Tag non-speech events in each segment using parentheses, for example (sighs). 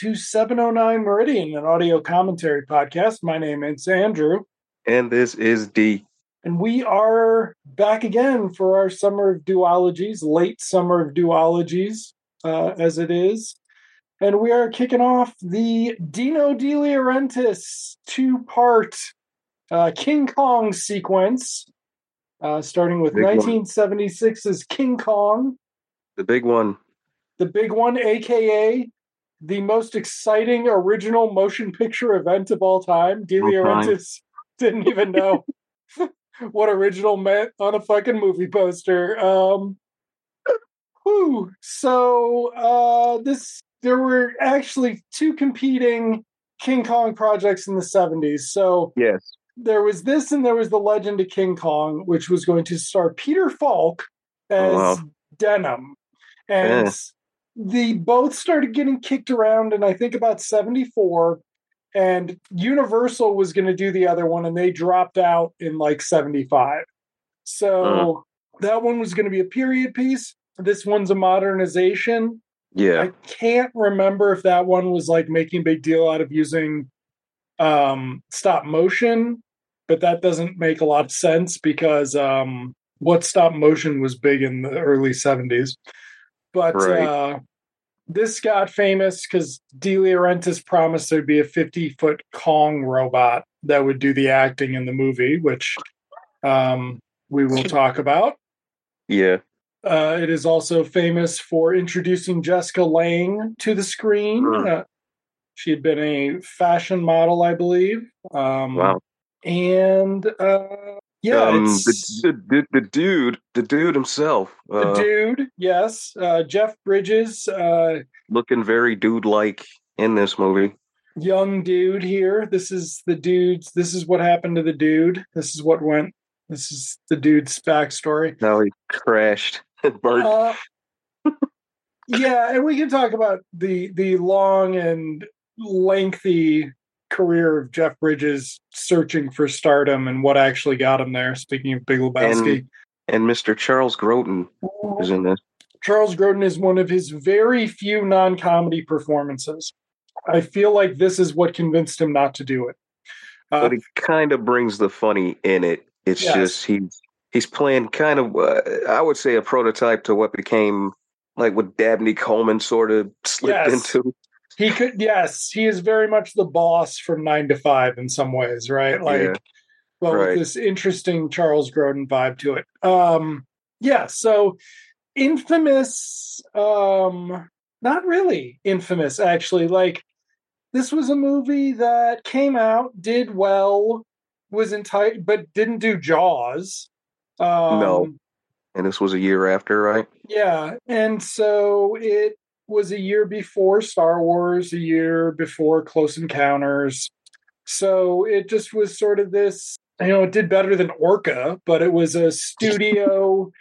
to 709 Meridian, an audio commentary podcast. My name is Andrew. And this is D. And we are back again for our summer of duologies, late summer of duologies, uh, as it is. And we are kicking off the Dino De Laurentiis two part uh, King Kong sequence, uh, starting with Big one. King Kong, The big one. the big one, aka the most exciting original motion picture event of all time. De All. Laurentiis didn't even know (laughs) what original meant on a fucking movie poster. Um, whew. So uh, this there were actually two competing King Kong projects in the 70s. So Yes. there was this and there was the Legend of King Kong, which was going to star Peter Falk as Oh, wow. Denham. And Eh. The both started getting kicked around and I think about 74 and Universal was going to do the other one and they dropped out in like 75. So that one was going to be a period piece. This one's a modernization. Yeah. I can't remember if that one was like making a big deal out of using um stop motion, but that doesn't make a lot of sense because um what stop motion was big in the early 70s. But Right. uh this got famous because De Laurentiis promised there'd be a 50 foot Kong robot that would do the acting in the movie, which um, we will (laughs) talk about. yeah. Uh, it is also famous for introducing Jessica Lange to the screen. Hmm. Uh, she had been a fashion model, I believe. Um, Wow. And uh, yeah, um, it's the, the, the, the dude, the dude himself, the uh, dude. Yes, uh, Jeff Bridges, uh, looking very dude-like in this movie. young dude here. This is the dude's. This is what happened to the dude. This is what went. This is the dude's backstory. Now he crashed (laughs) and burnt. Uh, yeah, and we can talk about the the long and lengthy career of Jeff Bridges searching for stardom and what actually got him there. Speaking of Big Lebowski, and Mr. Charles Grodin is in this. Charles Grodin is one of his very few non-comedy performances. I feel like this is what convinced him not to do it. Uh, but he kind of brings the funny in it. It's Yes. just he's he's playing kind of uh, I would say a prototype to what became like what Dabney Coleman sort of slipped Yes. into. He could, yes, he is very much the boss from Nine to Five in some ways, right? Like, Yeah. well, with this interesting Charles Grodin vibe to it. Um, yeah, so infamous, um, not really infamous, actually. Like, this was a movie that came out, did well, was entitled, but didn't do Jaws. Um, No. And this was a year after, right? Yeah, and so it was a year before Star Wars, a year before Close Encounters. So it just was sort of this, you know, it did better than Orca, but it was a studio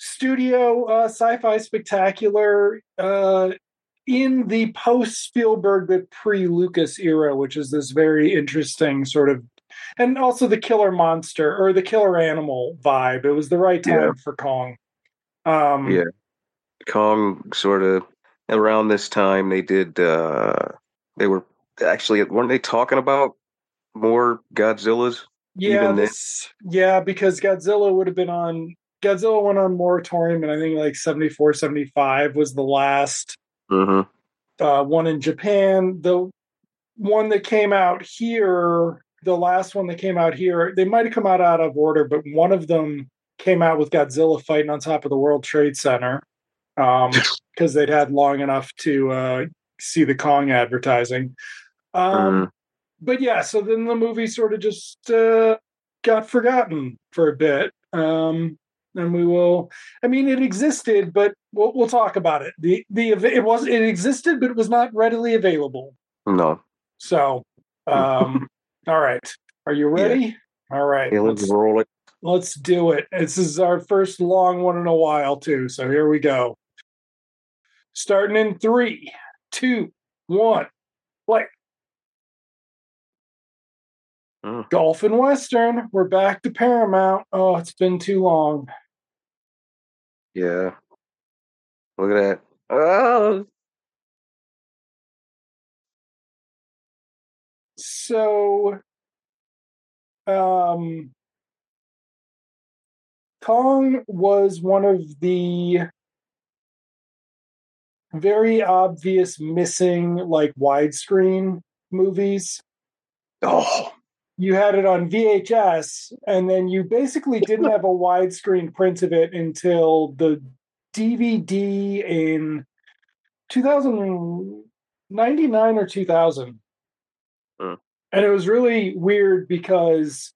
studio uh sci-fi spectacular uh in the post Spielberg but pre Lucas era, which is this very interesting sort of and also the killer monster or the killer animal vibe. It was the right time Yeah. for Kong. Um Yeah. Kong sort of around this time they did uh they were actually weren't they talking about more Godzillas? Yeah, this, yeah, because Godzilla would have been on Godzilla went on moratorium and I think like 74, 75 was the last Mm-hmm. uh, one in Japan. The one that came out here, the last one that came out here, they might have come out out of order, but one of them came out with Godzilla fighting on top of the World Trade Center (laughs) because they'd had long enough to uh, see the Kong advertising. Um, Mhm. But yeah, so then the movie sort of just uh, got forgotten for a bit. Um, and we will. I mean, it existed, but we'll, we'll talk about it. the the It was it existed, but it was not readily available. No. So, um, (laughs) all right, are you ready? All right, Yeah, let's, let's roll it. let's do it. This is our first long one in a while, too. So here we go. Starting in three, two, one, play. Mm. Gulf and Western. We're back to Paramount. Oh, it's been too long. Yeah. Look at that. Oh, so um Kong was one of the very obvious missing like widescreen movies. Oh, You had it on VHS, and then you basically didn't (laughs) have a widescreen print of it until the DVD in 2099 or 2000. Hmm. And it was really weird because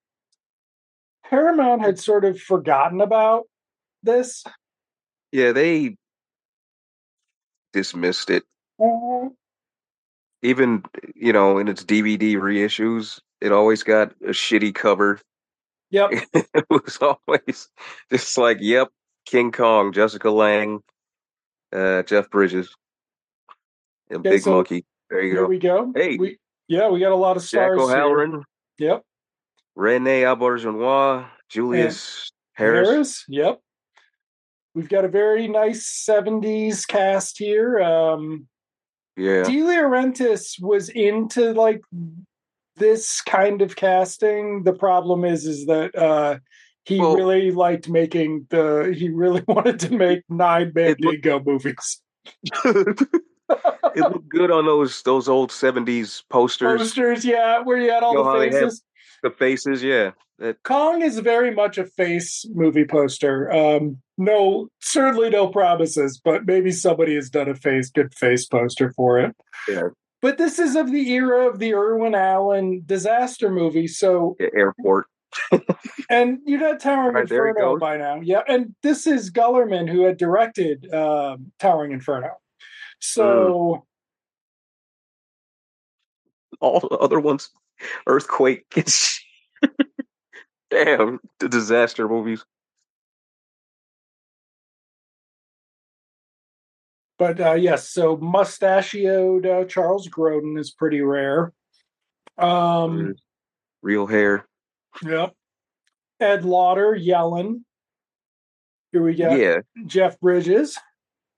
Paramount had sort of forgotten about this. yeah, they dismissed it. Even you know, in its DVD reissues, it always got a shitty cover. Yep. (laughs) it was always just like, "Yep, King Kong, Jessica Lange, uh, Jeff Bridges, and Okay, Big so Monkey." There you Here go. we go. Hey. We, yeah, we got a lot of Jack stars. here. Yep. Rene Auberjonois, Julius Harris. Harris. Yep. We've got a very nice 70s cast here. Um Yeah, De Laurentiis was into like this kind of casting. The problem is is that uh he Well- really liked making the he really (laughs) wanted to make nine It looked- movies. (laughs) it looked good on those those old '70s posters. Posters, yeah, where you had all You know the faces. The faces, yeah. Kong is very much a face movie poster. Um, no, certainly no promises, but maybe somebody has done a face good face poster for it. Yeah. But this is of the era of the Irwin Allen disaster movie. So, airport. (laughs) and you know Towering Right, Inferno by now, yeah. And this is Guillermin who had directed um, Towering Inferno. So, All the other ones, earthquake. (laughs) Damn, the disaster movies. but uh, yes, so mustachioed uh, Charles Grodin is pretty rare. Um, Real hair. Yep. Ed Lauter yelling. Here we go. Yeah, Jeff Bridges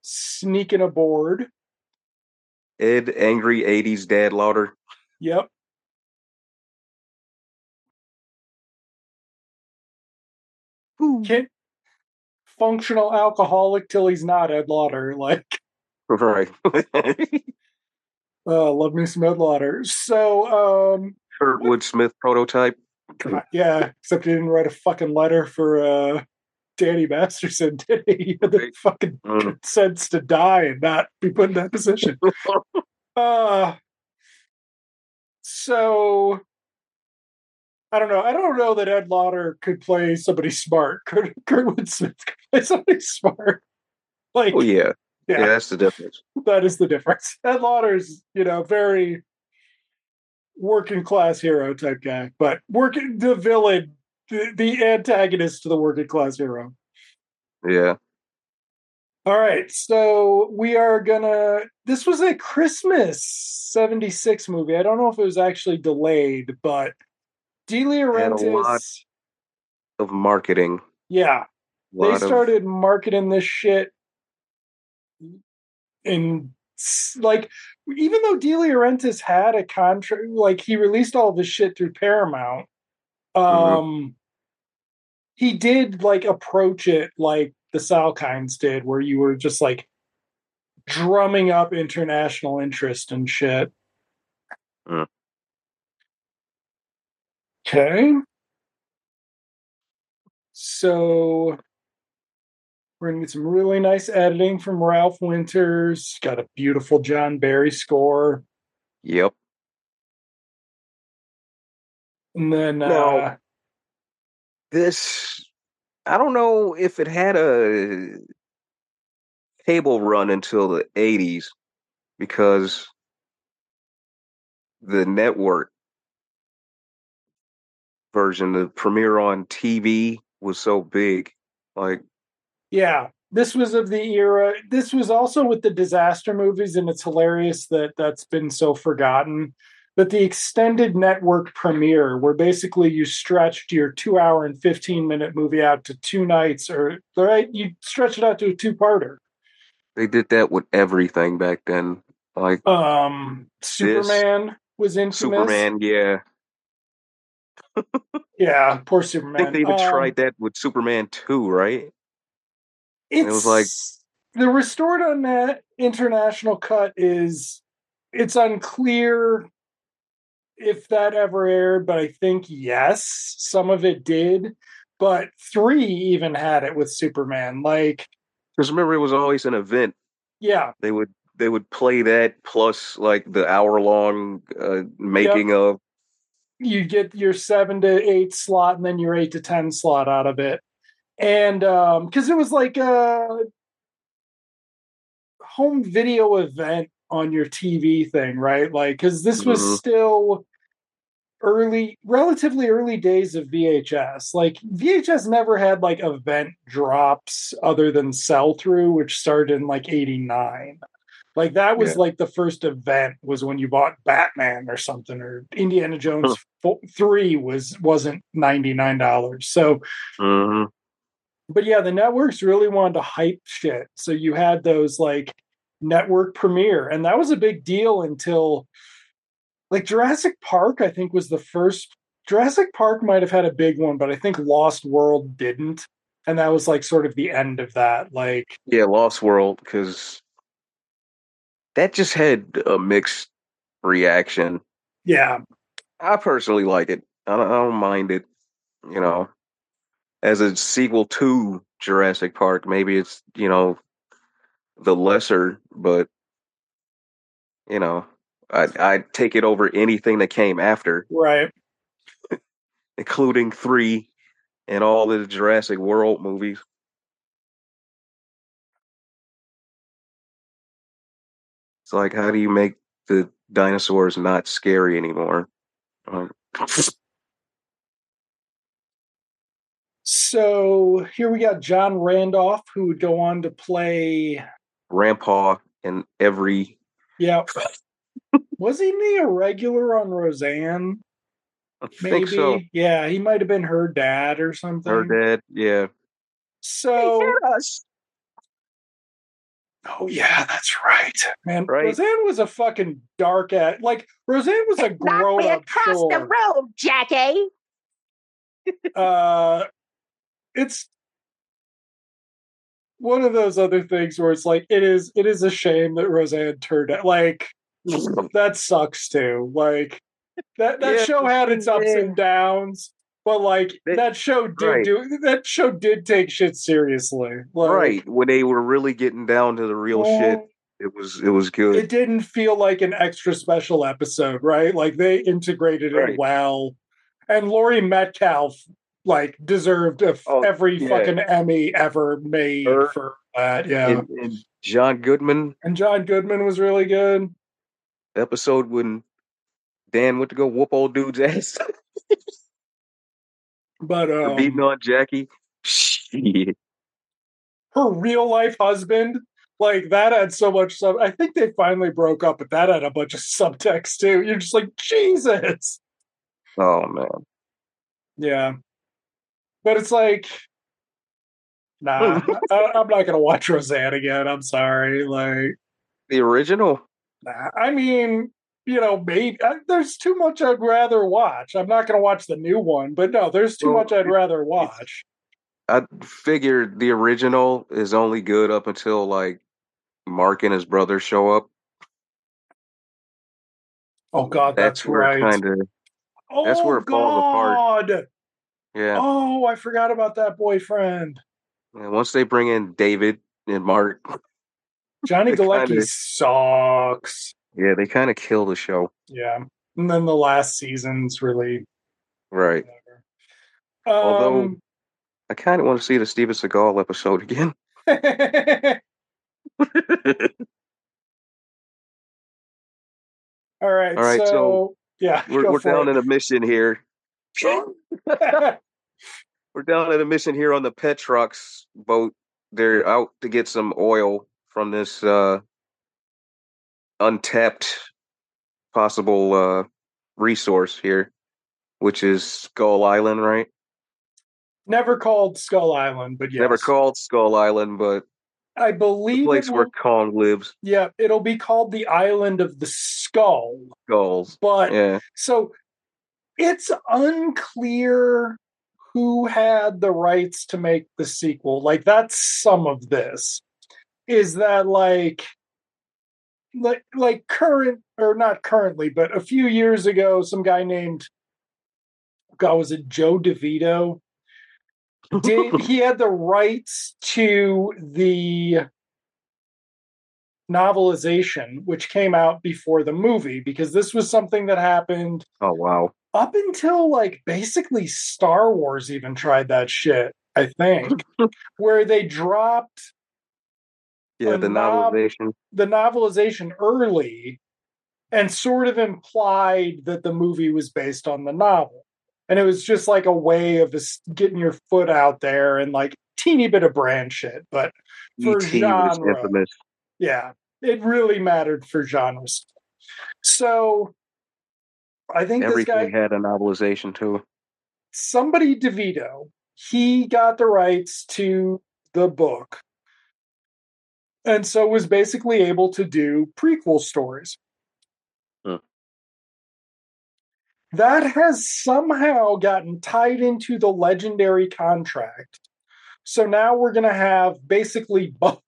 sneaking aboard. Ed, angry '80s dad Lauter. Yep. Can't functional alcoholic till he's not Ed Lauter. Like, Right. (laughs) uh, love me some Ed Lauter. So, um, Kurtwood Smith prototype. yeah, except he didn't write a fucking letter for uh, Danny Masterson, (laughs) did he? He had the fucking Mm. (laughs) sense to die and not be put in that position. Uh so I don't know. I don't know that Ed Lauter could play somebody smart. (laughs) Kurt, Kurtwood Smith could play somebody smart. Like, Oh yeah. yeah, yeah, that's the difference. that is the difference. Ed Lauter's, you know, very working class hero type guy, but working the villain, the, the antagonist to the working class hero. Yeah. All right, so we are gonna. This was a Christmas '76 movie. I don't know if it was actually delayed, but De Had a lot. Laurentiis, Of marketing. yeah, they lot of- started marketing this shit in s- like even though De Laurentiis had a contract, like he released all of his shit through Paramount. Um, he did like approach it like the Salkinds did, where you were just like drumming up international interest and shit. Mm. Okay. So we're gonna get some really nice editing from Ralph Winters. Got a beautiful John Barry score. Yep. And then Now- uh This I don't know if it had a cable run until the eighties because the network version, the premiere on TV was so big. Like Yeah, this was of the era. This was also with the disaster movies, and it's hilarious that that's been so forgotten. But the extended network premiere, where basically you stretched your two hour and 15 minute movie out to two nights, or right, you stretch it out to a two parter. they did that with everything back then. Like Um, Superman, was infamous. Superman, yeah. Yeah, poor Superman. I think they even Um, tried that with Superman 2, right? It's it was like- the restored on that international cut is it's unclear if that ever aired, but I think yes, some of it did. But three even had it with Superman. Like, Because remember, it was always an event. yeah, They would they would play that plus like the hour long uh, making of. You get your seven to eight slot and then your eight to ten slot out of it. And um because it was like a home video event on your tv thing right? Like because this was Mhm. still early relatively early days of vhs like vhs never had like event drops other than sell through which started in like 89 like that was Yeah. like the first event was when you bought Batman or something or Indiana Jones fo- 3 was wasn't $99. So Mhm. but yeah, the networks really wanted to hype shit. So you had those like network premiere and that was a big deal until like Jurassic Park I think was the first Jurassic Park might have had a big one, but I think Lost World didn't. And that was like sort of the end of that. Like Yeah, Lost World, because that just had a mixed reaction. yeah, I personally like it. I don't, I don't mind it. You know, as a sequel to Jurassic Park, maybe it's you know the lesser, but you know, I I'd take it over anything that came after, right. (laughs) including three and all the Jurassic World movies. It's like, how do you make the dinosaurs not scary anymore? Like, So here we got John Randolph, who would go on to play. Grandpa and every Yeah, was he the regular on Roseanne? I Maybe. think so. Yeah, he might have been her dad or something. Her dad, yeah. So, us. Oh yeah, that's right, man. Right. Roseanne was a fucking dark at like Roseanne was a Knock grown me up across the show. road, Jackie. (laughs) Uh, it's one of those other things where it's like it is. It is a shame that Roseanne turned out like (laughs) that sucks too. Like that that Yeah, show had its ups yeah. and downs, but like They- that show did right. do that show did take shit seriously. Like, right when they were really getting down to the real well, shit, it was it was good. It didn't feel like an extra special episode, right? Like they integrated it well, and Laurie Metcalf like deserved a Oh, every yeah. fucking Emmy ever made Her- for that. Yeah, and, and John Goodman and John Goodman was really good. episode when Dan went to go whoop old dude's (laughs) ass But for beating um, on Jackie. (laughs) Shit. her real life husband, like that had so much sub. I think they finally broke up, but that had a bunch of (laughs) subtext too. You're just like Jesus. Oh man. Yeah. But it's like, nah, I, I'm not gonna watch Roseanne again. I'm sorry. Like, The original. nah. I mean, you know, maybe I, there's too much I'd rather watch. I'm not gonna watch the new one, but no, there's too Well, much I'd rather watch. I figured the original is only good up until like Mark and his brother show up. Oh God, that's, That's, where right. kind of oh that's where it falls apart. Yeah. Oh, I forgot about that boyfriend. And once they bring in David and Mark, Johnny (laughs) Galecki kinda- sucks. Yeah, they kind of kill the show. Yeah. And then the last season's really Right. whatever. Although- Um, I kind of want to see the Steven Seagal episode again. (laughs) (laughs) All right. All right, so, so yeah, we're we're down it. in a mission here. (laughs) We're down in a mission here on the Petrox boat. They're out to get some oil from this uh, untapped possible uh, resource here, which is Skull Island, right? Never called Skull Island, but yes. Never called Skull Island, but I The believe place it where Kong lives. yeah, it'll be called the Island of the Skull. Skulls. But Yeah. so it's unclear who had the rights to make the sequel. Like that's some of this. Is that like like like current or not currently, but a few years ago, some guy named God was it Joe DeVito? Did (laughs) he had the rights to the novelization, which came out before the movie, because this was something that happened Oh wow. up until like basically Star Wars even tried that shit, I think, (laughs) where they dropped Yeah, the novelization. the novelization early and sort of implied that the movie was based on the novel. And it was just like a way of getting your foot out there and like teeny bit of brand shit. But for E.T. genre. infamous. yeah, it really mattered for genres. So I think this guy Everything had a novelization too. somebody DeVito, he got the rights to the book. And so was basically able to do prequel stories. That has somehow gotten tied into the legendary contract. So now we're going to have basically (laughs) both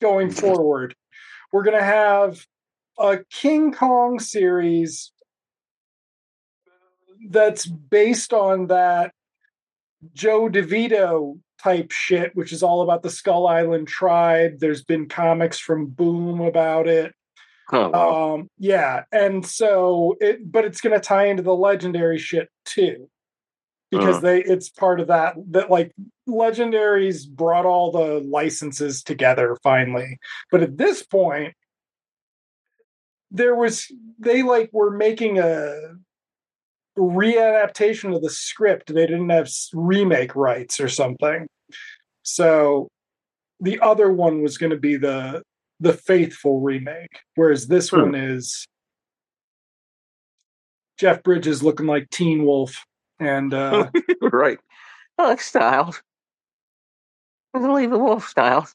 going mm-hmm. forward. We're going to have a King Kong series that's based on that Joe DeVito type shit, which is all about the Skull Island tribe. There's been comics from Boom about it. Oh wow. Um, yeah, and so it, but it's going to tie into the legendary shit too, because Uh. they it's part of that that like legendaries brought all the licenses together finally. But at this point, there was they like were making a readaptation of the script. They didn't have remake rights or something, so the other one was going to be the the faithful remake, whereas this Hmm. one is Jeff Bridges looking like Teen Wolf, and uh, (laughs) right. I like Styles. I believe the Wolf Styles.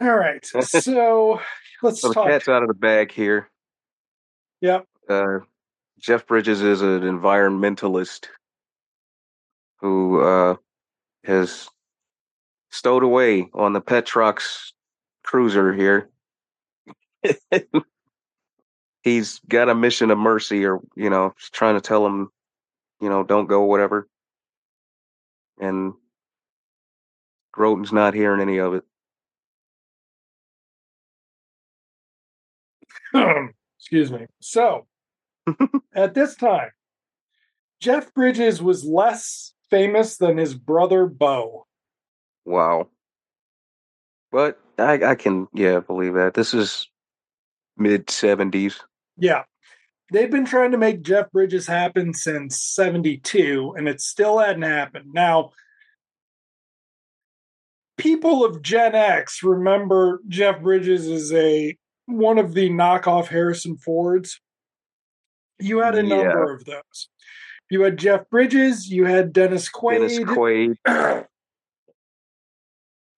all right. (laughs) So let's So the talk. cat's out of the bag here. Yep. Uh, Jeff Bridges is an environmentalist who uh, has stowed away on the Petrox cruiser here. (laughs) He's got a mission of mercy, or you know, trying to tell him, you know, don't go, whatever. And Grodin's not hearing any of it. (clears throat) Excuse me. So at this time, Jeff Bridges was less famous than his brother Bo. Wow. But I, I can, yeah, believe that. This is mid 70s. Yeah. They've been trying to make Jeff Bridges happen since 72, and it still hadn't happened. Now, people of Gen X remember Jeff Bridges as a one of the knockoff Harrison Fords. You had a Yeah. number of those. You had Jeff Bridges, you had Dennis Quaid. Dennis Quaid. (clears throat)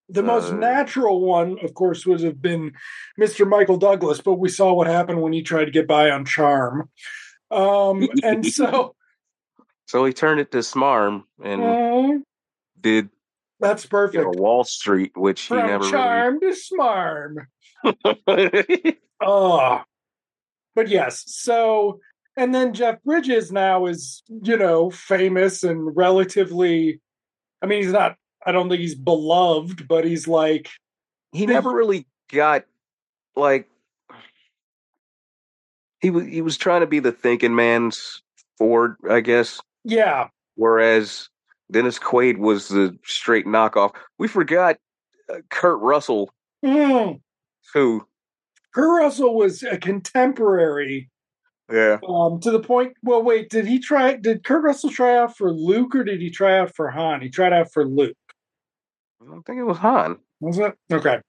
the most Uh, natural one, of course, would have been Mr. Michael Douglas, but we saw what happened when he tried to get by on charm. Um, and (laughs) so So he turned it to Smarm and uh, did that's you perfect. know, Wall Street, which he never charm to smarm. (laughs) really. Oh, but yes. So, and then Jeff Bridges now is, you know, famous and relatively. I mean, he's not. I don't think he's beloved, but he's like, he never really got like he was he was trying to be the thinking man's Ford, I guess. yeah, Whereas Dennis Quaid was the straight knockoff. We forgot uh, Kurt Russell, mm. who Kurt Russell was a contemporary yeah um, to the point. Well, wait, did he try? Did Kurt Russell try out for Luke or did he try out for Han? He tried out for Luke. I don't think it was Han. Was it okay?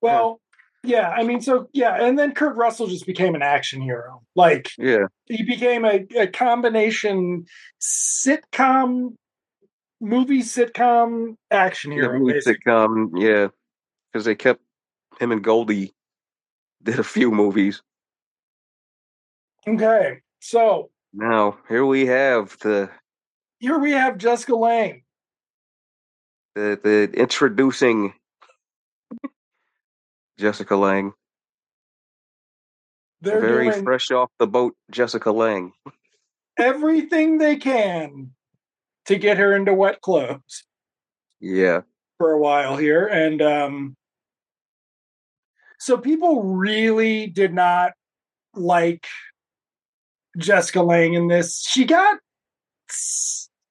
Well, yeah. I mean, so yeah, and then Kurt Russell just became an action hero. Like Yeah, he became a, a combination sitcom movie sitcom action Yeah, hero. movie basically. sitcom, yeah, because they kept him and Goldie did a few movies. Okay, so Now here we have the here we have Jessica Lange. the, the introducing Jessica Lange, They're very fresh off the boat. Jessica Lange. everything they can to get her into wet clothes Yeah, for a while here, and um, so people really did not like Jessica Lange in this. She got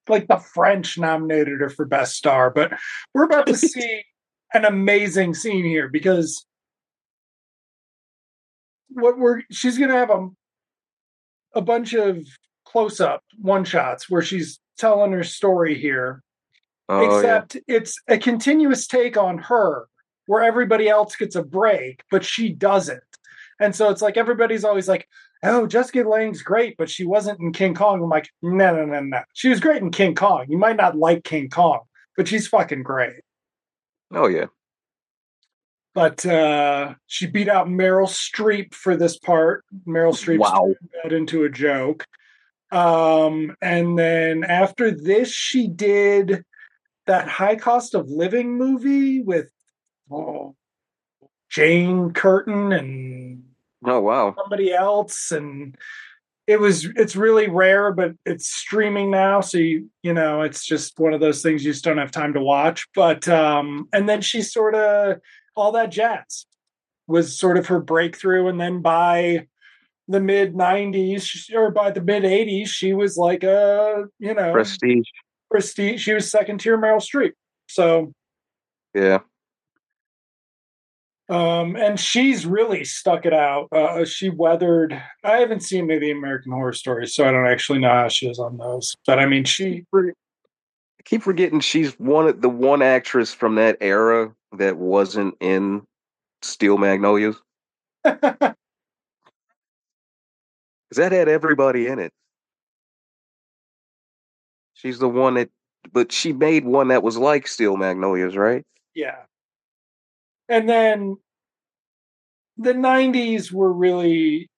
like the French nominated her for best star, but we're about to (laughs) see an amazing scene here because what we're she's gonna have a a bunch of close up one shots where she's telling her story here. Oh except it's a continuous take on her where everybody else gets a break but she doesn't. And so it's like everybody's always like oh jessica lange's great but she wasn't in king kong. I'm like no no no no. She was great in king kong. You might not like king kong but she's fucking great. Oh yeah. but uh she beat out meryl streep for this part. Meryl streep Wow. that into a joke. Um and then after this she did that high cost of living movie with oh, jane curtin and Oh wow. somebody else and it was it's really rare but it's streaming now so you you know it's just one of those things you just don't have time to watch but um and then she sort of all that jazz was sort of her breakthrough and then by the mid 90s or by the mid 80s she was like a you know Prestige. prestige she was second tier meryl streep so Yeah. Um, and she's really stuck it out. Uh, she weathered. I haven't seen any of the American Horror Stories, so I don't actually know how she is on those. But I mean, she. I keep forgetting she's one of the one actress from that era that wasn't in Steel Magnolias. (laughs) Because that had everybody in it. She's the one that, but she made one that was like Steel Magnolias, right? yeah. And then the '90s were really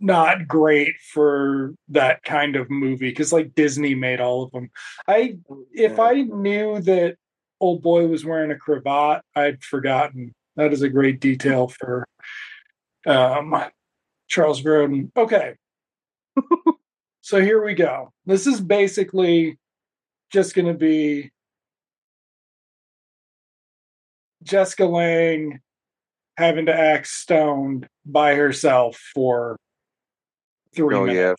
not great for that kind of movie because, like, Disney made all of them. I if I knew that old boy was wearing a cravat, I'd forgotten. That is a great detail for um, Charles Grodin. Okay. (laughs) so here we go. This is basically just going to be Jessica Lange having to act stoned by herself for three Oh minutes. yeah,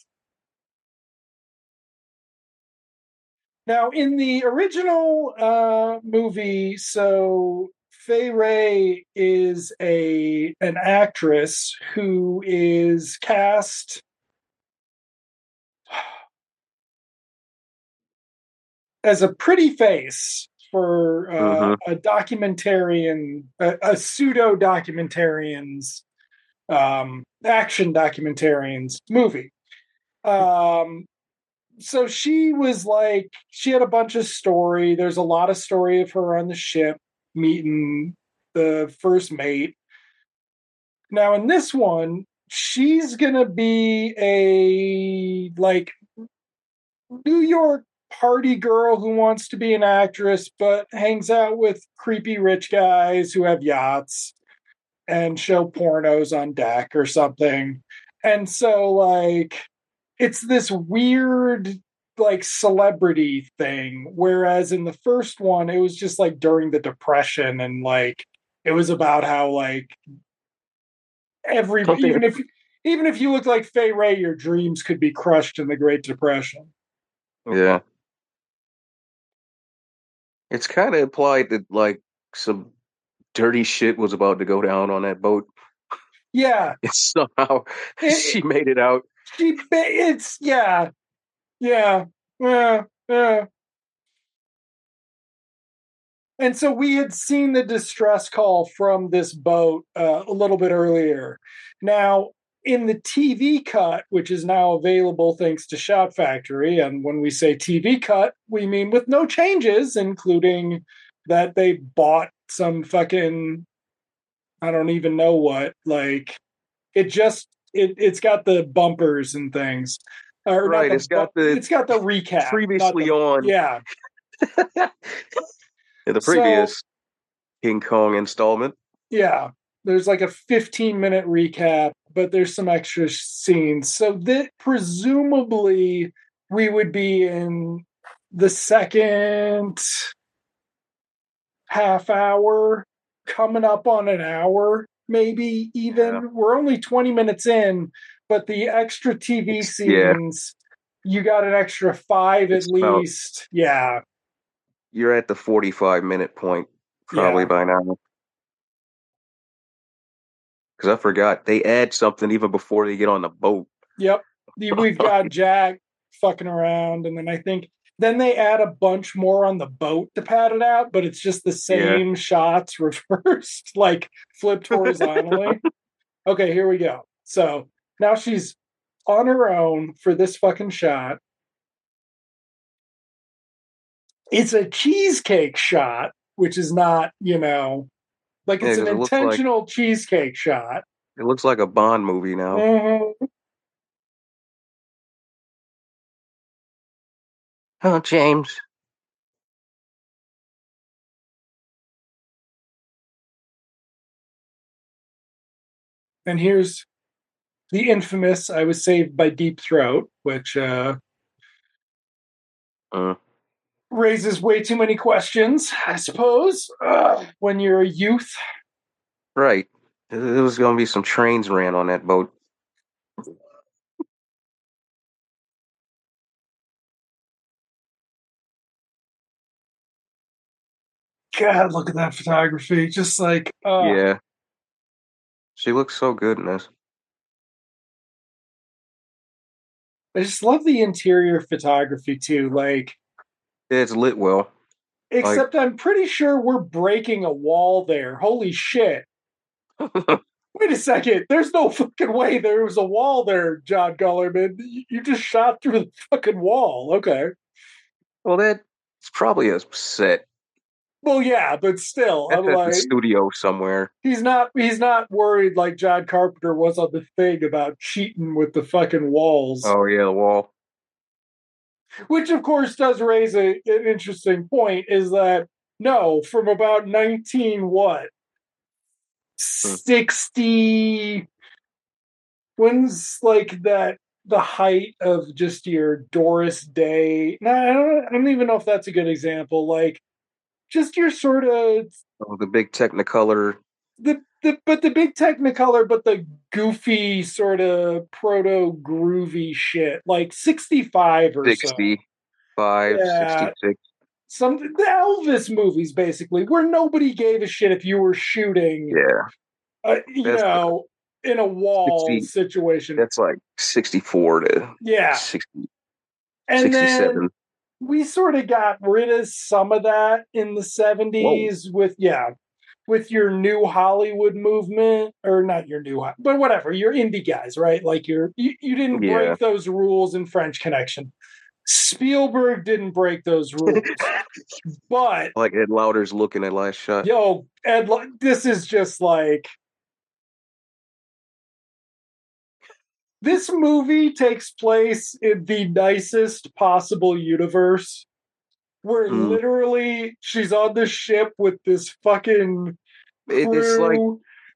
Now, in the original uh, movie, so Fay Wray is a an actress who is cast (sighs) as a pretty face for uh, a documentarian, a, a pseudo documentarian's um, action documentarian's movie. Um, so she was like she had a bunch of story. There's a lot of story of her on the ship meeting the first mate. Now in this one she's gonna be a like new york party girl who wants to be an actress but hangs out with creepy rich guys who have yachts and show pornos on deck or something and so like it's this weird like celebrity thing whereas in the first one it was just like during the depression and like it was about how like everybody Something- even if even if you look like Fay Wray your dreams could be crushed in the Great Depression. yeah. It's kind of implied that like some dirty shit was about to go down on that boat. Yeah, (laughs) And somehow It- she made it out. she it's yeah. Yeah. Yeah. Yeah. And so we had seen the distress call from this boat uh, a little bit earlier. Now, in the TV cut, which is now available thanks to Shout Factory, and when we say TV cut, we mean with no changes, including that they bought some fucking I don't even know what. Like it just it it's got the bumpers and things. Or Right, the it's got the it's got the recap. Previously the- on Yeah. (laughs) in the So- previous King Kong installment. Yeah. There's like a 15 minute recap, but there's some extra scenes. So that presumably we would be in the second half hour, coming up on an hour, maybe even. Yeah. We're only 20 minutes in, but the extra TV It's- yeah. scenes, you got an extra five It's at about- least. Yeah. You're at the 45 minute point probably Yeah. by now. Because I forgot they add something even before they get on the boat. Yep. (laughs) We've got Jack fucking around, and then I think then they add a bunch more on the boat to pad it out, but it's just the same shots (laughs) reversed, like flipped horizontally. (laughs) okay, here we go. So now she's on her own for this fucking shot. It's a cheesecake shot, which is not, you know, like Yeah, an it looks like- intentional cheesecake shot. It looks like a Bond movie now. Mhm. Oh, James. And here's the infamous I was saved by Deep Throat, which uh, Uh, raises way too many questions, I suppose, Ugh, when you're a youth. right. There was going to be some trains ran on that boat. God, look at that photography. Just like, uh, Yeah. She looks so good in this. I just love the interior photography too. Like, It's lit well. except I'm pretty sure we're breaking a wall there. Holy shit. (laughs) Wait a second. There's no fucking way there was a wall there, John Guillermin. You just shot through the fucking wall. Okay. well, that's probably a set Well, yeah, but still, I'm the like, studio somewhere. he's not he's not worried like John Carpenter was on the thing about cheating with the fucking walls. Oh, yeah, the wall. Which of course does raise a, an interesting point is that no, from about 19 what? Hmm. 60 when's like that the height of just your Doris Day? No, I don't, I don't even know if that's a good example. Like just your sort of Oh, the big Technicolor. the, the but the big technicolor but the goofy sort of proto groovy shit like 65 or so Yeah. 66. some the elvis movies basically where nobody gave a shit if you were shooting Yeah, uh, you That's- know in a wall 60 situation that's like 64 to yeah 60, and 67. then we sort of got rid of some of that in the 70s with yeah with your new hollywood movement or not your new but whatever your indie guys right like you're you, you didn't Yeah. break those rules in french connection spielberg didn't break those rules (laughs) but like Ed Lauter's looking at last shot. yo ed this is just like this movie takes place in the nicest possible universe where Mm. literally she's on the ship with this fucking it's like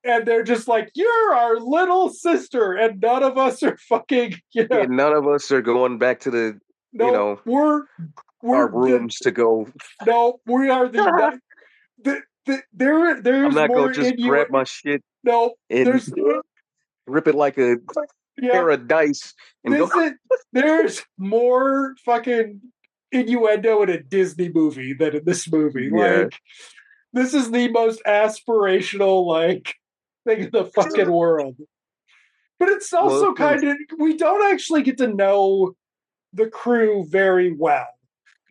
and they're just like you're our little sister and none of us are (laughs) fucking you know, yeah, none of us are going back to the no, you know, we're we're our the- rooms to go. (laughs) no we are the, (laughs) the, the there there's I'm not to just you grab my shit no and there's rip it like a yeah pair of dice and This go. is, there's more fucking innuendo in a Disney movie than in this movie. Yeah. Like, this is the most aspirational, like, thing in the fucking world. But it's also Well, kind of, we don't actually get to know the crew very well.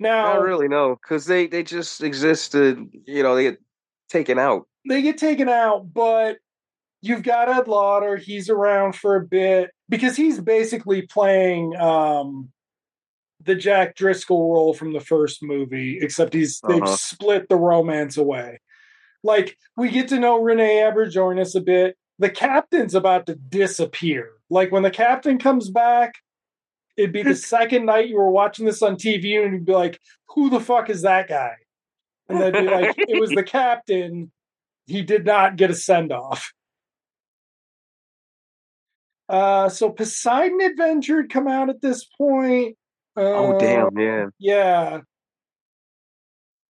Now, Not really, no, because they they just existed. you know they get taken out. they get taken out, but you've got Ed Lauter. He's around for a bit because he's basically playing um, the Jack Driscoll role from the first movie, except he's they've Uh-huh. split the romance away. Like we get to know Renee Auberjonois a bit. The captain's about to disappear. Like when the captain comes back, it'd be the (laughs) second night you were watching this on TV, and you'd be like, "Who the fuck is that guy?" And they'd be like, "It was the (laughs) captain. He did not get a send off." Uh, so Poseidon Adventure had come out at this point. Oh Uh, damn, yeah. Yeah.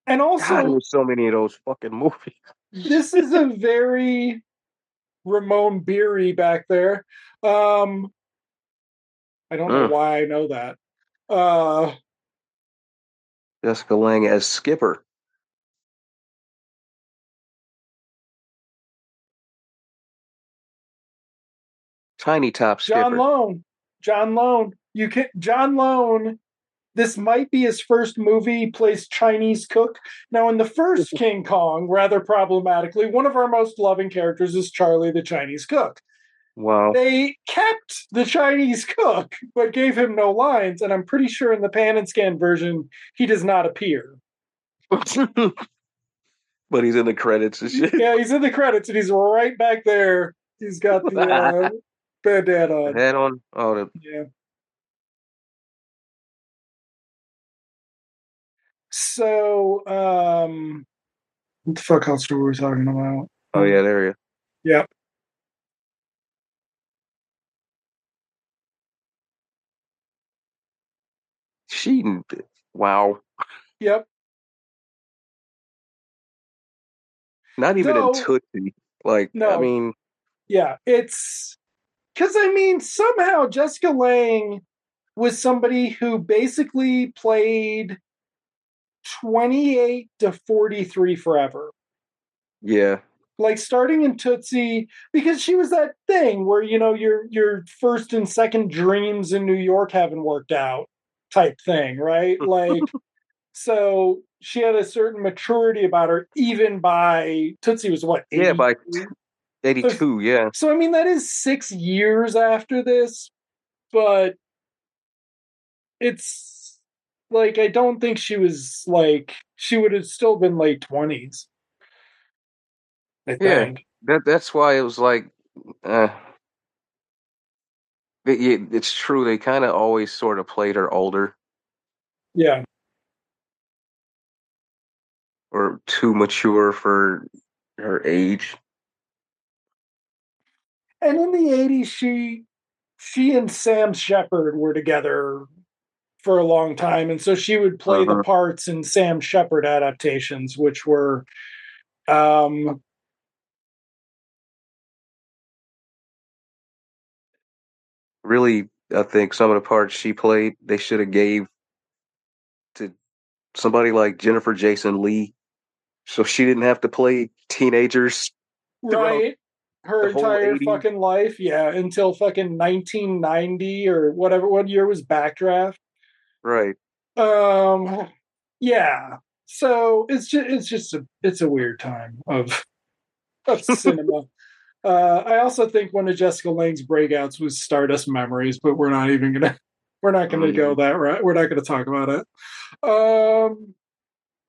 And also, God, so many of those fucking (laughs) movies. this is a very Ramon Beery back there. Um, I don't know Mm. why I know that. Uh, Jessica Lange as Skipper. Tiny Top Skipper. John Lone. John Lone. You can John Lone. This might be his first movie. He plays Chinese cook. Now, in the first (laughs) King Kong, rather problematically, one of our most loving characters is Charlie the Chinese cook. wow. They kept the Chinese cook, but gave him no lines. And I'm pretty sure in the pan and scan version, he does not appear. (laughs) but he's in the credits and (laughs) shit. Yeah, he's in the credits and he's right back there. He's got the uh, bandana on. Head on. Oh, the, Yeah. So, um, what the fuck else were we talking about? oh yeah, there you. Yep. She. Wow. Yep. Not even No. in Tootsie. Like, I mean, Yeah. It's because I mean, somehow Jessica Lange was somebody who basically played 28 to 43 forever. yeah, like starting in Tootsie because she was that thing where you know your your first and second dreams in New York haven't worked out type thing, right? (laughs) Like so she had a certain maturity about her even by Tootsie was what? Yeah, by 82? eighty-two. (laughs) Yeah, So I mean that is 6 years after this, but it's like I don't think she was like she would have still been late 20s. I Yeah. that that's why it was like, uh, it- it's true. They kind of always sort of played her older Yeah. or too mature for her age. And in the eighties, she she and Sam Shepard were together for a long time, and so she would play the Uh-huh. parts in Sam Shepard adaptations, which were um Really, I think some of the parts she played, they should have gave to somebody like Jennifer Jason Lee, so she didn't have to play teenagers. Right her entire 80s. fucking life, yeah, until fucking nineteen ninety or whatever. What year was Backdraft? Right. Um, yeah. So it's just it's just a it's a weird time of of (laughs) cinema. Uh, I also think one of Jessica Lange's breakouts was Stardust Memories, but we're not even gonna we're not gonna Mm. go that right. We're not gonna talk about it. Um,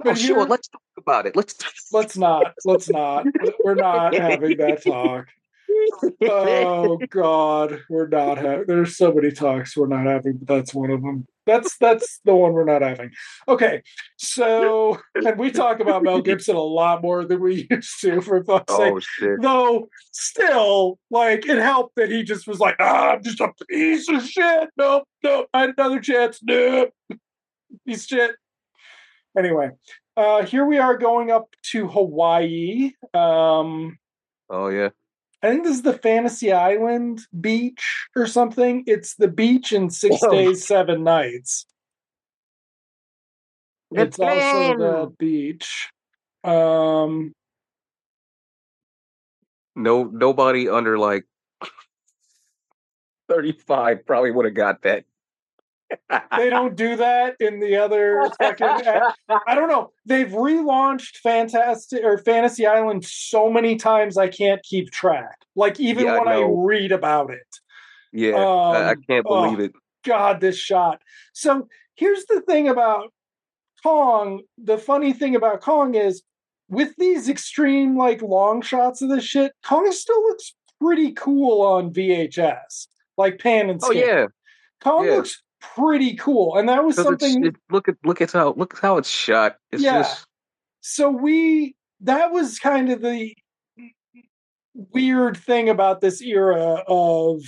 Oh, but sure. Let's talk about it. Let's. let's not let's not. We're not having that talk. Oh (laughs) God, we're not having. There's so many talks we're not having, but that's one of them. That's that's the one we're not having. Okay, so and we talk about Mel (laughs) Gibson a lot more than we used to. For fuck's sake, oh shit. though, still, like it helped that he just was like, "Ah, I'm just a piece of shit." Nope, nope. I had another chance. Nope, piece of shit. Anyway, uh, here we are going up to Hawaii. Um, Oh yeah. I think this is the Fantasy Island beach or something. It's the beach in Six Oh. Days, Seven Nights. It's also Japan. the beach. Um, No, nobody under like thirty-five probably would have got that. They don't do that in the other (laughs) fucking. I don't know. They've relaunched Fantastic or Fantasy Island so many times I can't keep track. Like even Yeah, when I, know. read about it. Yeah, I, I Um, can't oh. believe it. God, this shot. So here's the thing about Kong. The funny thing about Kong is with these extreme, like long shots of this shit, Kong still looks pretty cool on VHS, like pan and Oh scan. yeah, Kong yeah. looks pretty cool, and that was something. it- look at look at how look how it's shot. It's Yeah. just so we that was kind of the weird thing about this era of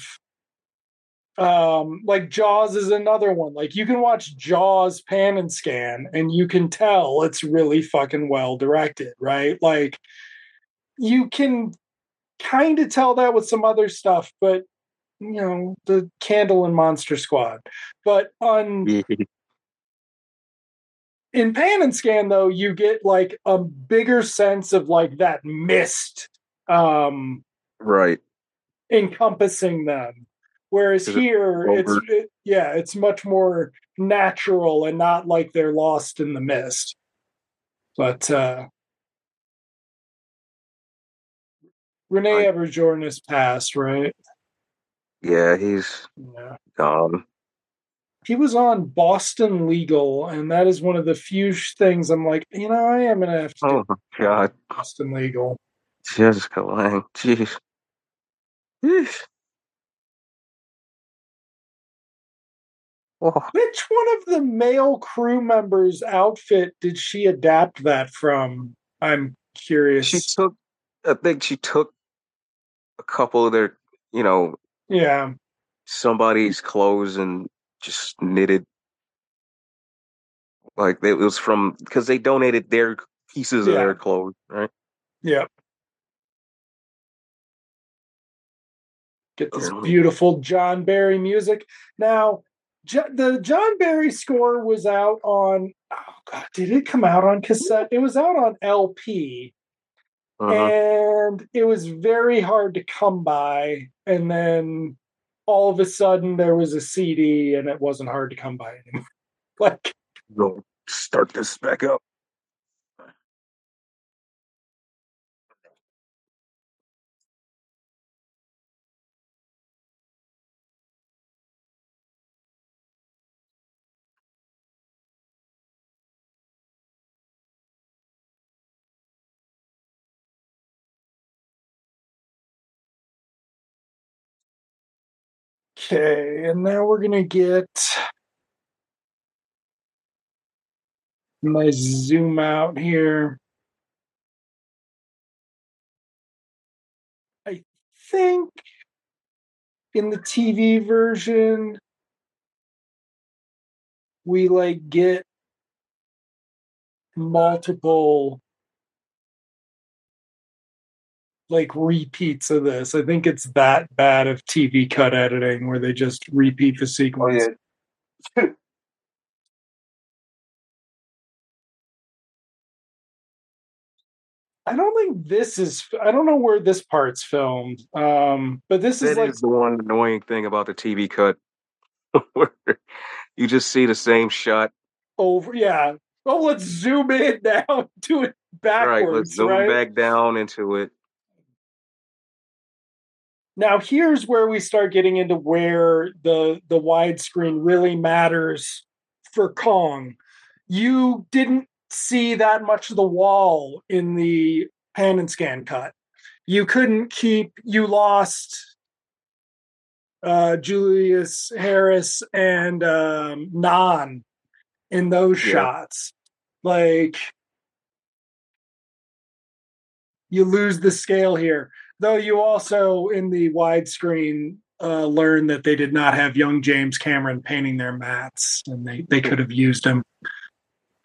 um like jaws is another one like you can watch jaws pan and scan and you can tell it's really fucking well directed right like you can kind of tell that with some other stuff but you know the candle and monster squad but on (laughs) in pan and scan though you get like a bigger sense of like that mist um right. encompassing them whereas here it's it, yeah it's much more natural and not like they're lost in the mist but uh renee Right. everjorn has passed right Yeah, he's yeah gone. he was on boston legal and that is one of the few things i'm like you know i am gonna have to Oh my god, boston legal Jessica Lange. Jeez. Yeesh. Which one of the male crew members' outfit did she adapt that from? I'm curious. she took. I think she took a couple of their, you know, yeah, somebody's clothes and just knitted. Like it was from because they donated their pieces of Yeah. their clothes, right? yeah. Get this beautiful John Barry music. Now, Jo- the John Barry score was out on. Oh God, did it come out on cassette? It was out on LP. Uh-huh. and it was very hard to come by and then all of a sudden there was a cd and it wasn't hard to come by anymore (laughs) like Go start this back up. Okay and now we're gonna get my zoom out here. I think in the tv version we like get multiple like repeats of this. I think it's that bad of TV cut editing where they just repeat the sequence. (laughs) I don't think this is. I don't know where this part's filmed. Um, but this is like is the one annoying thing about the TV cut. (laughs) you just see the same shot. over. Yeah. Oh, let's zoom in (laughs) now. Do it backwards. right, let's zoom right. back down into it. Now here's where we start getting into where the the widescreen really matters for Kong. You didn't see that much of the wall in the pan and scan cut. You couldn't keep you lost uh Julius Harris and um Nan in those Yeah. shots. Like you lose the scale here. Though you also in the widescreen uh, learn that they did not have young James Cameron painting their mats, and they they could have used him,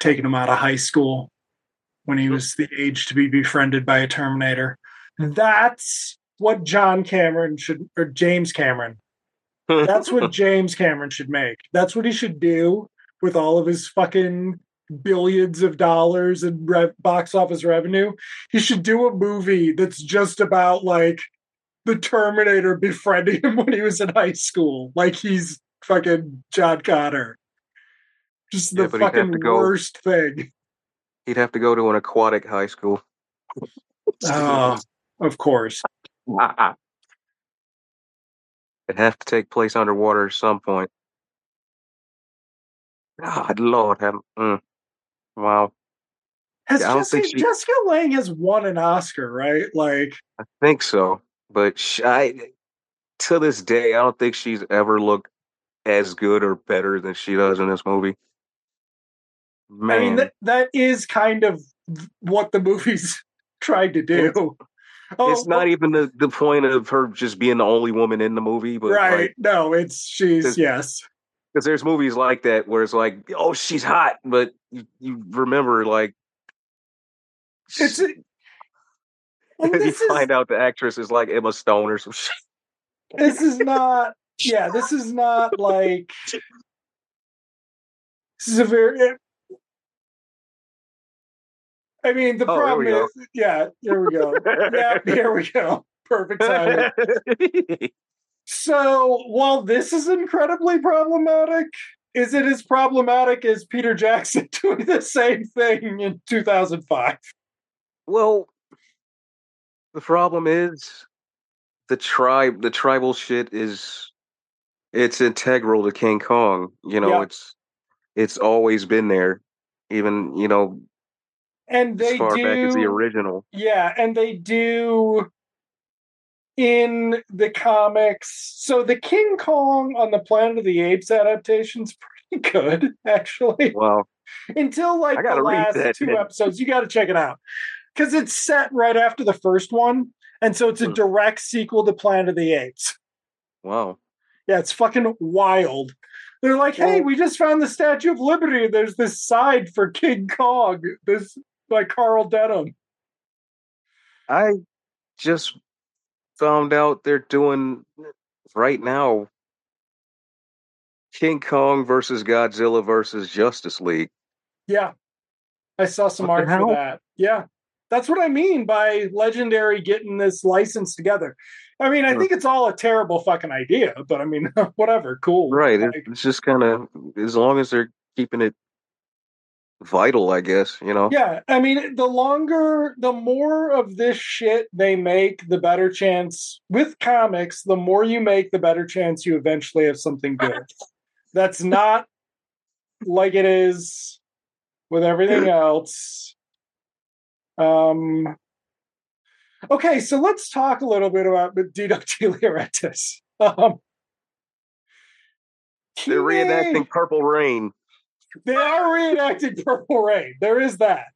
taken him out of high school when he was the age to be befriended by a Terminator. That's what John Cameron should or James Cameron. (laughs) That's what James Cameron should make. That's what he should do with all of his fucking billions of dollars in rev- box office revenue. He should do a movie that's just about like the Terminator befriending him (laughs) when he was in high school. Like he's fucking John Connor. Just the Yeah, but he'd have fucking go- worst thing. He'd have to go to an aquatic high school. Oh, of course. (laughs) It'd have to take place underwater at some point. God, Lord, have mm. Wow. Has Yeah, I don't Jessica, think she- Jessica Lange has won an Oscar, right? Like, I think so, but sh I to this day, I don't think she's ever looked as good or better than she does in this movie. Man, I mean, that, that is kind of what the movie's (laughs) tried to do. (laughs) Oh, it's not oh even the, the point of her just being the only woman in the movie, but right. like, no, it's she's yes. Because there's movies like that where it's like, oh, she's hot, but you, you remember like, It's a, (laughs) and you is find out the actress is like Emma Stone or some (laughs) shit. this is not yeah this is not (laughs) like this is a very eh i mean the Oh, problem we go. is yeah here we go yeah here we go perfect timing so while this is incredibly problematic is it as problematic as peter jackson (laughs) doing the same thing in 2005 Well, the problem is the tribe, the tribal shit is it's integral to King Kong. You know, Yeah. it's it's always been there, even you know and they as far do back as the original. Yeah, and they do in the comics. So the King Kong on the Planet of the Apes adaptation's (laughs) pretty good, actually. Well, Until like the last two then. episodes. You gotta check it out. Because it's set right after the first one. And so it's a Hmm. direct sequel to Planet of the Apes. wow. Yeah, it's fucking wild. They're like, hey, Well- we just found the Statue of Liberty. There's this side for King Kong. This by Carl Denham. I just found out they're doing right now King Kong versus Godzilla versus Justice League. Yeah. I saw some What art for that. Yeah. That's what I mean by Legendary getting this license together. I mean, I think it's all a terrible fucking idea, but I mean, (laughs) whatever, cool. Right. Like, It's just kind of as long as they're keeping it vital, I guess. You know. yeah, I mean, the longer, the more of this shit they make, the better chance with comics, the more you make, the better chance you eventually have something good. (laughs) That's not like it is with everything (clears throat) else. Um, okay, so let's talk a little bit about Laurentiis. (laughs) Um, They're reenacting Purple Rain, They are reenacting Purple Rain. There is that.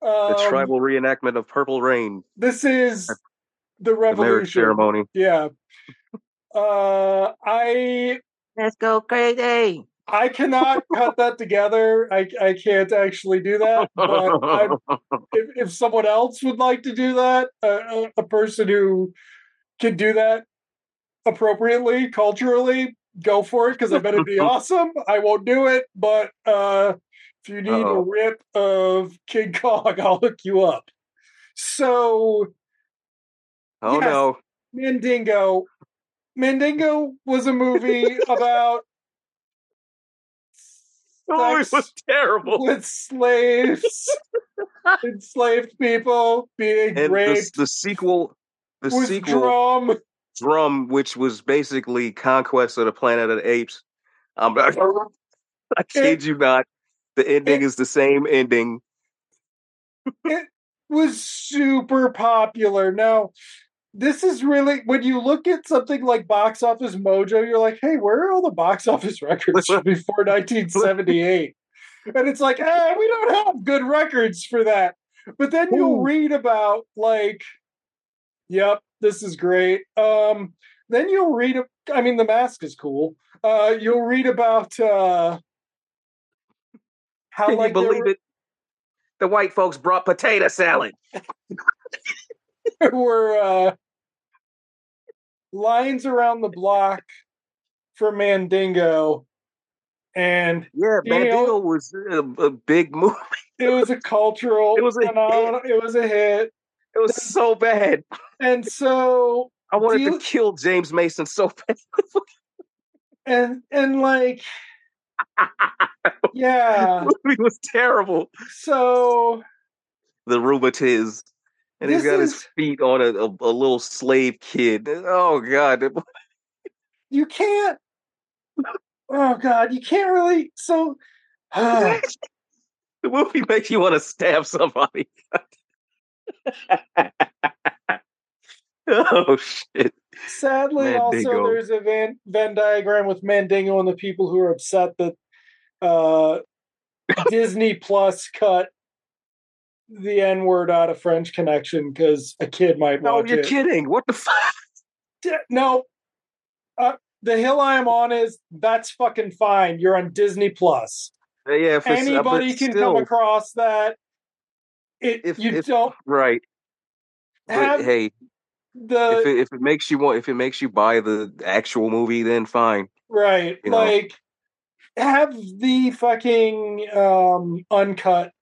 the Um, tribal reenactment of Purple Rain, This is the the ceremony. Yeah. Uh, I Let's go crazy. I cannot cut that together. I I can't actually do that. But I'm, (laughs) if if someone else would like to do that, a, a, a person who can do that appropriately culturally, go for it because I bet it'd be (laughs) awesome. I won't do it, but uh, if you need a Uh-oh. rip of King Kong, (laughs) I'll hook you up. So oh Yes. no. Mandingo. Mandingo was a movie (laughs) about Oh, it was terrible. with slaves, enslaved people being And the, raped the sequel, the sequel, drum. Drum, which was basically Conquest of the Planet of the Apes. I'm not, (laughs) I kid you not. The ending is the same ending. It was super popular. Now, this is really when you look at something like Box Office Mojo, you're like, hey, where are all the box (laughs) office records from before (laughs) 1978? And it's like, eh, we don't have good records for that. But then you'll read about like, yep, this is great. Um, then you'll read I mean, the mask is cool. Uh, you'll read about uh how Can like you believe were- it? The white folks brought potato salad. (laughs) there were uh, lines around the block for Mandingo, and Yeah, You know- Mandingo was a, a big movie. it was a cultural It was a phenomenon. It was a hit, It was so bad. and so I wanted you- to kill James Mason so (laughs) bad. and and like yeah (laughs) movie was terrible. so The rheumatiz. And he's got his feet on a, a, a little slave kid. Oh god. (laughs) you can't oh god you can't really so (sighs) the movie makes you want to stab somebody. (laughs) oh shit. sadly also there's a Venn, Venn diagram with Mandingo and the people who are upset that uh Disney Plus cut the N word out of French Connection because a kid might No, watch you're kidding. What the fuck? No, uh, the hill I am on is that's fucking fine. You're on Disney Plus. Yeah, for, Anybody can still, come across that. It If- you if- don't Right. But hey, the if it, if it makes you want, if it makes you buy the actual movie, then fine. right you know. like have the fucking um uncut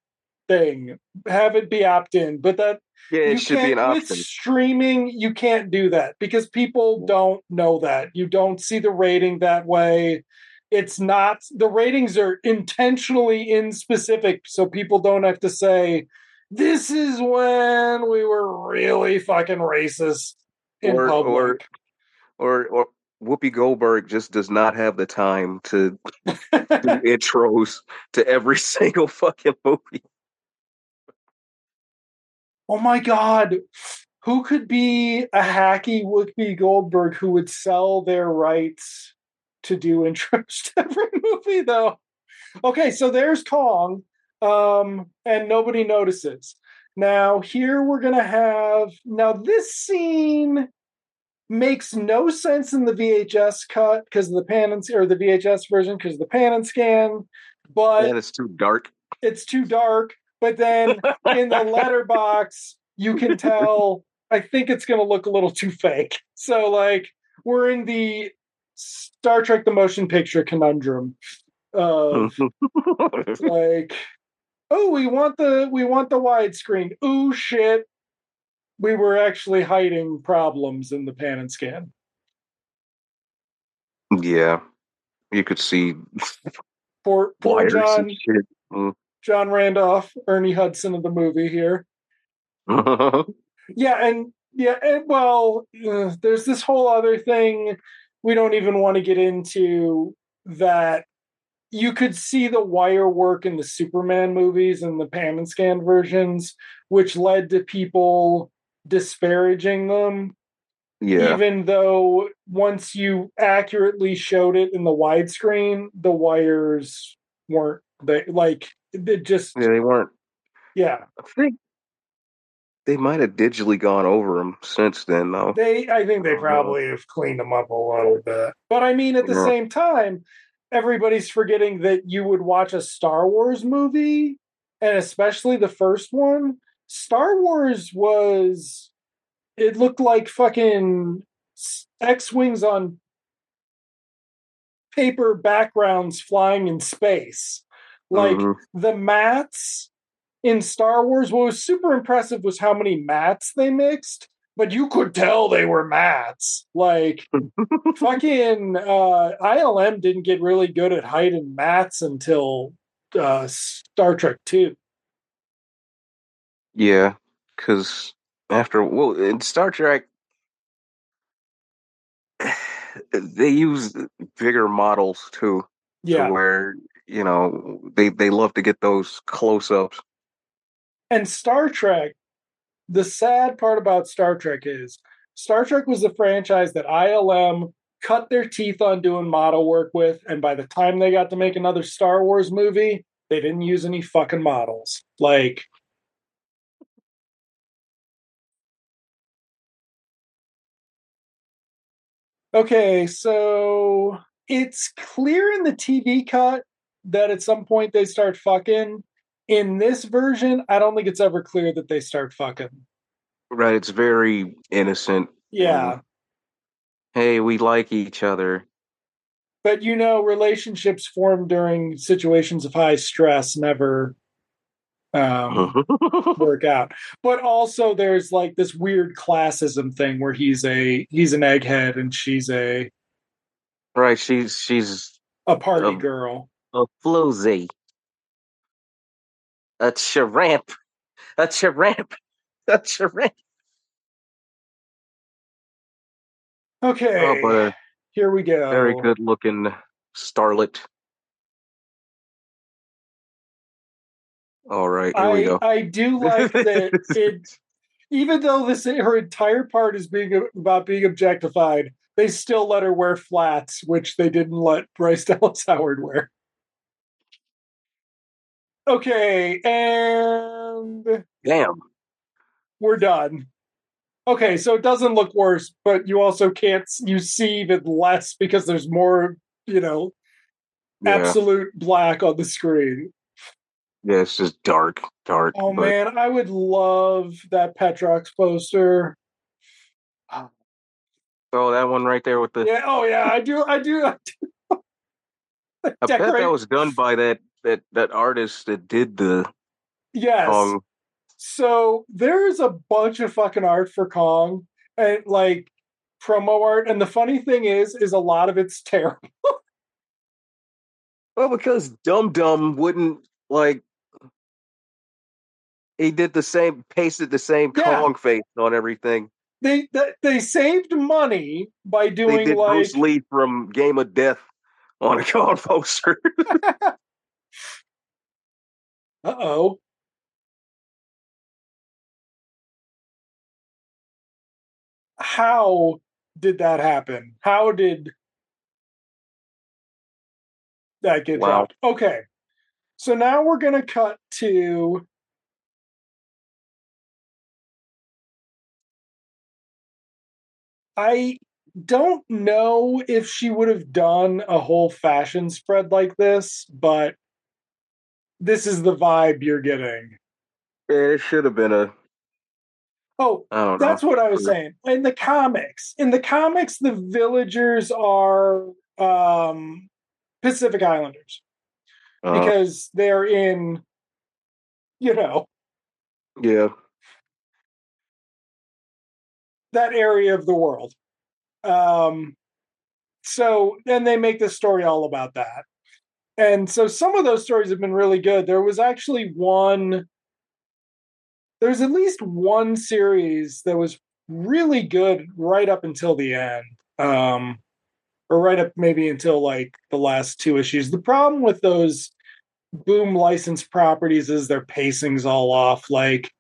thing. Have it be opt in, but that Yeah, it should be an with option. streaming you can't do that because people don't know that you don't see the rating that way it's not the ratings are intentionally in specific, so people don't have to say this is when we were really fucking racist in Or- or- public Or or Whoopi Goldberg just does not have the time to do (laughs) intros to every (laughs) single fucking movie. oh my god who could be a hacky Whoopi Goldberg who would sell their rights to do (laughs) intros to every movie though? Okay, so there's Kong, um, and nobody notices. Now here we're gonna have now this scene makes no sense in the VHS cut because of the pan and or the VHS version because of the pan and scan, but Man, it's too dark. it's too dark. But then in the letterbox, you can (laughs) tell. I think it's going to look a little too fake. So, like, we're in the Star Trek: The Motion Picture conundrum of (laughs) like, oh, we want the we want the widescreen. oh shit. We were actually hiding problems in the pan and scan. yeah, you could see Poor, poor John shit. John Randolph, Ernie Hudson of the movie here. (laughs) Yeah, and yeah, and, well, uh, there's this whole other thing we don't even want to get into that you could see the wire work in the Superman movies and the pan and scan versions, which led to people disparaging them, yeah, even though once you accurately showed it in the widescreen, the wires weren't they like they just yeah, they weren't. yeah I think they might have digitally gone over them since then, though. They, I think they probably have cleaned them up a little bit. But I mean, at the Yeah. same time, everybody's forgetting that you would watch a Star Wars movie, and especially the first one. Star Wars was, it looked like fucking X Wings on paper backgrounds flying in space. Like, Mhm. the mats in Star Wars, what was super impressive was how many mats they mixed, but you could tell they were mats. Like (laughs) fucking uh ILM didn't get really good at hiding mats until uh Star Trek 2. Yeah, because after well, in Star Trek, (sighs) they use bigger models too, Yeah. to where you know they they love to get those close ups. And Star Trek, the sad part about Star Trek is Star Trek was the franchise that ILM cut their teeth on doing model work with, and by the time they got to make another Star Wars movie, they didn't use any fucking models. Like Okay, so it's clear in the TV cut that at some point they start fucking. In this version, I don't think it's ever clear that they start fucking. Right? It's very innocent. Yeah. Hey, we like each other. But you know, relationships formed during situations of high stress never um, (laughs) work out. But also, there's like this weird classism thing where he's a he's an egghead and she's a Right, she's she's a party Um, girl. a floozy. A your ramp. That's your ramp. (laughs) Okay, Oh, but here we go. very good looking starlet. All right, here we go. I do like that (laughs) it even though this her entire part is being about being objectified, they still let her wear flats, which they didn't let Bryce (laughs) Dallas Howard wear. Okay, and Damn. we're done. Okay, so it doesn't look worse, but you also can't you see even less because there's more, you know, Yeah. absolute black on the screen. Yeah, it's just dark, dark. Oh but man, I would love that Petrox poster. Oh, that one right there with the. Yeah, oh yeah, I do, I do. I do. I bet that was done by that that that artist that did the yes. song. So there's a bunch of fucking art for Kong and like promo art, and the funny thing is, is a lot of it's (laughs) terrible. Well, because Dum Dum wouldn't like. He did the same, pasted the same Yeah. Kong face on everything. They they, they saved money by They doing did like Bruce Lee from Game of Death on a Kong (laughs) poster. (laughs) uh oh. How did that happen? How did that get Wow. dropped? Okay. So now we're going to cut to I don't know if she would have done a whole fashion spread like this, but this is the vibe you're getting. it should have been a. Oh, don't know. that's what I was saying. In the comics, in the comics, the villagers are um, Pacific Islanders Uh, because they're in, you know, yeah. that area of the world. Um, so then they make this story all about that. And so some of those stories have been really good. There was actually one, there's at least one series that was really good right up until the end. Um, or right up maybe until like the last two issues. The problem with those boom licensed properties is their pacing's all off. Like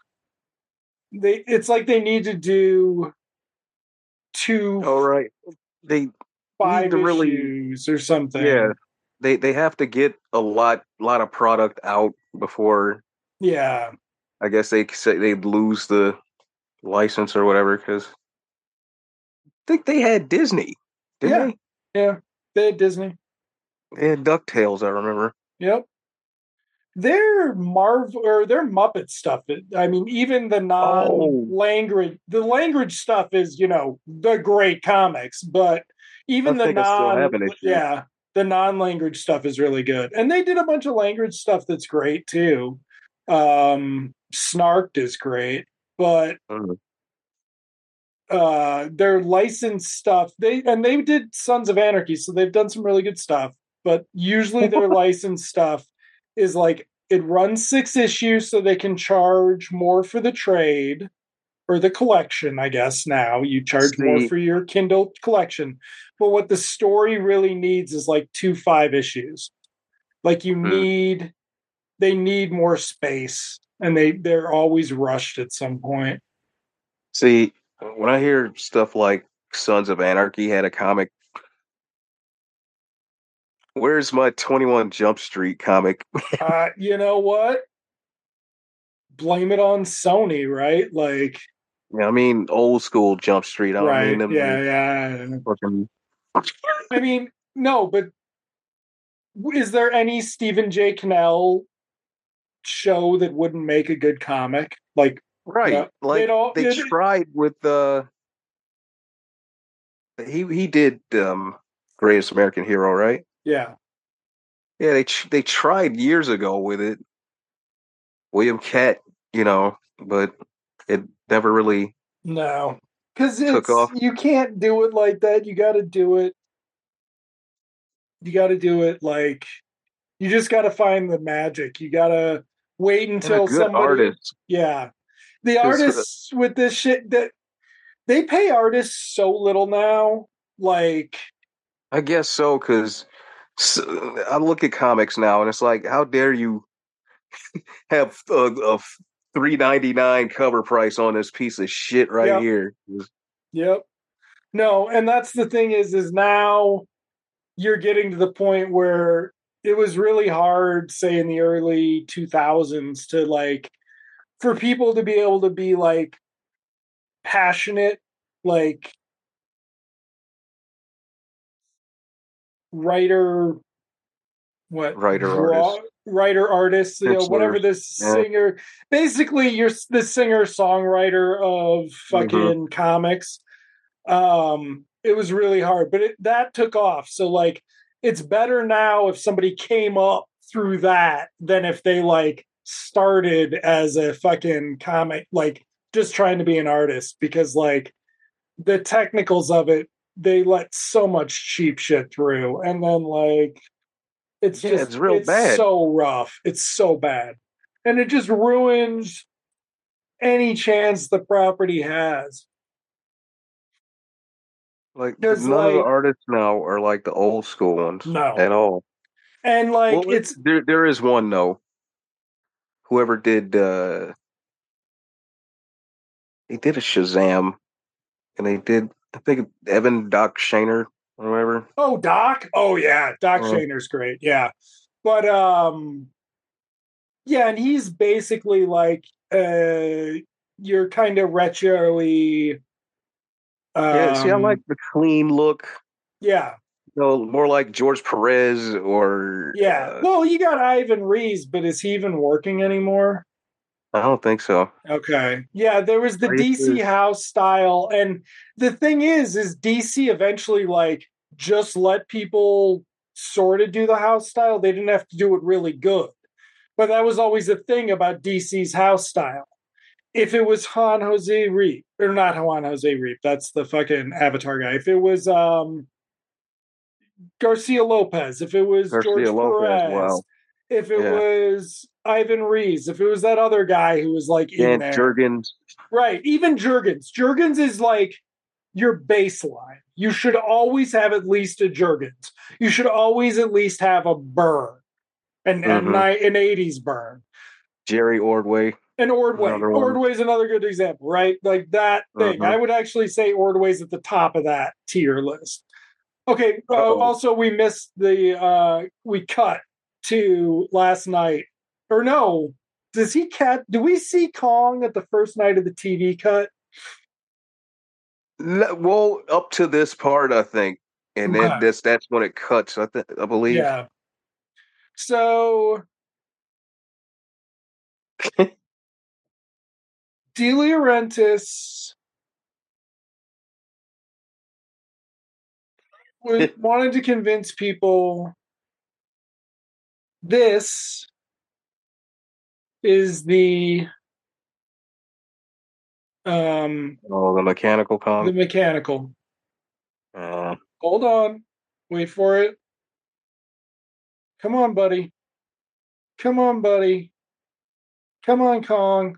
they it's like they need to do two All right. They five to really- issues or something. yeah. They they have to get a lot lot of product out before Yeah. I guess they say they'd lose the license or whatever because I think they had Disney, Yeah. they? Yeah. They had Disney. They had Ducktales, I remember. Yep. Their Marvel or their Muppet stuff. Eh, I mean, even the oh. non-language, the language stuff is, you know, the great comics. But even the think I still non, have an issue. yeah, the non-language stuff is really good. And they did a bunch of language stuff that's great too. Um, Snarked is great, but Mhm. uh their licensed stuff they and they did sons of anarchy so they've done some really good stuff but usually their (laughs) licensed stuff is like it runs six issues so they can charge more for the trade or the collection i guess now you charge more for your kindle collection but what the story really needs is like two five issues like you Hmm. need they need more space and they they're always rushed at some point See, when I hear stuff like Sons of Anarchy had a comic, where's my 21 Jump Street comic? uh, you know what? Blame it on Sony, right? Like, I mean, old school Jump Street. I don't right? mean them Yeah, yeah. fucking. I mean, no, but is there any Stephen J. Cannell show that wouldn't make a good comic? Like, Right. Like they tried with uh he he did um Greatest American Hero, right? yeah, Yeah, they they tried years ago with it. William Katt, you know, but it never really no, because it's off. you can't do it like that. You got to do it you got to do it like you just got to find the magic. You got to wait until somebody. Artist. Yeah, the artists uh, with this shit that they pay artists so little now. Like, I guess so because so, I look at comics now and it's like, how dare you (laughs) have a, a three ninety nine cover price on this piece of shit right yep. here? Yep. No, and that's the thing is, is now you're getting to the point where it was really hard, say in the early 2000s, to like for people to be able to be like passionate, like writer, what writer raw, artist, writer artist, you know, whatever this yeah. singer. Basically, you're the singer songwriter of mm-hmm. fucking mm-hmm. comics. Um, it was really hard, but it, that took off. So like, it's better now if somebody came up through that than if they like started as a fucking comic, like just trying to be an artist because like the technicals of it, they let so much cheap shit through, and then like it's yeah, just it's real it's bad, so rough. It's so bad, and it just ruins any chance the property has. Like none like, of the artists now are like the old school ones. No, at all. And like well, it's there. There is one though. Whoever did, uh he did a Shazam, and they did. I think Evan Doc Shaner or whatever. Oh, Doc. Oh yeah, Doc uh, Shaner's great. Yeah, but um, yeah, and he's basically like uh, you're kind of retro-y um, yeah, see, I like um, the clean look. Yeah. You know, more like George Perez or Yeah. Uh, well, you got Ivan Reis, but is he even working anymore? I don't think so. Okay. Yeah, there was the DC house style and the thing is is DC eventually like just let people sort of do the house style. They didn't have to do it really good. But that was always the thing about DC's house style if it was Juan Jose Ryp, or not Juan Jose Ryp, that's the fucking Avatar guy. If it was um Garcia Lopez, if it was Garcia George Lopez, Perez, wow. if it yeah. was Ivan Reis, if it was that other guy who was like in there. Jurgens. Right, even Jurgens. Jurgens is like your baseline. You should always have at least a Jurgens. You should always at least have a Byrne. An, mm-hmm. an 80s Byrne. Jerry Ordway. And Ordway. Ordway's another good example, right? Like that thing. Uh-huh. I would actually say Ordway's at the top of that tier list. Okay. Uh, also, we missed the. uh We cut to last night, or no? Does he cat? Do we see Kong at the first night of the TV cut? Well, up to this part, I think, and then this that's when it cuts. I think I believe. Yeah. So (laughs) De Laurentiis (laughs) wanted to convince people this is the um oh the mechanical con the mechanical. Uh, hold on. Wait for it. Come on buddy. Come on buddy. Come on kong.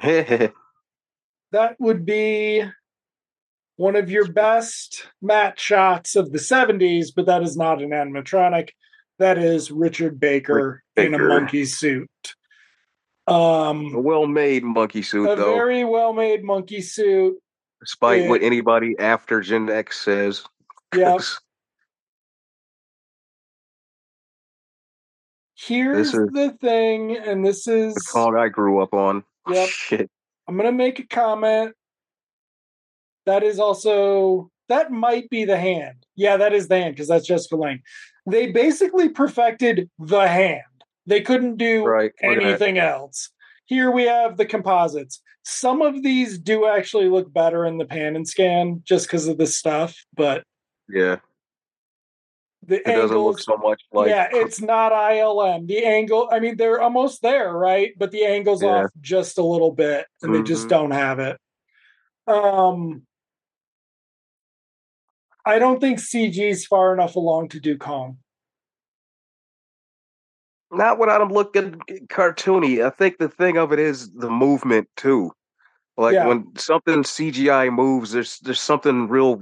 (laughs) That would be one of your best matte shots of the 70s, but that is not an animatronic. That is Richard Baker, in a monkey suit. Um, a well made monkey suit, a though. very well made monkey suit. Despite it, what anybody after Gen X says. Yes. (laughs) Here's the thing, and this is the song I grew up on. (laughs) Yep. Shit. I'm gonna make a comment. That is also that might be the hand. Yeah, that is the hand because that's Jessica Lange. They basically perfected the hand. They couldn't do right. anything else. Here we have the composites. Some of these do actually look better in the pan and scan just because of the stuff, but yeah. The It doesn't look so much like yeah, it's not ILM. The angle, I mean, they're almost there, right? But the angle's Yeah. off just a little bit, and they just Mhm. don't have it. Um, I don't think CG's far enough along to do Kong. not without them looking cartoony. I think the thing of it is the movement too. Like Yeah. when something CGI moves, there's there's something real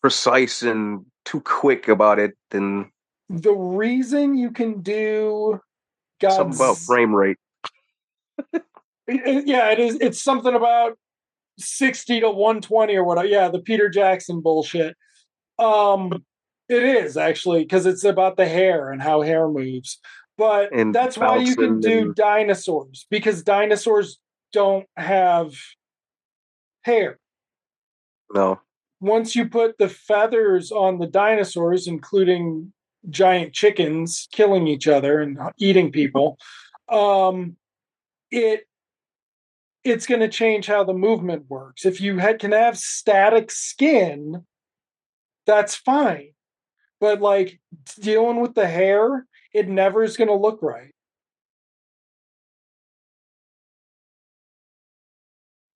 precise and too quick about it, and The reason you can do something about frame rate. (laughs) Yeah, it is. It's something about sixty to one twenty or whatever. Yeah, the Peter Jackson bullshit. Um, it is actually because it's about the hair and how hair moves. But And that's why you can do and- dinosaurs because dinosaurs don't have hair. No, Once you put the feathers on the dinosaurs, including giant chickens killing each other and eating people, um, it it's going to change how the movement works. If you had, can have static skin, that's fine. But like dealing with the hair, it never is going to look right.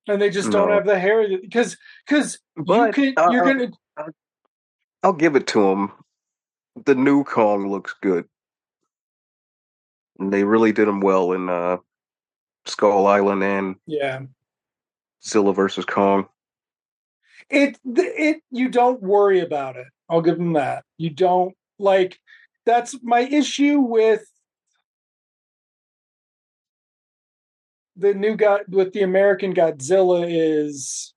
And they just don't have the hair because because you could, uh, you're gonna I'll give it to them. The new Kong looks good. And they really did him well in uh, Skull Island and yeah. Zilla versus Kong. it it you don't worry about it. I'll give them that. You don't like that's my issue with the new god with the american godzilla is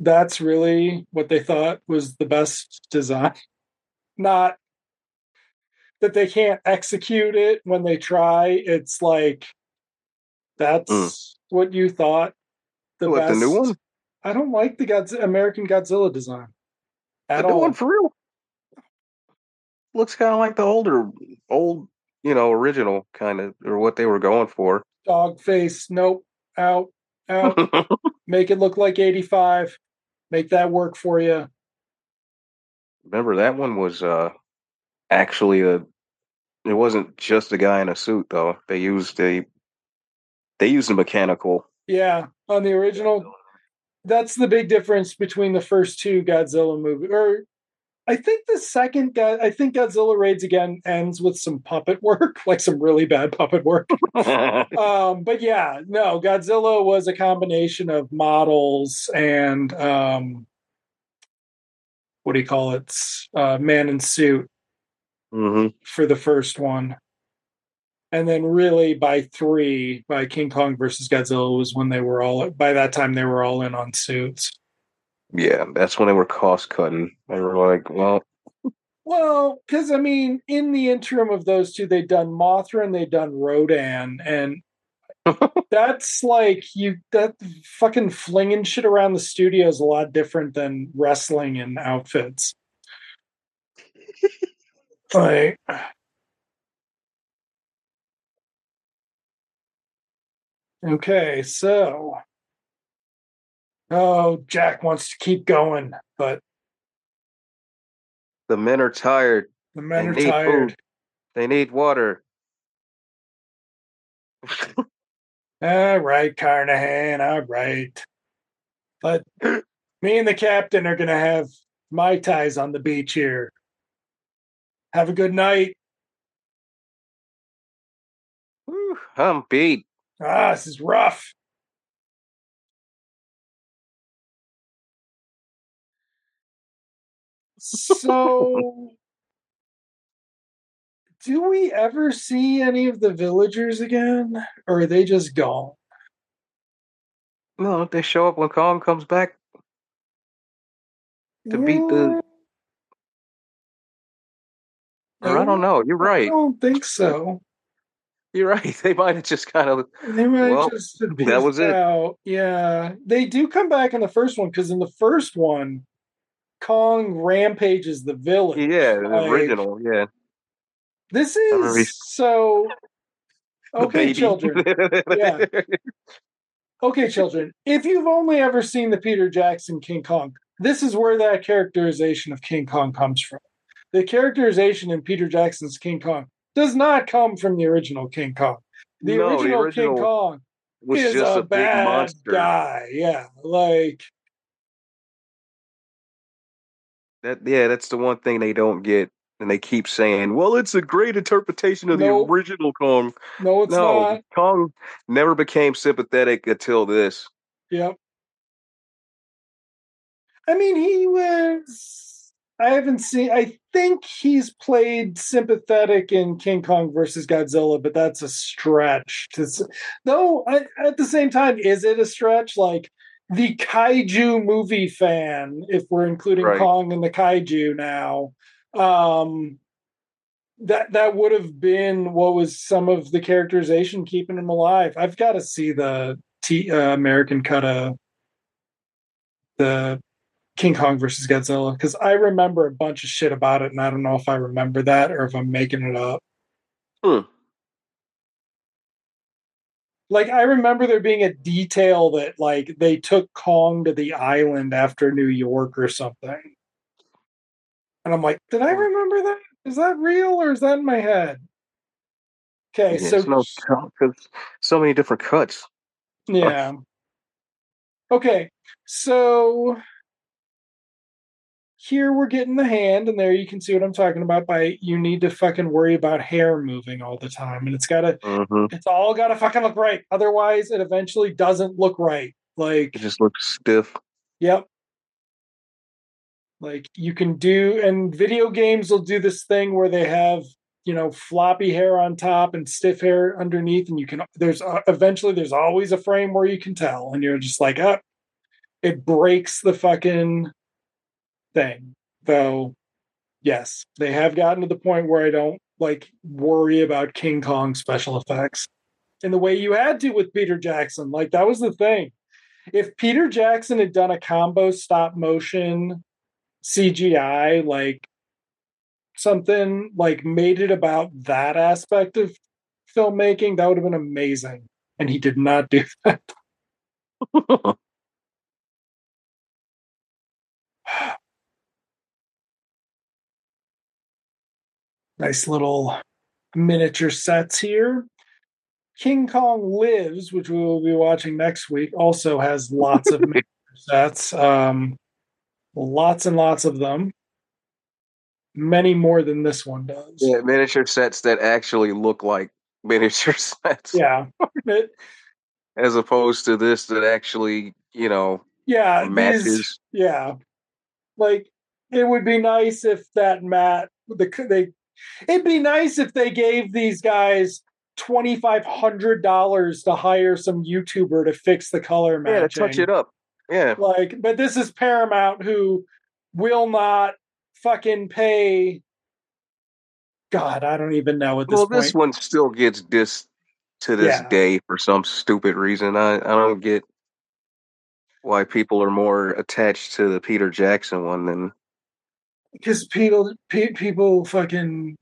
that's really what they thought was the best design. Not that they can't execute it when they try it's like that's Mm. what you thought the What, the new one? I don't like the Godz- American Godzilla design at the all. one for real. Looks kind of like the older, old, you know, original kind of, or what they were going for. Dog face, nope, out, out. (laughs) Make it look like 85. Make that work for you. Remember that one was uh actually a. It wasn't just a guy in a suit though. They used a. They used a mechanical. Yeah, on the original, that's the big difference between the first two Godzilla movies. Or I think the second God, I think Godzilla Raids Again ends with some puppet (laughs) work, like some really bad puppet work. (laughs) um, but yeah, no, Godzilla was a combination of models and um, what do you call it? Uh, man in suit hmm for the first one. And then really by three, by King Kong versus Godzilla was when they were all by that time they were all in on suits. Yeah, that's when they were cost cutting. They were like, well, Well, because I mean, in the interim of those two, they'd done Mothra and they'd done Rodan, and (laughs) that's like you that fucking flinging shit around the studio is a lot different than wrestling in outfits. Like, okay, so oh, Jack wants to keep going, but the men are tired. the men They are need tired. food. They need water. (laughs) (laughs) All right, Carnahan. All right. But me and the captain are going to have my ties on the beach here. Have a good night. Whew, I'm beat. Ah, this is rough. So, do we ever see any of the villagers again? Or are they just gone? No, they show up when Kong comes back. To beat the- Or I don't know. You're right. I don't think so. You're right. They might have just kind of. They might Well, just that was it. Out. Yeah, they do come back in the first one because in the first one, Kong rampages the village. Yeah, the Like, original. Yeah. This is so. (laughs) Okay, children. Yeah. Okay, children. If you've only ever seen the Peter Jackson King Kong, this is where that characterization of King Kong comes from. The characterization in Peter Jackson's King Kong does not come from the original King Kong. The, No, the original, original King Kong Was is just a, a, big bad monster. guy. Yeah, like That yeah, that's the one thing they don't get, and they keep saying, "Well, it's a great interpretation of Nope. the original Kong." no, it's no, not. Kong never became sympathetic until this. Yep. I mean, he was. I haven't seen. I think he's played sympathetic in King Kong versus Godzilla, but that's a stretch. It's, though, I, at the same time, is it a stretch? Like the kaiju movie fan, if we're including Right. Kong in the kaiju now, um, that that would have been what was some of the characterization keeping him alive. I've got to see the T, uh, American cut of the King Kong versus Godzilla because I remember a bunch of shit about it, and I don't know if I remember that or if I'm making it up. Hmm. Like I remember there being a detail that like they took Kong to the island after New York or something. And I'm like, did I remember that? Is that real or is that in my head? Okay, Yeah, so no so many different cuts. Yeah. Okay, so here we're getting the hand, and there you can see what I'm talking about. By you need to fucking worry about hair moving all the time, and it's gotta, hmm it's all gotta fucking look right. Otherwise, it eventually doesn't look right. Like, It just looks stiff. yep. Like you can do, and video games will do this thing where they have you know floppy hair on top and stiff hair underneath, and you can there's uh, eventually there's always a frame where you can tell, and you're just like, up. it breaks the fucking thing. Though, yes, they have gotten to the point where I don't like worry about King Kong special effects in the way you had to with Peter Jackson. Like that was the thing. If Peter Jackson had done a combo stop motion CGI, like something like made it about that aspect of filmmaking, that would have been amazing. And he did not do that. (laughs) nice little miniature sets here. King Kong Lives, which we will be watching next week, also has lots of (laughs) miniature sets. Um, lots and lots of them. Many more than this one does. yeah, miniature sets that actually look like (laughs) miniature sets, Yeah. It- as opposed to this that actually, you know, yeah. these- matches. yeah. Like it would be nice if that mat the they it'd be nice if they gave these guys twenty five hundred dollars to hire some YouTuber to fix the color matching. Yeah, touch it up. Yeah, Like, but this is Paramount who will not fucking pay. God, I don't even know at this well, point. this one still gets dissed to this Yeah. day for some stupid reason. I, I don't get why people are more attached to the Peter Jackson one than because people pe- people fucking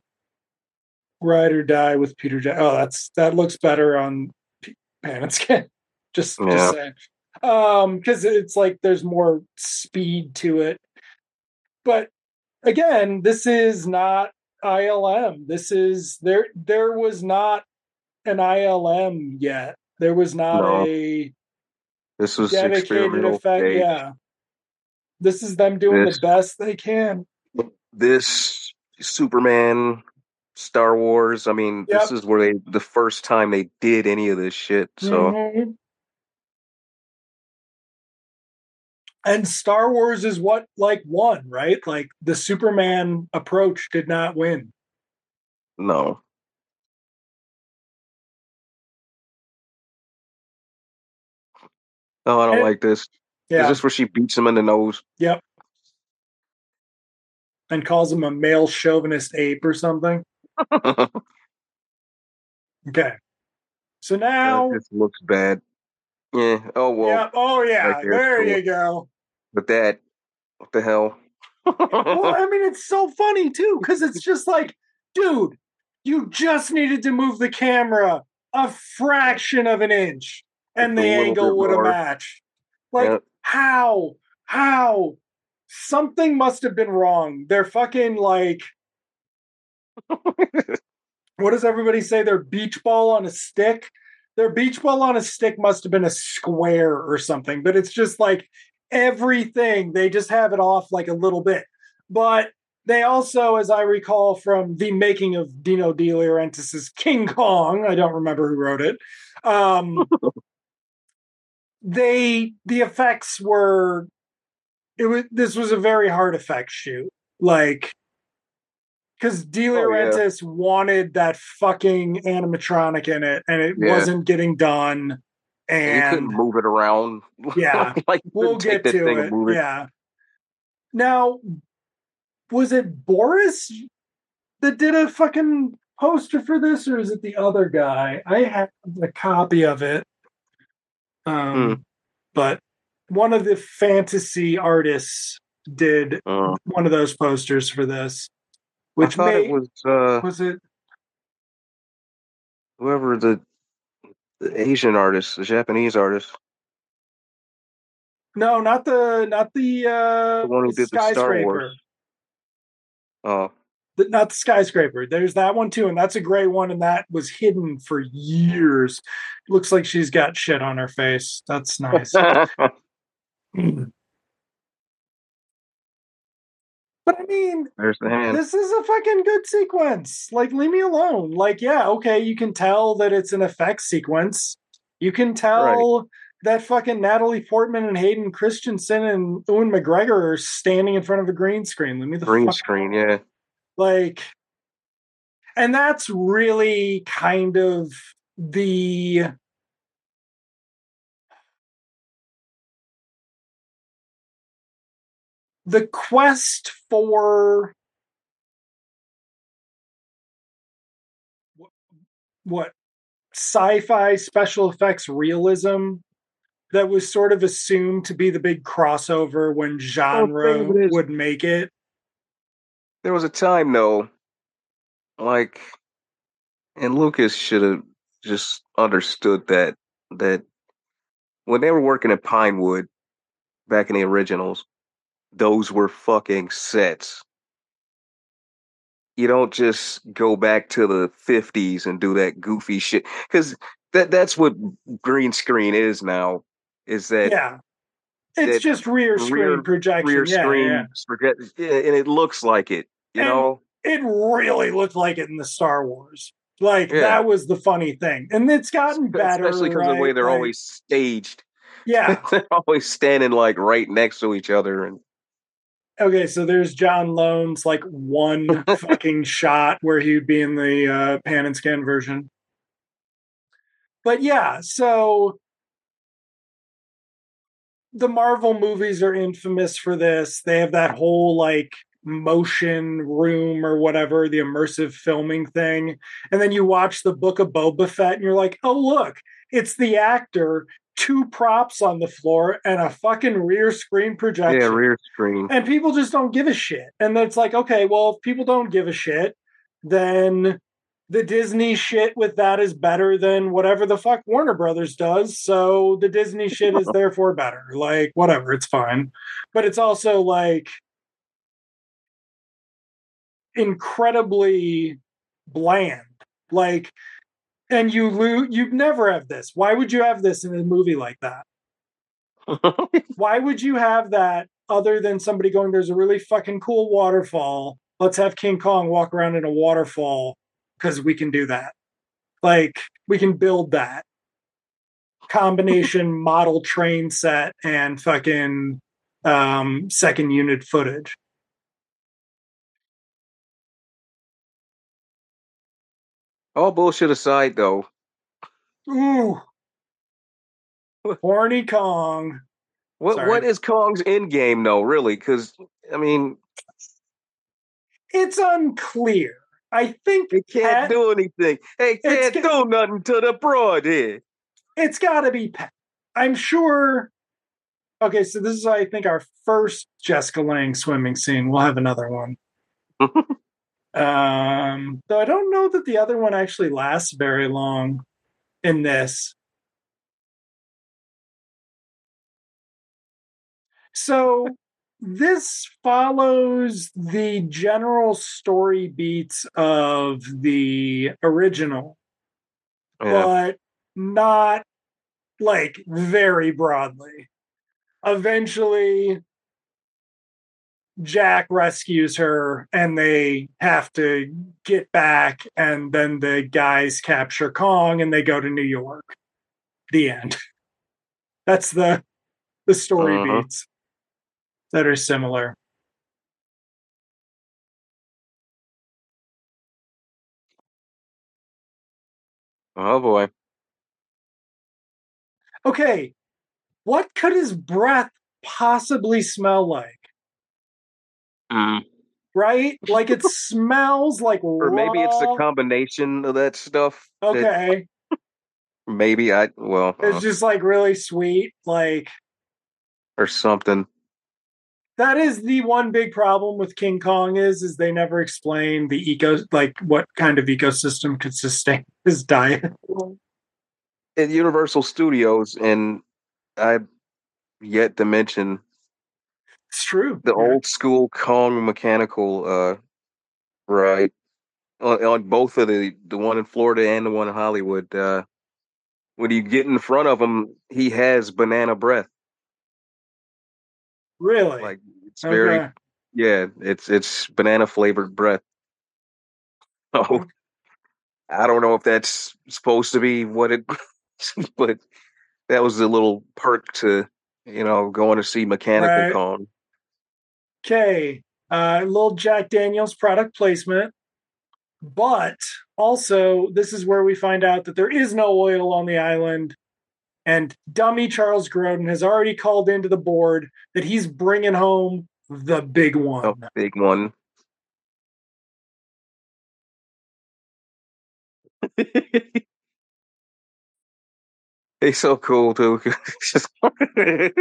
ride or die with Peter. Oh, that's that looks better on P- Pan and Scan. (laughs) Just Yeah. just saying, um, because it's like there's more speed to it. But again, this is not ILM. This is there. There was not an ILM yet. There was not No. a this was dedicated experimental effect. stage. Yeah. This is them doing This- the best they can. This Superman, Star Wars. I mean, this is where they the first time they did any of this shit. So Mhm. And Star Wars is what like won, right? Like the Superman approach did not win. no, no, I don't And- like this. Is this where she beats him in the nose? Yep. And calls him a male chauvinist ape or something. (laughs) Okay. So now this looks bad. Yeah. Oh well. Yeah. Oh yeah. Right there, there cool. you go. But that, what the hell? well, I mean, it's so funny too because it's just like, dude, you just needed to move the camera a fraction of an inch, and Just the angle would have matched. Like Yep. how? How? Something must have been wrong. They're fucking like (laughs) what does everybody say? Their beach ball on a stick. Their beach ball on a stick must have been a square or something, but it's just like everything. They just have it off like a little bit. But they also, as I recall from the making of Dino De Laurentiis's King Kong, I don't remember who wrote it. Um, (laughs) they the effects were it was this was a very hard effect shoot. Like because De Laurentiis oh, yeah. wanted that fucking animatronic in it, and it yeah. wasn't getting done. And you couldn't move it around. (laughs) Yeah, like we'll get to it. it. Yeah. Now, was it Boris that did a fucking poster for this, or is it the other guy? I have a copy of it. Um, hmm. but one of the fantasy artists did uh, one of those posters for this. Which I thought made, it was uh, was it whoever the, the Asian artist, the Japanese artist. No, not the not the uh the one who did the Star Wars. Oh. The, not the skyscraper. There's that one too, and that's a great one, and that was hidden for years. Looks like she's got shit on her face. That's nice. (laughs) Hmm. But I mean, There's the hand. this is a fucking good sequence. Like, leave me alone. Like, yeah, okay, you can tell that it's an effects sequence. You can tell right. that fucking Natalie Portman and Hayden Christensen and Ewan McGregor are standing in front of a green screen. Let me the green screen, yeah. Like, and that's really kind of the the quest for what sci-fi special effects realism that was sort of assumed to be the big crossover when genre oh, would make it. There was a time though, like, and Lucas should have just understood that that when they were working at Pinewood back in the originals, those were fucking sets. You don't just go back to the 50s and do that goofy shit cuz that that's what green screen is now is that Yeah. It's that just rear screen rear, projection. Rear yeah, screen yeah. and it looks like it, you and know. It really looked like it in the Star Wars. Like yeah. that was the funny thing. And it's gotten better. Especially because right? of the way they're like, always staged. Yeah. (laughs) they're always standing like right next to each other and okay, so there's John Lone's like one (laughs) fucking shot where he'd be in the uh, pan and scan version. But yeah, so the Marvel movies are infamous for this. They have that whole like motion room or whatever, the immersive filming thing. And then you watch the book of Boba Fett and you're like, oh, look, it's the actor two props on the floor and a fucking rear screen projection. Yeah, rear screen. And people just don't give a shit. And it's like, okay, well, if people don't give a shit, then the Disney shit with that is better than whatever the fuck Warner Brothers does. So the Disney shit is (laughs) therefore better. Like, whatever, it's fine. But it's also like incredibly bland. Like, and you lose you never have this. Why would you have this in a movie like that? (laughs) Why would you have that other than somebody going there's a really fucking cool waterfall. Let's have king kong walk around in a waterfall because we can do that. Like we can build that. Combination (laughs) model train set and fucking um second unit footage All bullshit aside, though. Ooh. Horny Kong. What Sorry. what is Kong's end game though, really? Because I mean it's unclear. I think it can't Pat, do anything. Hey, can't do nothing to the broad here. It's gotta be Pat. I'm sure Okay, so this is I think our first Jessica Lange swimming scene. We'll have another one. (laughs) Um, though I don't know that the other one actually lasts very long in this. So this follows the general story beats of the original, Yeah. but not like very broadly. Eventually, Jack rescues her and they have to get back, and then the guys capture Kong and they go to New York. The end. (laughs) That's the the story Uh-huh. beats that are similar. Oh boy. Okay, what could his breath possibly smell like? Mm. Right? Like it smells like Or maybe it's a combination of that stuff. that Okay. maybe I well uh, It's just like really sweet. Like or something. that is the one big problem with King Kong is is they never explain the eco like what kind of ecosystem could sustain (laughs) his diet. At Universal Studios, and I yet to mention It's true. the old school Kong mechanical uh right on, on both of the the one in Florida and the one in Hollywood uh when you get in front of him he has banana breath. Really? Like it's very yeah it's it's banana flavored breath. (laughs) Oh I don't know if that's supposed to be what it (laughs) but that was the little perk to you know going to see mechanical Right. Kong Okay, uh, little Jack Daniels product placement, but also this is where we find out that there is no oil on the island, and dummy Charles Grodin has already called into the board that he's bringing home the big one. The big one (laughs) He's so cool (laughs) too. (laughs)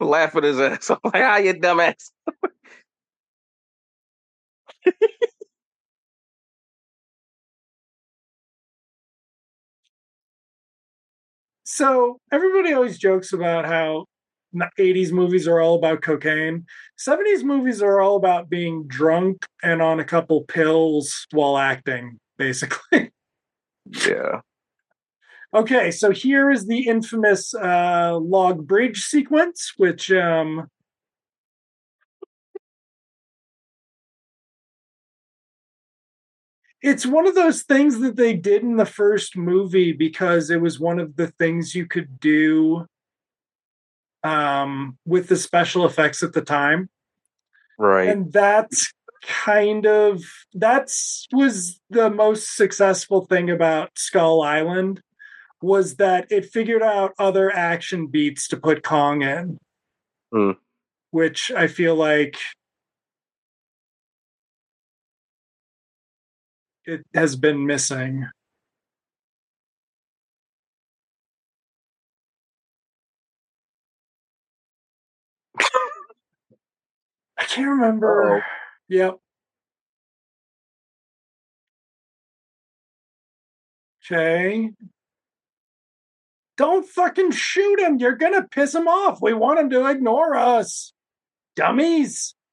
Laughing his ass (laughs) off. Like, ah, you dumbass. So everybody always jokes about how n- 80s movies are all about cocaine. 70s movies are all about being drunk and on a couple pills while acting, basically. Yeah. Okay, so here is the infamous uh, log bridge sequence, which um, it's one of those things that they did in the first movie because it was one of the things you could do um, with the special effects at the time Right. and that's kind of that's was the most successful thing about skull island was that it figured out other action beats to put kong in Hmm. which i feel like it has been missing (laughs) i can't remember Uh-oh. Yep. Okay. Don't fucking shoot him. You're going to piss him off. We want him to ignore us. Dummies. (laughs)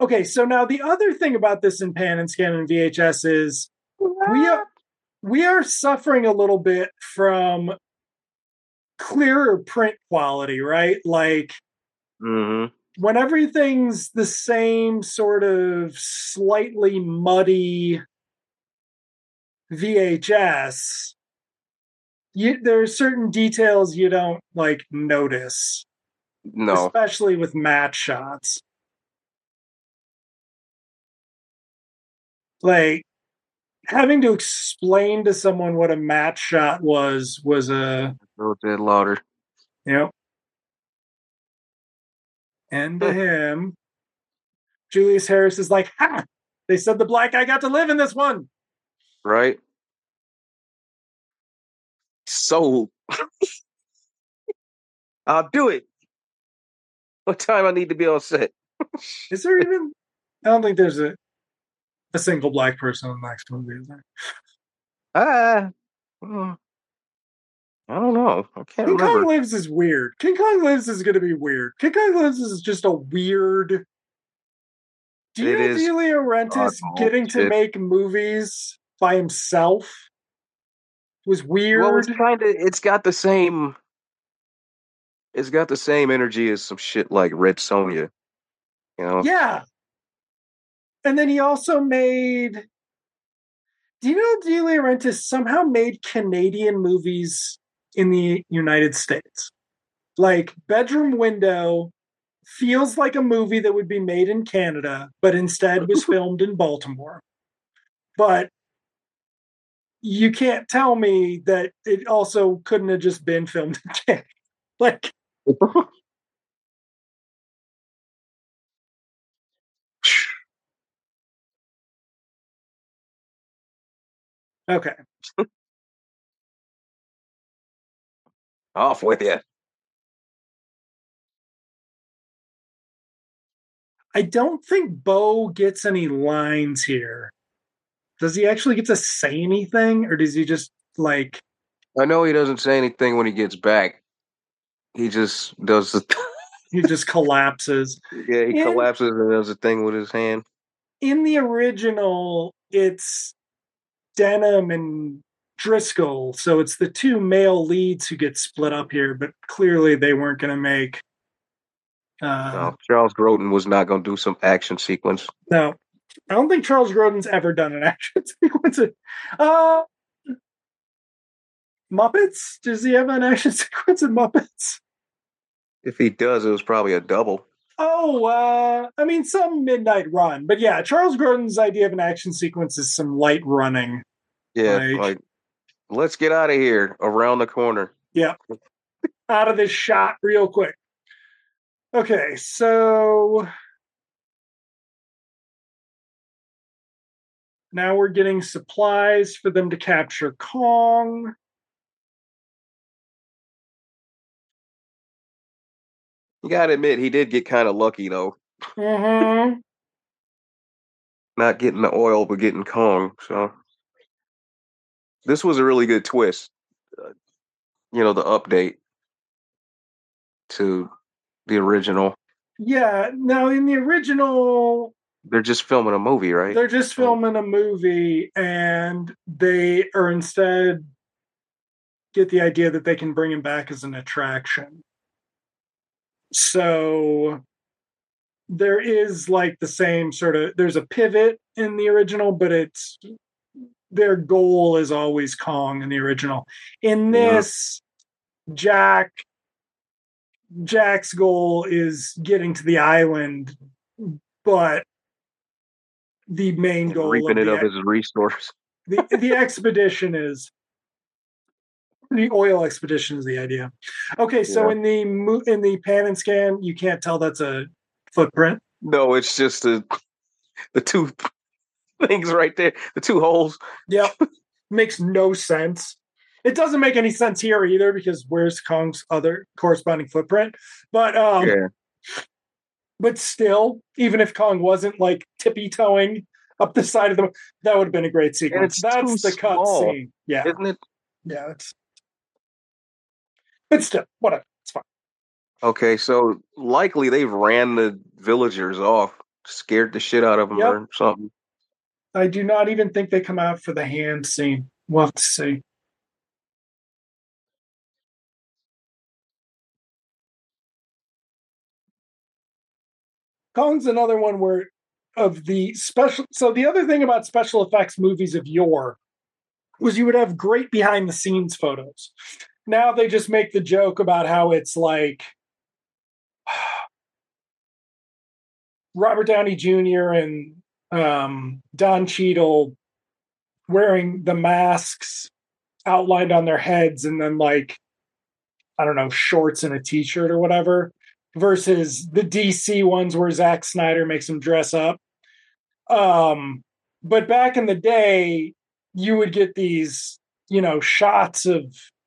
Okay, so now the other thing about this in Pan and Scan and VHS is we are we are suffering a little bit from clearer print quality, right? Like hmm when everything's the same sort of slightly muddy VHS, you, there are certain details you don't like notice, No. especially with match shots. Like having to explain to someone what a match shot was was a No dead louder. know and to him julius harris is like ha they said the black guy got to live in this one Right? So I'll do it. What time I need to be on set? is there even i don't think there's a a single black person in the next movie is there Ah. mm. I don't know. I can't King remember. Kong Lives is weird. King Kong Lives is going to be weird. King Kong Lives is just a weird. Do you It know is De Laurentiis getting to make movies by himself was weird? Well, it's kind of. It's got the same. It's got the same energy as some shit like Red Sonja. You know. Yeah. And then he also made. Do you know De Laurentiis somehow made Canadian movies in the United States? Like Bedroom Window feels like a movie that would be made in Canada, but instead was (laughs) filmed in Baltimore. But you can't tell me that it also couldn't have just been filmed in (laughs) Canada. Like, okay. (laughs) Off with you. I don't think Bo gets any lines here. Does he actually get to say anything, or does he just like I know he doesn't say anything when he gets back. He just does the. (laughs) he just collapses? yeah, he Yeah. collapses and does a thing with his hand. In the original, it's Denham and Driscoll, so it's the two male leads who get split up here. But clearly, they weren't going to make. Uh, No, Charles Grodin was not going to do some action sequence. No, I don't think Charles Grodin's ever done an (laughs) action sequence. Uh, Muppets? Does he have an action (laughs) sequence in Muppets? If he does, it was probably a double. Oh, uh, I mean, some midnight run. But yeah, Charles Grodin's idea of an action sequence is some light running. Yeah, Like- like, let's get out of here around the corner. Yeah, (laughs) out of this shot real quick. Okay, so now we're getting supplies for them to capture Kong. You got to admit, he did get kind of lucky though, hmm not getting the oil but getting Kong. So this was a really good twist. Uh, you know, the update to the original. Yeah, now in the original, They're just filming a movie, right? they're just filming a movie and they are instead get the idea that they can bring him back as an attraction. So there is like the same sort of there's a pivot in the original, but it's their goal is always Kong in the original. In Yeah. this, Jack Jack's goal is getting to the island, but the main goal reaping of it of his resource. (laughs) the, the expedition is the oil expedition is the idea. Okay, so Yeah. in the in the pan and scan, you can't tell that's a footprint. No, it's just the the two things right there, the two holes. Yep, (laughs) makes no sense. It doesn't make any sense here either because where's Kong's other corresponding footprint? But um, yeah, but still, even if Kong wasn't like tippy toeing up the side of the, that would have been a great sequence. it's That's too the cut small. scene. Yeah, isn't it? yeah. It's, but still, whatever. It's fine. Okay, so likely they've ran the villagers off, scared the shit out of them Yep. or something. I do not even think they come out for the hand scene. We'll have to see. Kong's another one where of the special. So the other thing about special effects movies of yore was you would have great behind the scenes photos. Now they just make the joke about how it's like (sighs) Robert Downey Jr. and um, Don Cheadle wearing the masks outlined on their heads and then like I don't know shorts and a t-shirt or whatever versus the DC ones where Zack Snyder makes them dress up. Um, but back in the day, you would get these, you know, shots of,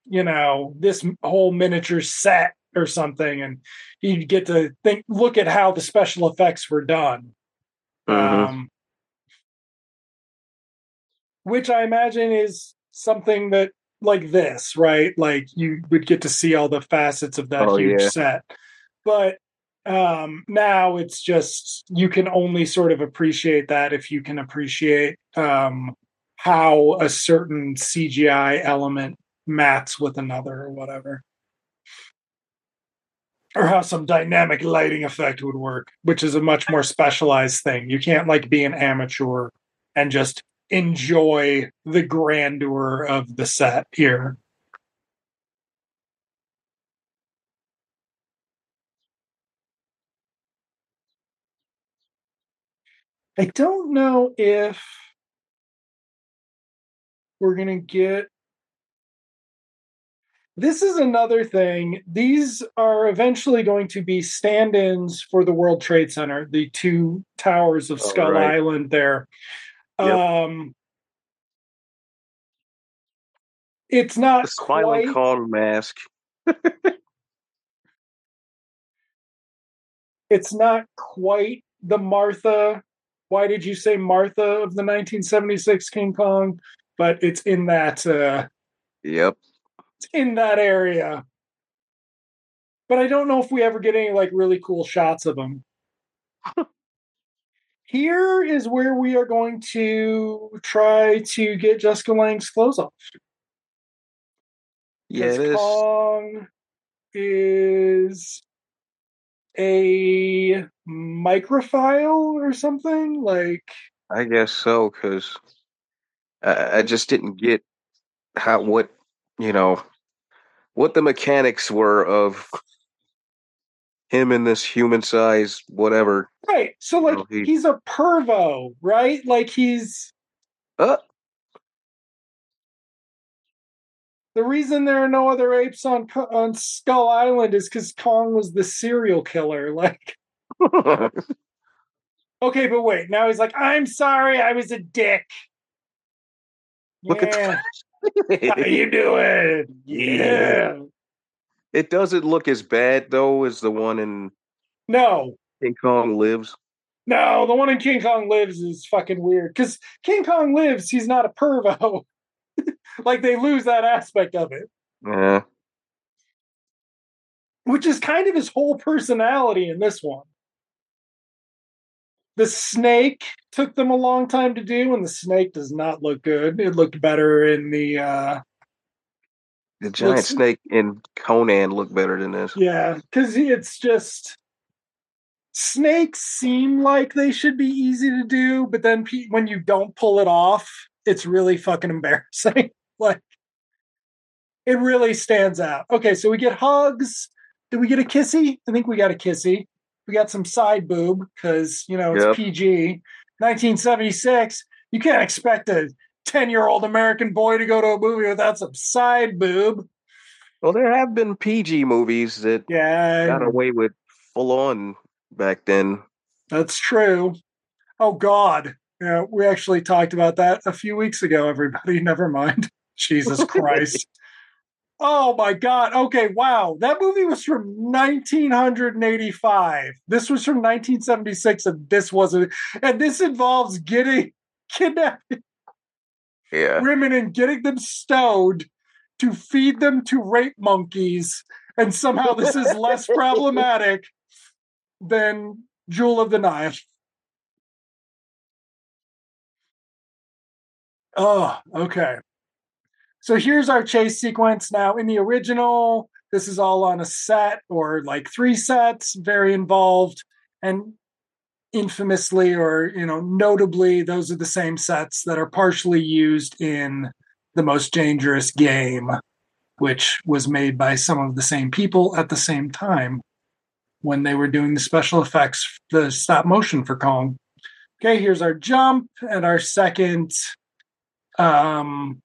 you know, this whole miniature set or something, and you'd get to think, look at how the special effects were done. Mhm. Um, which I imagine is something that like this, right? Like you would get to see all the facets of that Oh, huge yeah. set. But um now it's just you can only sort of appreciate that if you can appreciate um how a certain CGI element mats with another or whatever. Or how some dynamic lighting effect would work, which is a much more specialized thing. You can't like be an amateur and just enjoy the grandeur of the set here. I don't know if we're going to get. This is another thing. These are eventually going to be stand ins for the World Trade Center, the two towers of Oh, Skull right. Island there. Yep. Um, it's not The smiling quite. Mask. (laughs) it's not quite the Martha. Why did you say Martha of the 1976 King Kong? But it's in that uh, Yep. it's in that area. But I don't know if we ever get any like really cool shots of him. (laughs) Here is where we are going to try to get Jessica Lange's clothes off. Yeah. Kong is a microphile or something like I guess so, because I, I just didn't get how what you know what the mechanics were of him in this human size whatever. right so like No, he- he's a pervo right like he's Uh, the reason there are no other apes on on skull island is because kong was the serial killer (laughs) like okay but wait now he's like i'm sorry i was a dick Look at yeah. how are you doing yeah it doesn't look as bad though as the one in no King Kong Lives. No, the one in King Kong Lives is fucking weird because King Kong Lives, he's not a pervo. (laughs) like they lose that aspect of it, Yeah. which is kind of his whole personality in this one. The snake took them a long time to do, and the snake does not look good. It looked better in the uh The giant Looks- snake in Conan looked better than this. yeah, because it's just snakes seem like they should be easy to do, but then pe- when you don't pull it off, it's really fucking embarrassing. (laughs) like it really stands out. Okay, so we get hugs. Did we get a kissy? I think we got a kissy. We got some side boob because you know it's Yep. PG. 1976. You can't expect a 10 year old American boy to go to a movie without some side boob. Well, there have been PG movies that Yeah, got away with full on back then. That's true. Oh God. Yeah, we actually talked about that a few weeks ago, everybody. (laughs) Never mind. Jesus (laughs) Christ. Oh my God. Okay, wow. That movie was from 1985. This was from 1976, and this wasn't and this involves getting (laughs) kidnapping Yeah. women and getting them stowed to feed them to rape monkeys. And somehow this is less (laughs) problematic than Jewel of the Nile. Oh, okay. So here's our chase sequence. Now, in the original, this is all on a set or like three sets, very involved. And infamously or, you know, notably, those are the same sets that are partially used in The Most Dangerous Game, which was made by some of the same people at the same time when they were doing the special effects, the stop motion for Kong. Okay, here's our jump and our second um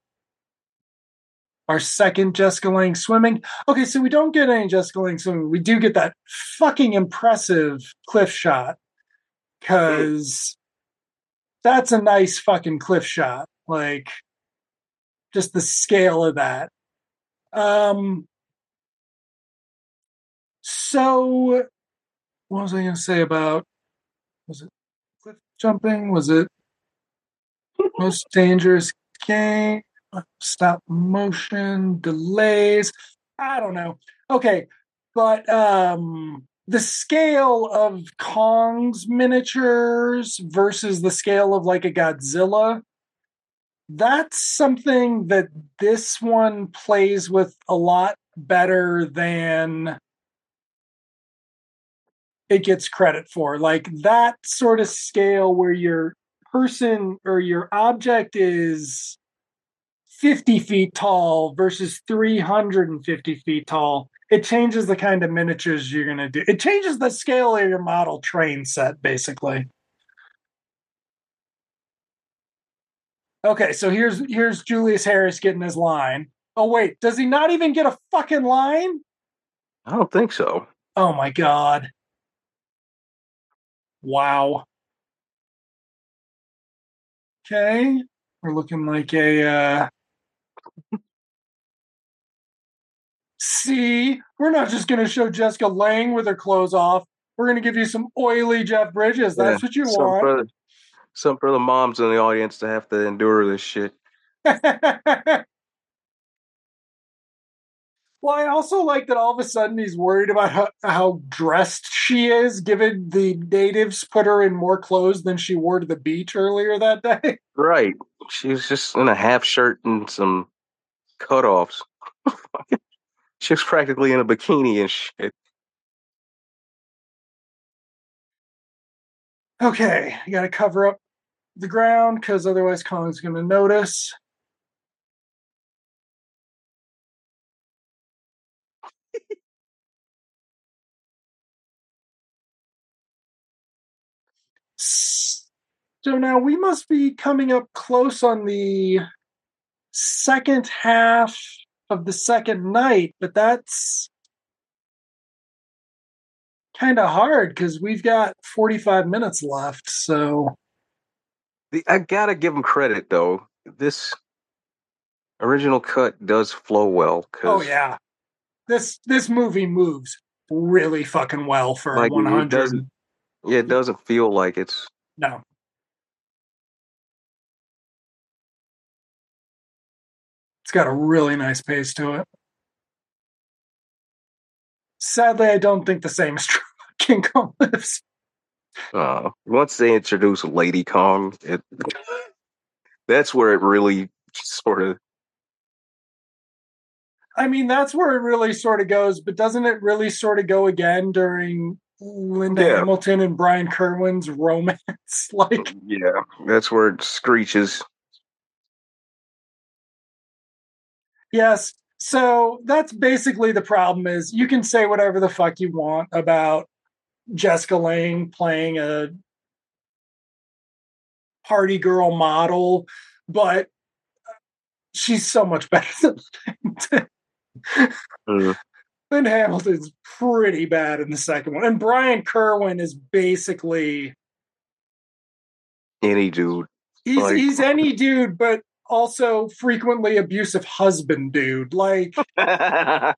our second Jessica Lange swimming. Okay, so we don't get any Jessica Lange swimming. We do get that fucking impressive cliff shot because that's a nice fucking cliff shot. Like just the scale of that. Um so what was I gonna say about was it cliff jumping? Was it most dangerous game? Stop motion delays. I don't know. Okay, but um the scale of Kong's miniatures versus the scale of like a Godzilla, that's something that this one plays with a lot better than it gets credit for. Like that sort of scale where your person or your object is 50 feet tall versus 350 feet tall it changes the kind of miniatures you're going to do. It changes the scale of your model train set, basically. Okay, so here's here's Julius Harris getting his line. Oh wait, does he not even get a fucking line? I don't think so. Oh my god. Wow. Okay, we're looking like a uh See, we're not just going to show Jessica Lange with her clothes off. We're going to give you some oily Jeff Bridges. That's yeah, what you some want. For the, some for the moms in the audience to have to endure this shit. (laughs) well, I also like that all of a sudden he's worried about how, how, dressed she is, given the natives put her in more clothes than she wore to the beach earlier that day. Right. She was just in a half shirt and some cutoffs. (laughs) She was practically in a bikini and shit. Okay, you got to cover up the ground because otherwise Kong's to notice. so now we must be coming up close on the second half of the second night, but that's kind of hard because we've got 45 minutes left. So the, I gotta give them credit though. This original cut does flow well. oh yeah, this this movie moves really fucking well for like, 100. It yeah, it doesn't feel like it's no. Got a really nice pace to it. Sadly, I don't think the same is true about King Kong lives. Uh, once they introduce Lady Kong, it that's where it really sort of. I mean, that's where it really sort of goes, but doesn't it really sort of go again during Linda yeah. Hamilton and Brian Kerwin's romance? (laughs) like, yeah, that's where it screeches. Yes. So that's basically the problem is you can say whatever the fuck you want about Jessica Lange playing a party girl model, but she's so much (laughs) better than mm. Ben Hamilton's pretty bad in the second one. And Brian Kerwin is basically any dude. He's like... he's any dude, but also frequently abusive husband dude. Like (laughs)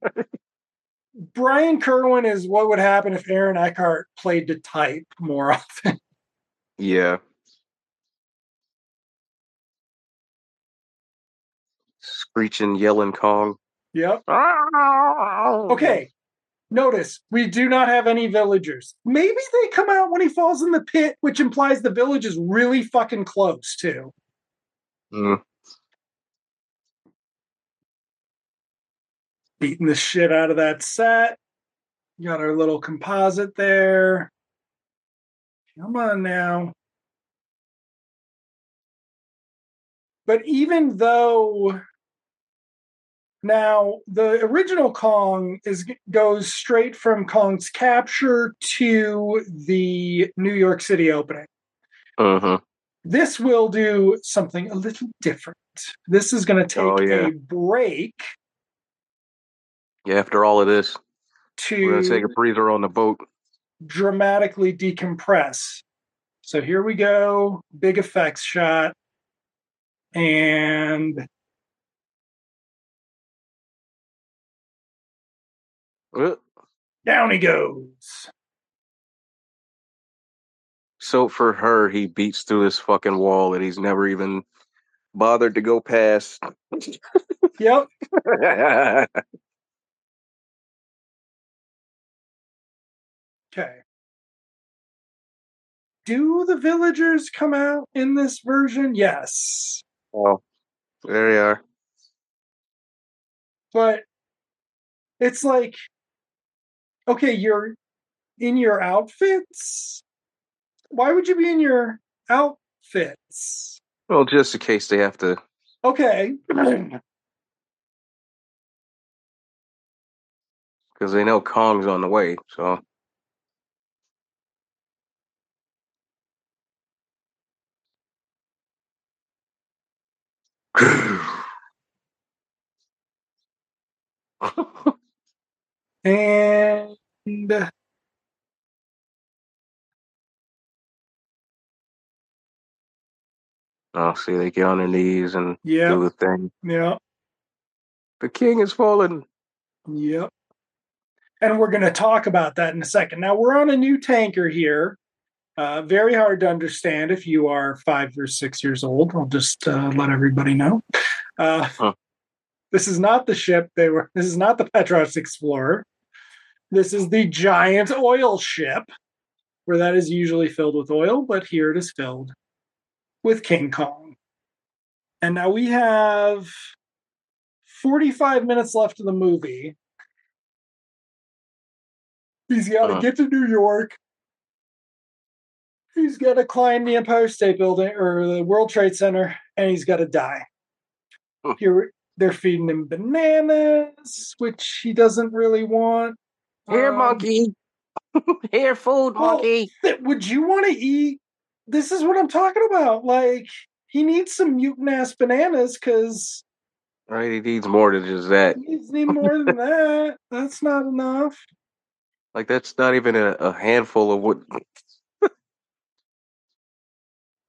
Brian Kerwin is what would happen if Aaron Eckhart played to type more (laughs) often. Yeah. Screeching, yelling Kong. Yep. Okay. Notice we do not have any villagers. Maybe they come out when he falls in the pit, which implies the village is really fucking close too. Mm. Beating the shit out of that set. Got our little composite there. Come on now. But even though now the original Kong is goes straight from Kong's capture to the New York City opening. Uh-huh. This will do something a little different. This is going to oh, take oh, yeah. a break yeah, after all of this, to we're gonna take a breather on the boat. Dramatically decompress. So here we go, big effects shot, and uh. down he goes. So for her, he beats through this fucking wall that he's never even bothered to go past. Yep. (laughs) Okay. Do the villagers come out in this version? Yes. oh, there you are. But it's like, okay, you're in your outfits. Why would you be in your outfits? Well, just in case they have to. Okay. (clears throat) because they know Kong's on the way. So and oh, see, they get on their knees and yeah, do the thing. yeah, The king is fallen. yep. And we're going to talk about that in a second. Now we're on a new tanker here. Uh, very hard to understand if you are five or six years old. I'll just uh, let everybody know. Uh, Huh. This is not the ship they were. This is not the Petrox Explorer. This is the giant oil ship, where that is usually filled with oil, but here it is filled with King Kong. And now we have 45 minutes left of the movie. He's got to Huh. get to New York. He's got to climb the Empire State Building or the World Trade Center, and he's got to die. Huh. Here, they're feeding him bananas, which he doesn't really want. Here, Um, monkey. (laughs) Here, food, well, monkey. th- would you want to eat? This is what I'm talking about. Like, he needs some mutant ass bananas because Right, he needs more than just that. he needs need more than (laughs) that. That's not enough. Like that's not even a, a handful of what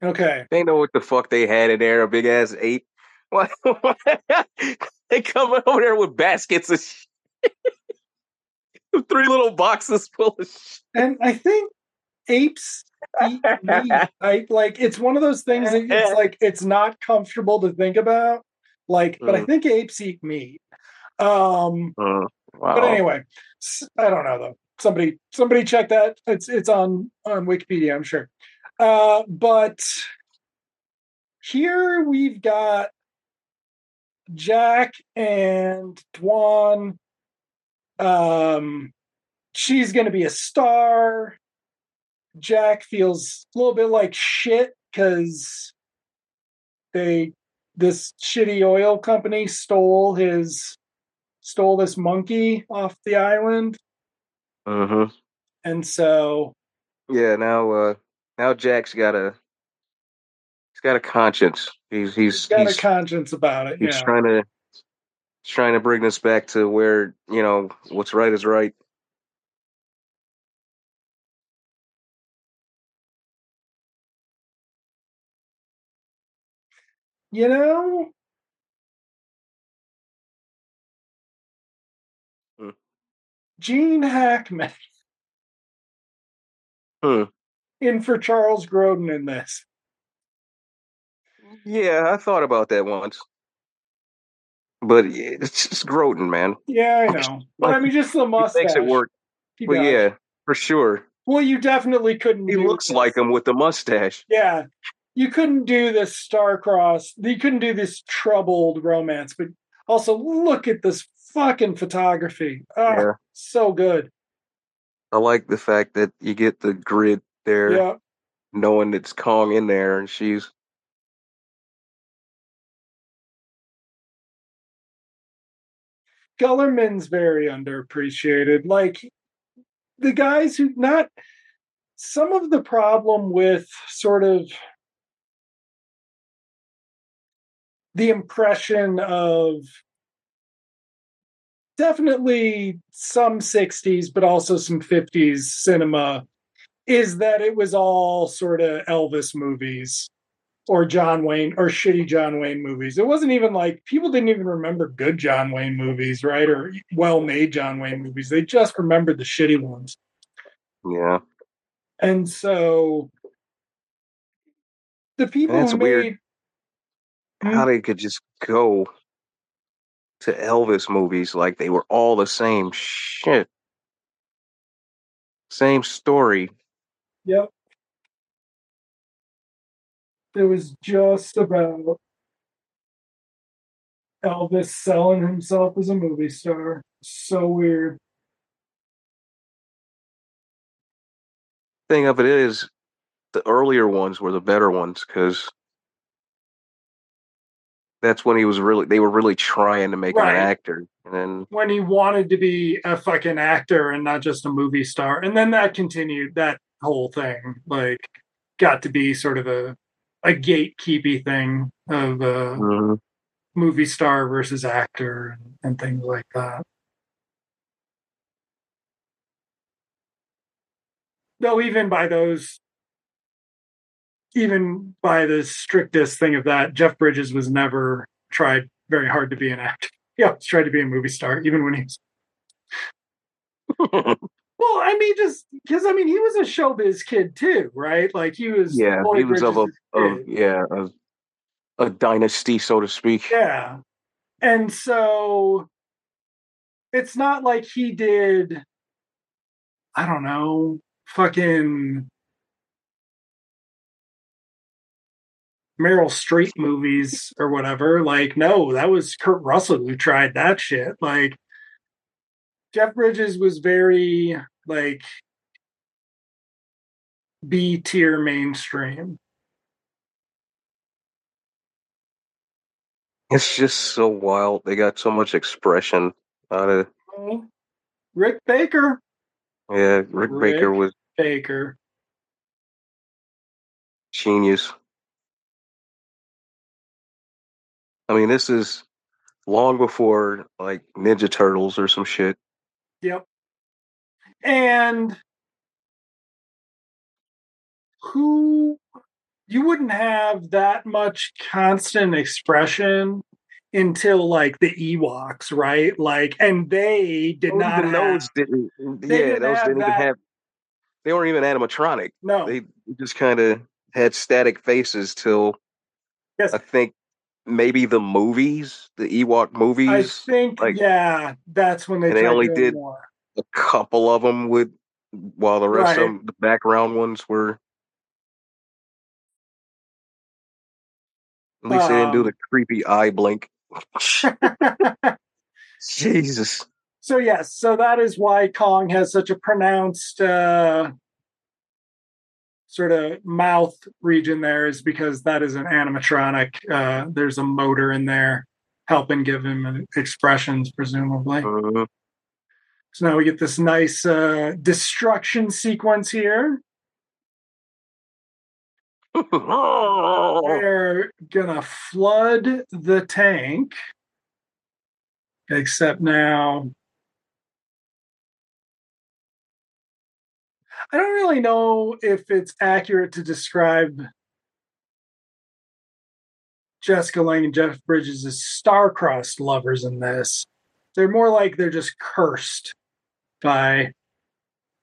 Okay. they know what the fuck they had in there. A big ass ape. What? (laughs) they come over there with baskets of three little boxes full of shit. And I think apes eat meat. (laughs) I like it's one of those things that it's like it's not comfortable to think about. Like, but I Mm. think apes eat meat. Um, Uh, wow. but anyway, I don't know though. Somebody somebody check that. It's it's on on Wikipedia, I'm sure. Uh, but here we've got Jack and Dwan. Um, she's going to be a star. Jack feels a little bit like shit because they this shitty oil company stole his stole this monkey off the island, hmm and so Yeah. Now, uh, now Jack's got a he's got a conscience. He's he's he's got he's, a conscience about it. he's Yeah. trying to he's trying to bring this back to where you know what's right is right. You know, Hmm. Gene Hackman Hmm. in for Charles Grodin in this. Yeah, I thought about that once, but yeah, it's just Grodin, man. Yeah, I know. But I mean, just the He mustache. makes it work. He But does. yeah, for sure, Well, you definitely couldn't. he looks this. like him with the mustache. Yeah, you couldn't do this star-crossed. You couldn't do this troubled romance. But also, look at this fucking photography. Oh, Yeah. so good. I like the fact that you get the grid there, Yeah. knowing it's Kong in there, and she's Guillermin's very underappreciated. Like the guys who not some of the problem with sort of the impression of definitely some 60s but also some 50s cinema is that it was all sort of Elvis movies or John Wayne or shitty John Wayne movies. It wasn't even like people didn't even remember good John Wayne movies, right? Or well made John Wayne movies. They just remembered the shitty ones. yeah. And so the people That's who weird. Hmm? how they could just go to Elvis movies like they were all the same shit. Same story. Yep. It was just about Elvis selling himself as a movie star. So weird. Thing of it is, the earlier ones were the better ones because that's when he was really they were really trying to make him an actor. And then When he wanted to be a fucking actor and not just a movie star. And then that continued, that whole thing, like, got to be sort of a a gatekeepy thing of uh, Mhm. movie star versus actor and, and things like that. Though even by those, even by the strictest thing of that, Jeff Bridges was never tried very hard to be an actor. (laughs) He always tried to be a movie star, even when he was. (laughs) Well, I mean, just because I mean, he was a showbiz kid too, right? Like he was. yeah, he was of a of yeah of a dynasty, so to speak. Yeah. And so it's not like he did, I don't know, fucking Meryl Streep movies or whatever. Like, no, that was Kurt Russell who tried that shit. Like, Jeff Bridges was very, like, B tier mainstream. It's just so wild. They got so much expression out of oh, Rick Baker. yeah. Rick, Baker was Baker. genius. I mean, this is long before like Ninja Turtles or some shit. Yep. And who you wouldn't have that much constant expression until like the Ewoks, right? Like, and they did not have, those didn't. yeah, didn't those didn't even have. They weren't even animatronic. no. They just kind of had static faces till Yes. I think maybe the movies, the Ewok movies, I think, like- yeah, that's when they, And they only did- more. a couple of them with, while the rest Right. of them, the background ones were. At least they didn't do Um, the creepy eye blink. (laughs) Jesus. So yes, so that is why Kong has such a pronounced uh, sort of mouth region there, is because that is an animatronic. Uh, there's a motor in there helping give him expressions, presumably. Mhm. So now we get this nice uh, destruction sequence here. (laughs) They're gonna flood the tank, except now. I don't really know if it's accurate to describe Jessica Lange and Jeff Bridges as star-crossed lovers in this. They're more like they're just cursed by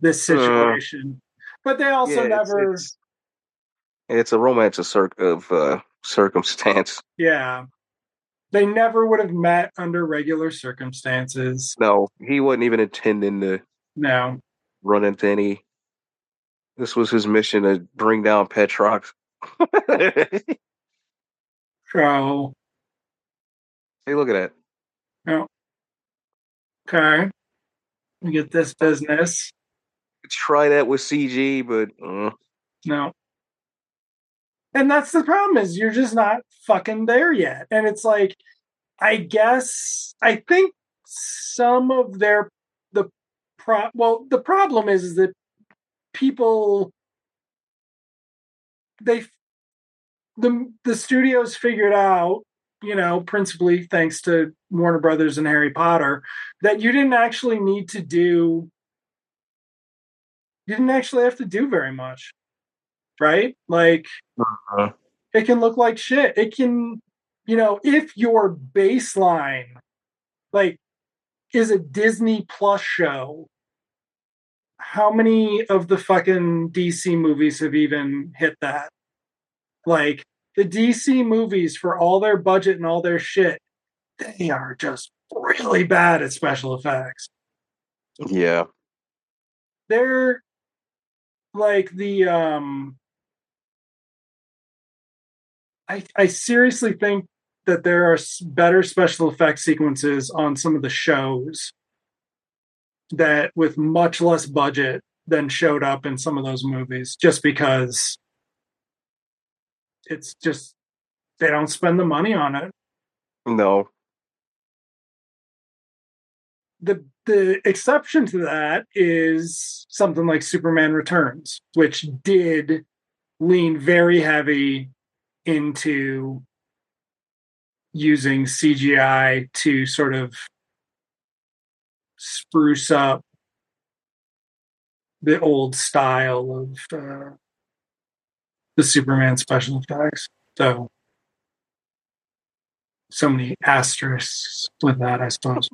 this situation. but they also Yeah, it's- never It's, it's a romance of, cir- of uh, circumstance. Yeah. They never would have met under regular circumstances. No, he wasn't even intending to No. run into any. This was his mission to bring down Petrox. so, (laughs) hey, look at that. Yeah. Okay. We get this business. Try that with CG, but uh, No. And that's the problem is you're just not fucking there yet. And it's like, I guess, I think some of their, the pro, well, the problem is, is that people, they, the, the studios figured out, you know, principally thanks to Warner Brothers and Harry Potter, that you didn't actually need to do, you didn't actually have to do very much. Right? Like, uh, it can look like shit. It can, you know, if your baseline, like, is a Disney Plus show, how many of the fucking DC movies have even hit that? Like, the DC movies for all their budget and all their shit, they are just really bad at special effects. Yeah. They're like the um I I seriously think that there are better special effects sequences on some of the shows that with much less budget than showed up in some of those movies just because it's just they don't spend the money on it. No. The the exception to that is something like Superman Returns, which did lean very heavy into using CGI to sort of spruce up the old style of uh, the Superman special effects. So, so many asterisks with that, I suppose.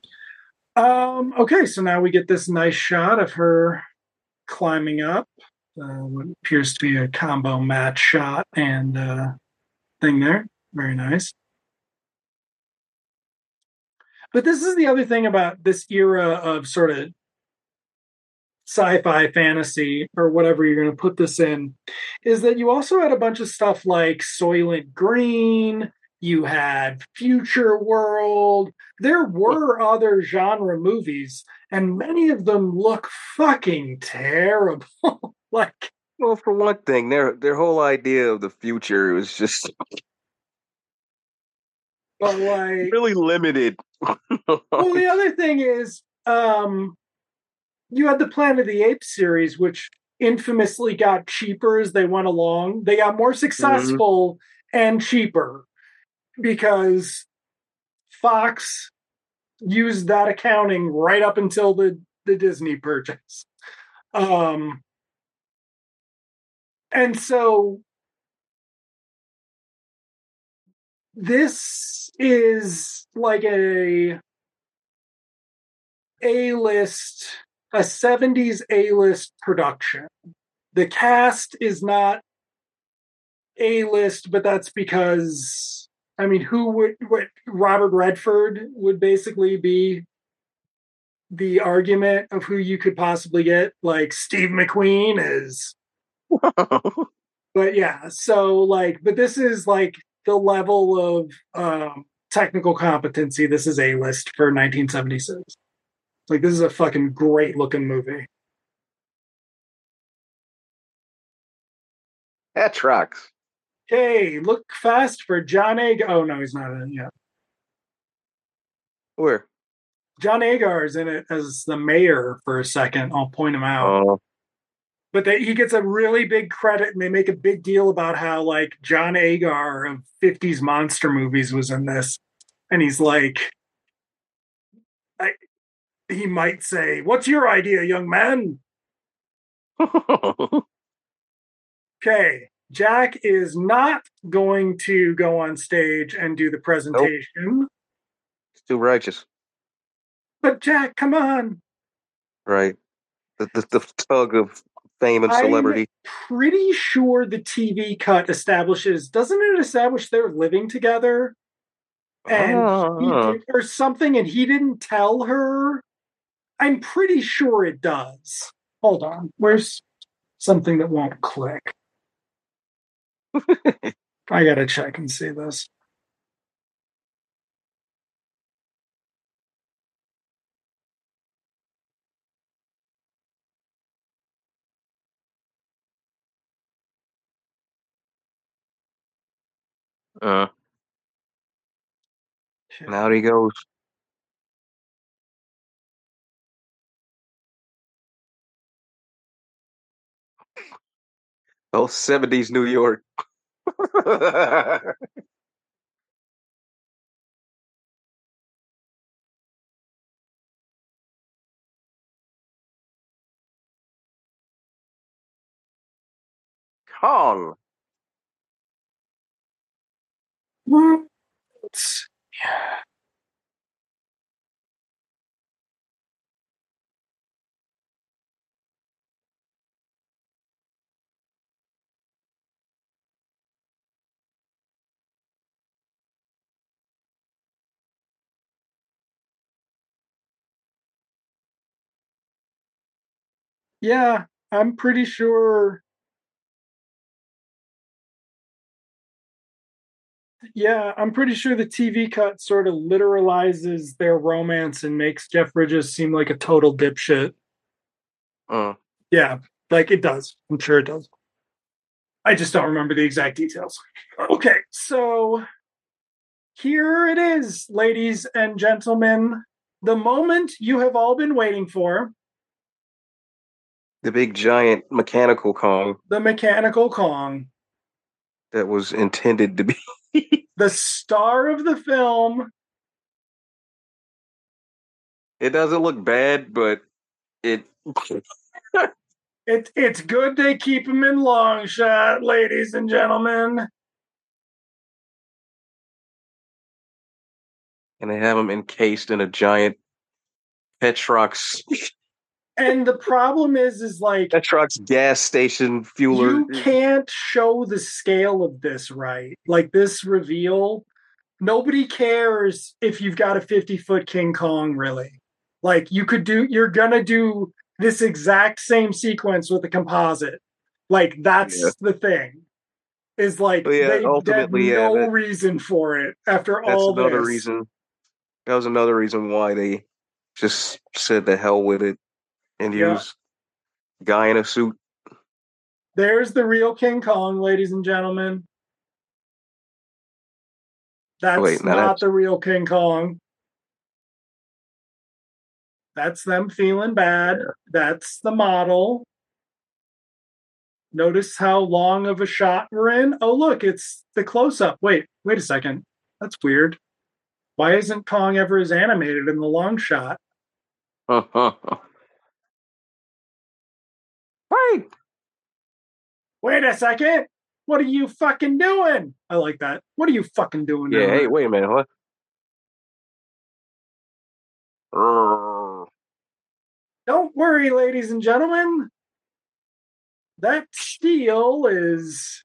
Um, okay, so now we get this nice shot of her climbing up. Uh, what appears to be a combo match shot and uh, thing there. Very nice. But this is the other thing about this era of sort of sci-fi fantasy or whatever you're going to put this in is that you also had a bunch of stuff like Soylent Green, you had Future World. There were other genre movies and many of them look fucking terrible. (laughs) like well, for one thing, their their whole idea of the future was just but like really limited. Well, the other thing is, um, you had the Planet of the Apes series, which infamously got cheaper as they went along. They got more successful mm-hmm. and cheaper because Fox used that accounting right up until the the Disney purchase. Um, and so this is like a A list, a 70s A list production. The cast is not A list, but that's because I mean, who would what Robert Redford would basically be the argument of who you could possibly get. Like Steve McQueen is (laughs) but yeah, so like, but this is like the level of um, technical competency. This is a list for 1976. Like, this is a fucking great looking movie. That tracks. Hey, look fast for John Agar. Oh no, he's not in it yet. Where? John Agar is in it as the mayor for a second. I'll point him out. Oh but that he gets a really big credit and they make a big deal about how like John Agar of 50s monster movies was in this. And he's like I, he might say what's your idea young man? (laughs) Okay Jack is not going to go on stage and do the presentation. Nope. it's too righteous. But Jack come on. Right. The, the, the tug of fame and celebrity. I'm pretty sure the TV cut establishes, doesn't it establish they're living together? And uh. did, or something, and he didn't tell her. I'm pretty sure it does. Hold on. Where's something that won't click? (laughs) I gotta check and see this. Uh, and out he goes. Oh, 70s New York. (laughs) Kong. Yeah. Yeah, I'm pretty sure Yeah, I'm pretty sure the TV cut sort of literalizes their romance and makes Jeff Bridges seem like a total dipshit. Uh, Yeah, like it does. I'm sure it does. I just don't remember the exact details. Okay, so here it is, ladies and gentlemen. The moment you have all been waiting for the big giant mechanical Kong the mechanical Kong, that was intended to be. (laughs) (laughs) the star of the film. it doesn't look bad, but it. (laughs) It, it's good they keep him in long shot, ladies and gentlemen. and they have him encased in a giant Petrox And the problem is, is like Petrox gas station fueler. you can't show the scale of this right. Like this reveal, nobody cares if you've got a 50 foot King Kong, really. Like you could do, you're gonna do this exact same sequence with a composite. Like that's Yeah. the thing. Is like Well, yeah, they, ultimately, yeah, no that- reason for it after all That's all another this. reason. That was another reason why they just said the hell with it and Yeah. use guy in a suit. There's the real King Kong, ladies and gentlemen. Oh, that's Wait, not that's- the real King Kong. That's them feeling bad. That's the model. Notice how long of a shot we're in. Oh, look, it's the close up. Wait, wait a second. That's weird. Why isn't Kong ever as animated in the long shot? (laughs) right. Wait a second. What are you fucking doing? I like that. What are you fucking doing? Yeah. now? Hey, wait a minute. What? (sighs) Don't worry, ladies and gentlemen. That steel is,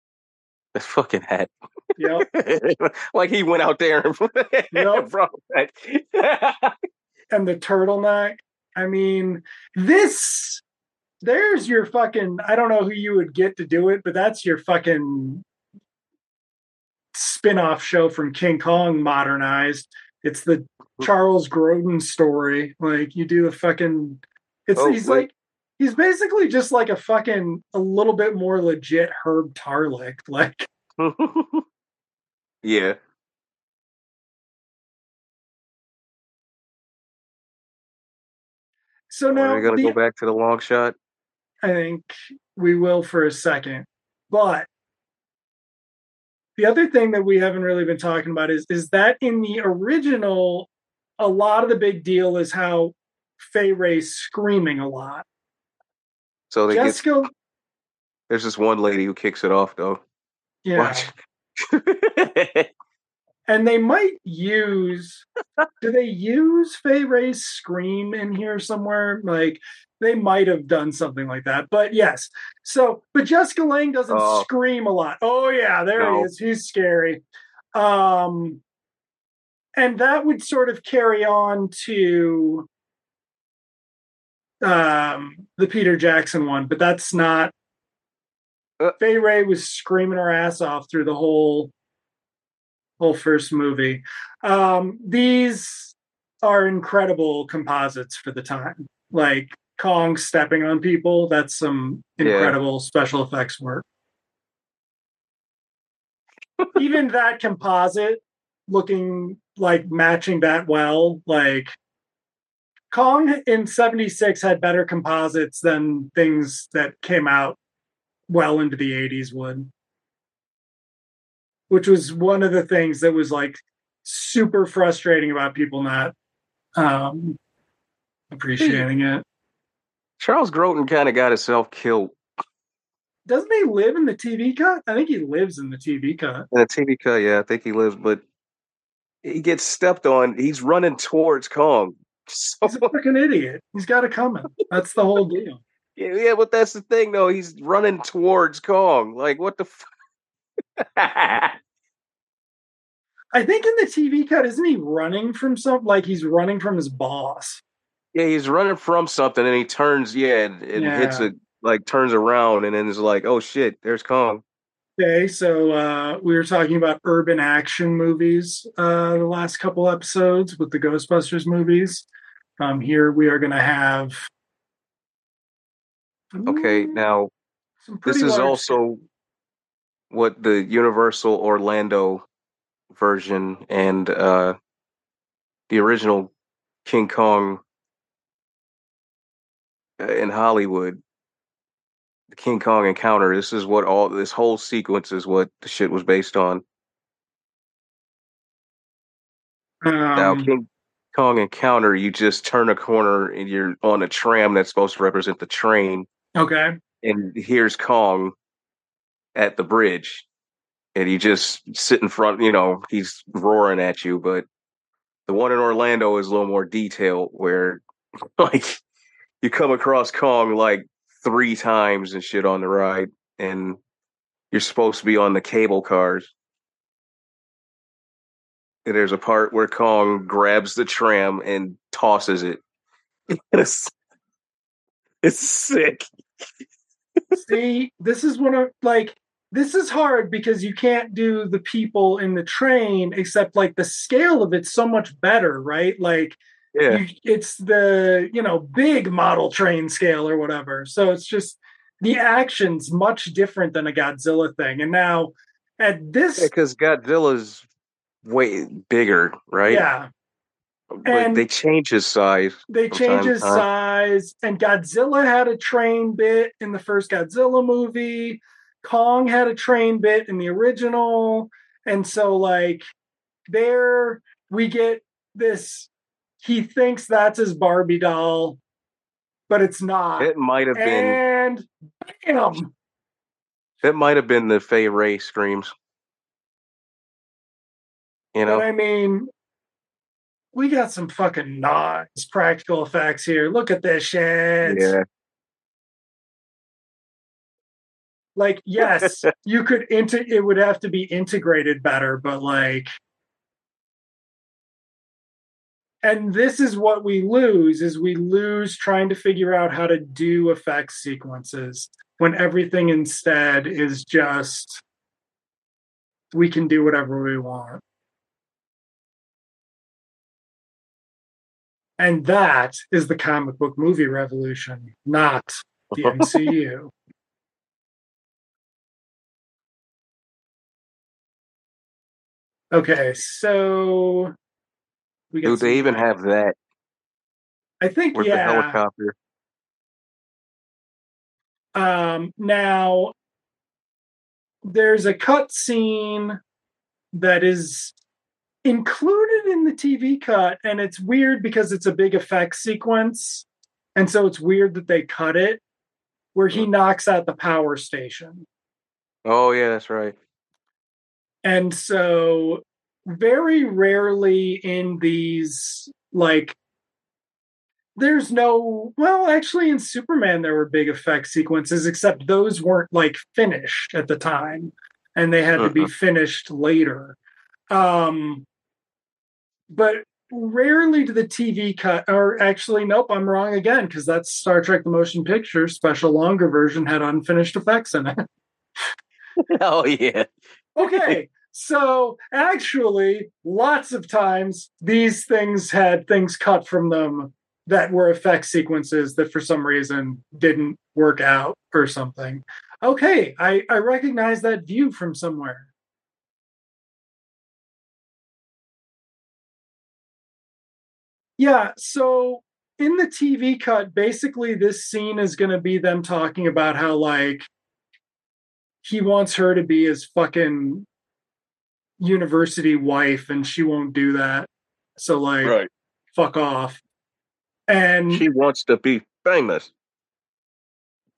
(laughs) That fucking hat. know, (laughs) like he went out there and (laughs) Yep. brought that. and the turtleneck. I mean, this, there's your fucking, I don't know who you would get to do it, but that's your fucking spin off show from King Kong modernized. It's the Charles Grodin story. Like, you do the fucking, it's, Oh, he's wait. like, he's basically just like a fucking, a little bit more legit Herb Tarlek. Like, (laughs) yeah. So now We're gonna the- go back to the long shot. I think we will for a second. But the other thing that we haven't really been talking about is is that in the original, a lot of the big deal is how Fay Wray's screaming a lot. So they get, there's this one lady who kicks it off though. yeah, Watch. (laughs) and they might use. (laughs) do they use Fay Wray's scream in here somewhere? Like they might have done something like that. But yes, so but Jessica Lange doesn't Oh. scream a lot. Oh yeah, there he is. He's scary. Um, and that would sort of carry on to um the Peter Jackson one, but that's not. Uh. Fay Wray was screaming her ass off through the whole whole first movie. Um, these are incredible composites for the time. Like Kong stepping on people, that's some Yeah. incredible special effects work. Even that composite looking like matching that well, like Kong in 76 had better composites than things that came out well into the 80s would. Which was one of the things that was like super frustrating about people not um, appreciating it. Charles Grodin kind of got himself killed Doesn't he live in the TV cut? I think he lives in the TV cut. in a TV cut. Yeah, I think he lives, but he gets stepped on. He's running towards Kong. (laughs) So, He's a freaking idiot. He's got it coming. That's the whole deal. (laughs) yeah, yeah, but that's the thing, though. He's running towards Kong. Like, what the? F- (laughs) I think in the TV cut, isn't he running from something? like he's running from his boss? Yeah, he's running from something and he turns, yeah, and, and Yeah. hits it like turns around and then is like, oh shit, there's Kong. Okay, so uh, we were talking about urban action movies uh, the last couple episodes with the Ghostbusters movies. Um, here we are going to have. Okay, now some this is also what the Universal Orlando version and uh the original King Kong uh, in Hollywood, the King Kong encounter. This is what all this whole sequence is what the shit was based on. now, Um, King Kong encounter, you just turn a corner and you're on a tram that's supposed to represent the train, okay, and here's Kong at the bridge, and he just sit in front. You know, he's roaring at you, but the one in Orlando is a little more detailed, where (laughs) like you come across Kong like three times and shit on the ride, and you're supposed to be on the cable cars. And there's a part where Kong grabs the tram and tosses it. (laughs) it's, it's sick. see, this is one of like this is hard because you can't do the people in the train except like the scale of it's so much better, right? Like Yeah. you, it's the you know big model train scale or whatever so it's just the action's much different than a godzilla thing and now at this Because Godzilla's way bigger, right? yeah and- they change his size. they change his size and godzilla had a train bit in the first godzilla movie kong had a train bit in the original and so like there we get this he thinks that's his barbie doll but it's not It might have been and bam that might have been the Fay Wray screams. You know? But I mean, we got some fucking nice practical effects here. Look at this shit. yeah. Like, yes, (laughs) you could into it would have to be integrated better, but like and this is what we lose is we lose trying to figure out how to do effects sequences when everything instead is just we can do whatever we want. And that is the comic book movie revolution, not the (laughs) MCU. Okay, so we got Dude, they even have that I think with the yeah. helicopter. Um, now, there's a cut scene that is included in the TV cut, and it's weird because it's a big effect sequence, and so it's weird that they cut it, where he knocks out the power station. Oh yeah, that's right. And so, very rarely in these, like, there's no, well, actually, in Superman, there were big effect sequences, except those weren't like finished at the time and they had to be finished later. Um, but rarely do the TV cut, or actually, nope, I'm wrong again, because that's Star Trek the Motion Picture special longer version had unfinished effects in it. (laughs) oh yeah. okay so actually lots of times these things had things cut from them that were effect sequences that for some reason didn't work out or something. Okay i i recognize that view from somewhere. Yeah so in the tv cut basically this scene is going to be them talking about how like he wants her to be his fucking university wife and she won't do that so like Right. fuck off and She wants to be famous.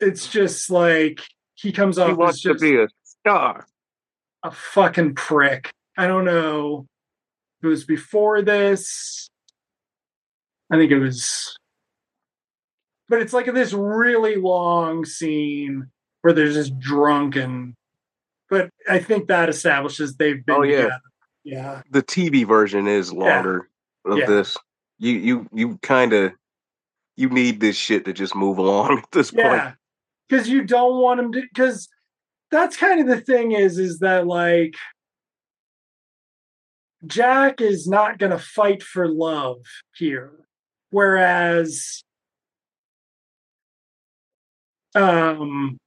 it's just like he comes off as wants to be a star. a fucking prick i don't know if it was before this i think it was but it's like this really long scene where they're just drunk and but i think that establishes they've been Oh, yeah. together. yeah The TV version is longer of Yeah. this. You you you kind of you need this shit to just move (laughs) along at this Yeah. point. Because you don't want him to because that's kind of the thing is is that like Jack is not gonna fight for love here. Whereas um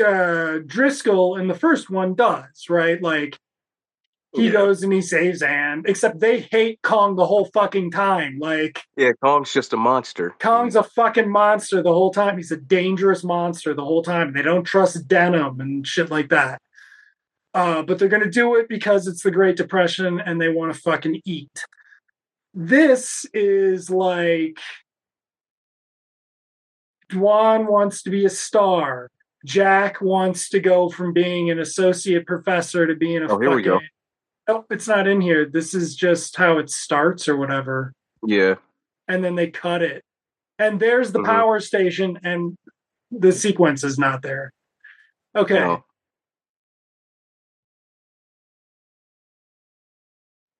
uh, Driscoll in the first one does, right? Like he Yeah. goes and he saves Anne, except they hate Kong the whole fucking time. Like Yeah, Kong's just a monster. Kong's a fucking monster the whole time. He's a dangerous monster the whole time. They don't trust Denham and shit like that. Uh, but they're gonna do it because it's the Great Depression and they want to fucking eat. This is like Dwan wants to be a star. Jack wants to go from being an associate professor to being a Oh, here we go. Oh, it's not in here. This is just how it starts or whatever Yeah. and then they cut it. And there's the Mhm. power station, and the sequence is not there. Okay. Oh.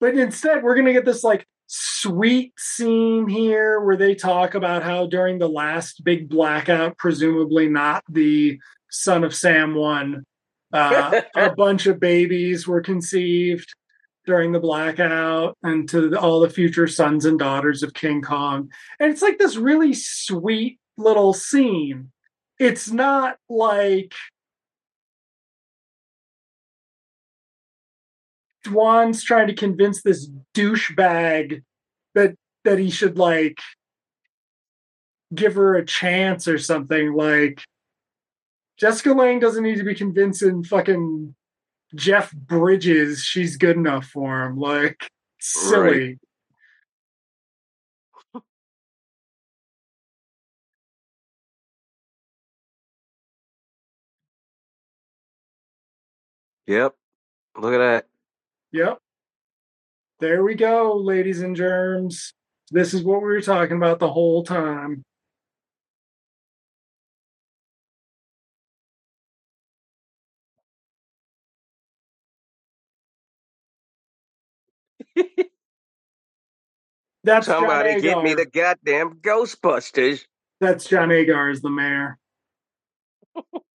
But instead, we're going to get this like sweet scene here where they talk about how during the last big blackout, presumably not the son of Sam one, uh, (laughs) a bunch of babies were conceived during the blackout and to the- all the future sons and daughters of King Kong. And it's like this really sweet little scene. It's not like Dwan's trying to convince this douchebag that that he should like give her a chance or something. Like Jessica Lange doesn't need to be convincing fucking Jeff Bridges she's good enough for him. Like silly. (laughs) Yep. Look at that. Yep. There we go, ladies and germs. This is what we were talking about the whole time. (laughs) That's Somebody get me the goddamn Ghostbusters. That's John Agar as the mayor. (laughs)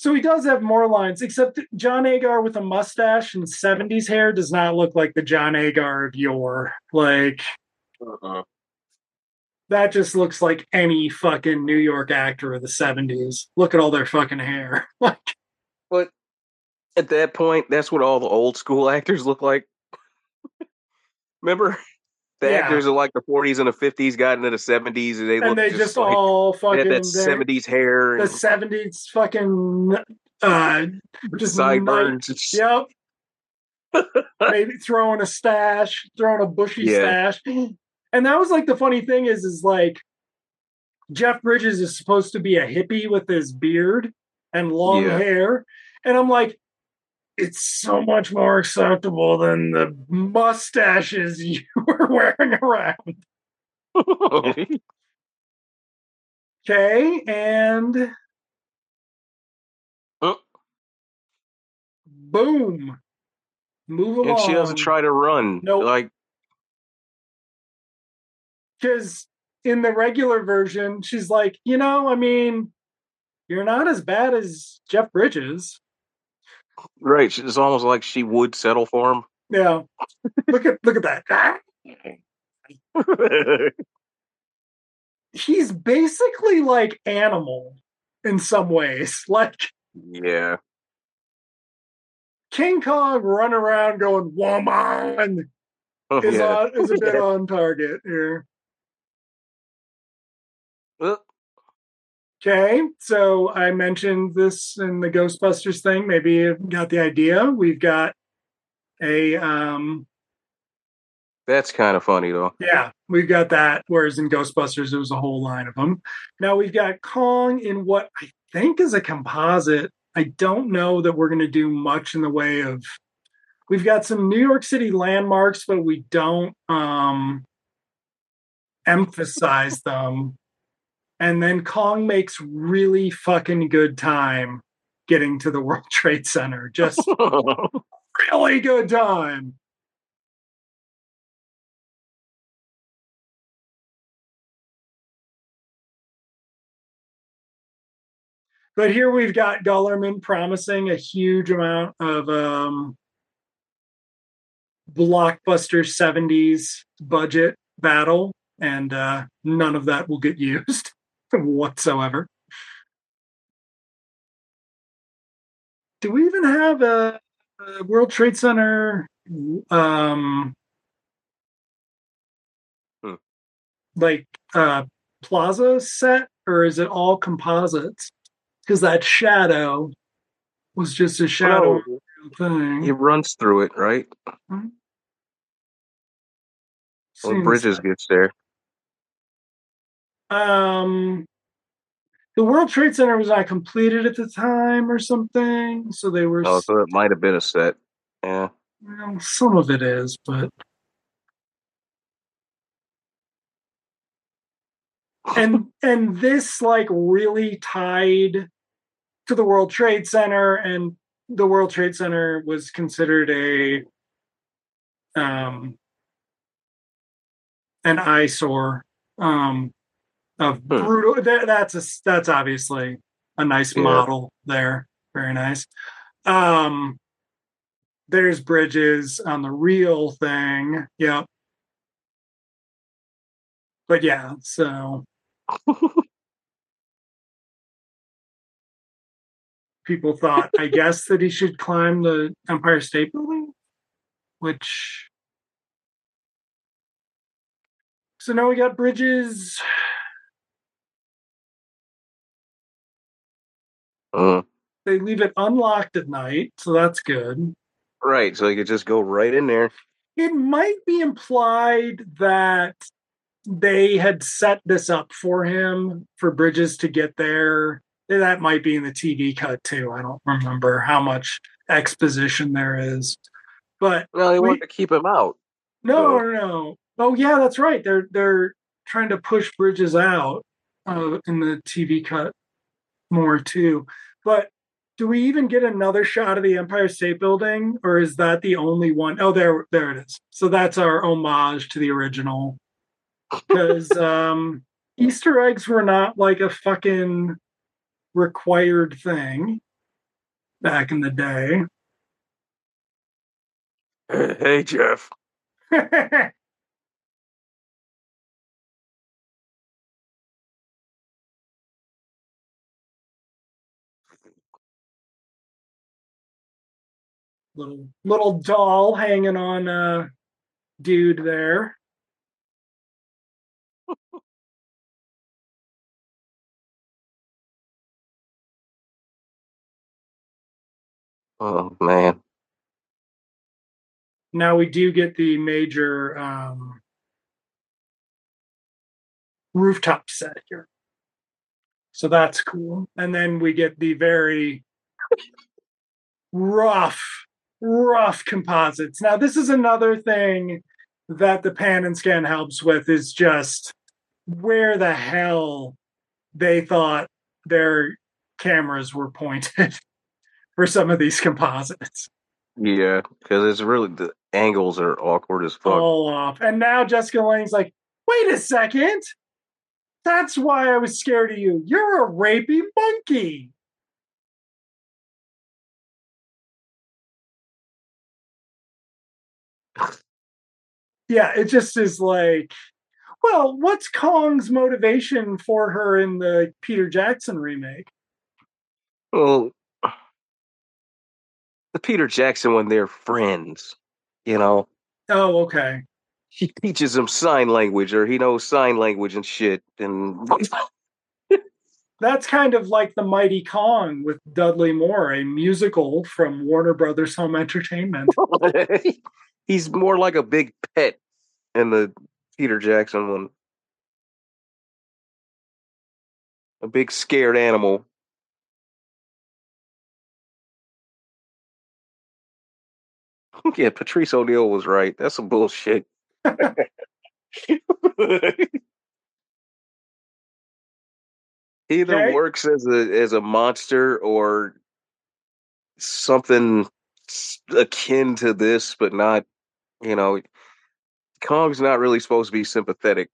So he does have more lines, except John Agar with a mustache and 70s hair does not look like the John Agar of yore. Like, Uh-uh. that just looks like any fucking New York actor of the 70s. Look at all their fucking hair. (laughs) like, But at that point, that's what all the old school actors look like. (laughs) Remember? The Yeah. actors of like the 40s and the 50s got into the 70s and they and they just, just like all fucking that 70s hair the and 70s fucking uh just sideburns. Yep. (laughs) Maybe throwing a stash, throwing a bushy Yeah. stash. And that was like the funny thing is, is like Jeff Bridges is supposed to be a hippie with his beard and long Yeah. hair. And I'm like, it's so much more acceptable than the mustaches (laughs) you were wearing around. Okay. And Oh. boom. Move along. and she doesn't try to run. Nope. Like, because in the regular version, she's like, you know, I mean, you're not as bad as Jeff Bridges. Right. It's almost like she would settle for him. Yeah. look at look at that. He's basically like animal in some ways. (laughs) Like yeah. King Kong run around going woman is yeah. on is a bit (laughs) on target here. Uh, Okay, so I mentioned this in the Ghostbusters thing. Maybe you got the idea. We've got a um That's kind of funny, though. yeah, we've got that. Whereas in Ghostbusters, there was a whole line of them. Now we've got Kong in what I think is a composite. I don't know that we're going to do much in the way of. We've got some New York City landmarks, but we don't um, emphasize them. And then Kong makes really fucking good time getting to the (laughs) World Trade Center. Just (laughs) really good time. But here we've got Guillermin promising a huge amount of um, blockbuster 70s budget battle, and uh, none of that will get used (laughs) whatsoever. Do we even have a, a World Trade Center um, Hmm. like uh, plaza set, or is it all composites? Because that shadow was just a shadow No, thing. he runs through it, right? When Seems Bridges gets there. Um, the World Trade Center was not completed at the time or something, so they were. Oh, so it might have been a set. Yeah. well, some of it is, but and (laughs) and this like really tied to the World Trade Center, and the World Trade Center was considered a um an eyesore um of Hmm. brutal that, that's a that's obviously a nice Yeah. model there. Very nice. Um there's bridges on the real thing. Yep. But yeah so (laughs) people thought i guess that he should climb the empire state building? Which so now we got bridges Uh, they leave it unlocked at night so that's good right. So he could just go right in there. it might be implied that they had set this up for him for Bridges to get there. That might be in the TV cut too. I don't remember how much exposition there is. But No, they We- wanted to keep him out. no, So- no, no. Oh yeah, that's right. They're they're trying to push Bridges out uh, in the TV cut more too. But do we even get another shot of the Empire State Building, or is that the only one? Oh, there, there it is. So that's our homage to the original. Because (laughs) um, Easter eggs were not like a fucking required thing back in the day. Hey, Jeff. (laughs) little little doll hanging on uh dude there. (laughs) Oh man. Now we do get the major um rooftop set here. So that's cool. And then we get the very rough, rough composites. Now, this is another thing that the pan and scan helps with is just where the hell they thought their cameras were pointed (laughs) for some of these composites. Yeah, because it's really the angles are awkward as fuck. all off. And now Jessica Lange's like, wait a second. That's why I was scared of you. You're a rapey monkey. Yeah, it just is like, well, what's Kong's motivation for her in the Peter Jackson remake? Well, the Peter Jackson when they're friends, you know, Oh, okay. She teaches him sign language or he knows sign language and shit. And (laughs) That's kind of like the Mighty Kong with Dudley Moore, a musical from Warner Brothers Home Entertainment. (laughs) he's more like a big pet in the Peter Jackson one. A big scared animal. (laughs) yeah, Patrice O'Neal was right. That's some bullshit. (laughs) He either Okay. works as a as a monster or something akin to this, but not, you know, Kong's not really supposed to be sympathetic.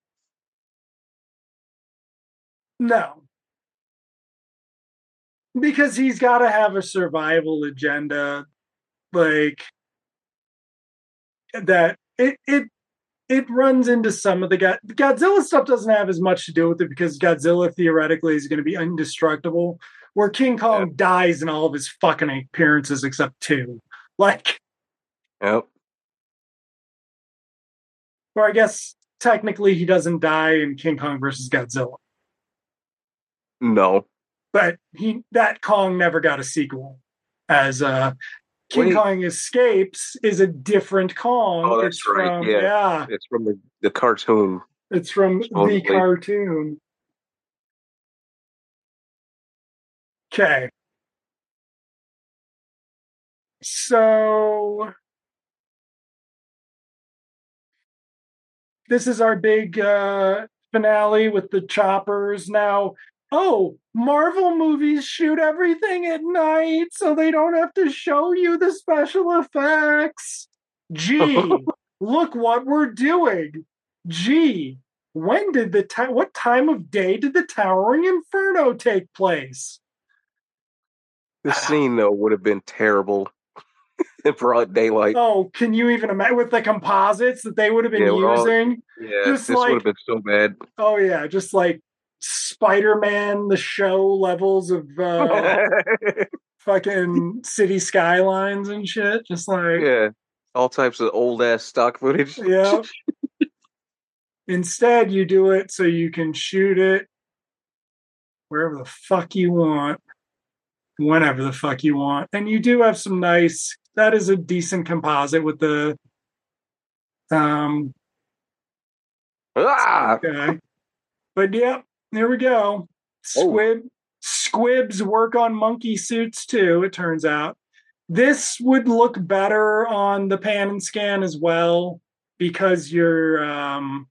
No. Because he's got to have a survival agenda like that it it it runs into some of the God- Godzilla stuff doesn't have as much to do with it because Godzilla theoretically is going to be indestructible where King Kong yep. dies in all of his fucking appearances except two. Like, yep. Or I guess technically he doesn't die in King Kong versus Godzilla. No. But he that Kong never got a sequel. As uh King Kong Escapes is a different Kong. Oh, that's it's right. From, yeah. yeah. It's from the, the cartoon. It's from the cartoon. Okay. So this is our big uh, finale with the choppers. Now, oh, Marvel movies shoot everything at night so they don't have to show you the special effects. Gee, (laughs) look what we're doing. Gee, when did the time what time of day did the towering inferno take place? The scene though would have been terrible broad daylight. Oh, can you even imagine with the composites that they would have been yeah, using? All, yeah, just this like, would have been so bad. Oh yeah, just like Spider-Man, the show levels of uh, (laughs) fucking city skylines and shit. Just like yeah, all types of old ass stock footage. (laughs) Yeah. Instead, you do it so you can shoot it wherever the fuck you want, whenever the fuck you want, and you do have some nice that is a decent composite with the um ah! okay. But yeah, there we go. Oh. Squib oh. squibs work on monkey suits too, it turns out. This would look better on the pan and scan as well because you're um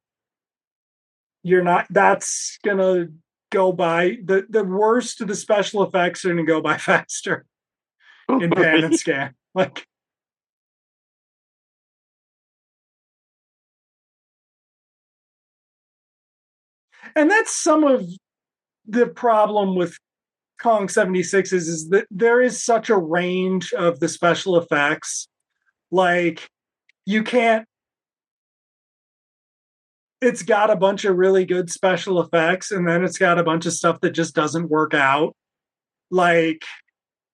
you're not that's gonna go by the the worst of the special effects are gonna go by (laughs) faster in (laughs) pan and scan. Like and that's some of the problem with Kong 76 is, is that there is such a range of the special effects. Like you can't it's got a bunch of really good special effects and then it's got a bunch of stuff that just doesn't work out. Like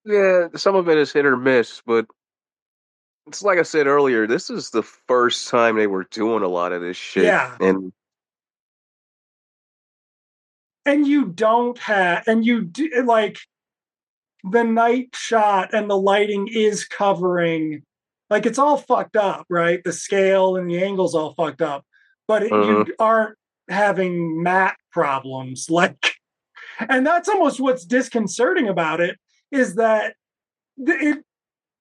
yeah, some of it is hit or miss, but it's like I said earlier. This is the first time they were doing a lot of this shit. Yeah, and and you don't have, and you do like the night shot and the lighting is covering, like it's all fucked up, right? The scale and the angles all fucked up, but it, you mm-hmm. aren't having matte problems (laughs) like and that's almost what's disconcerting about it is that it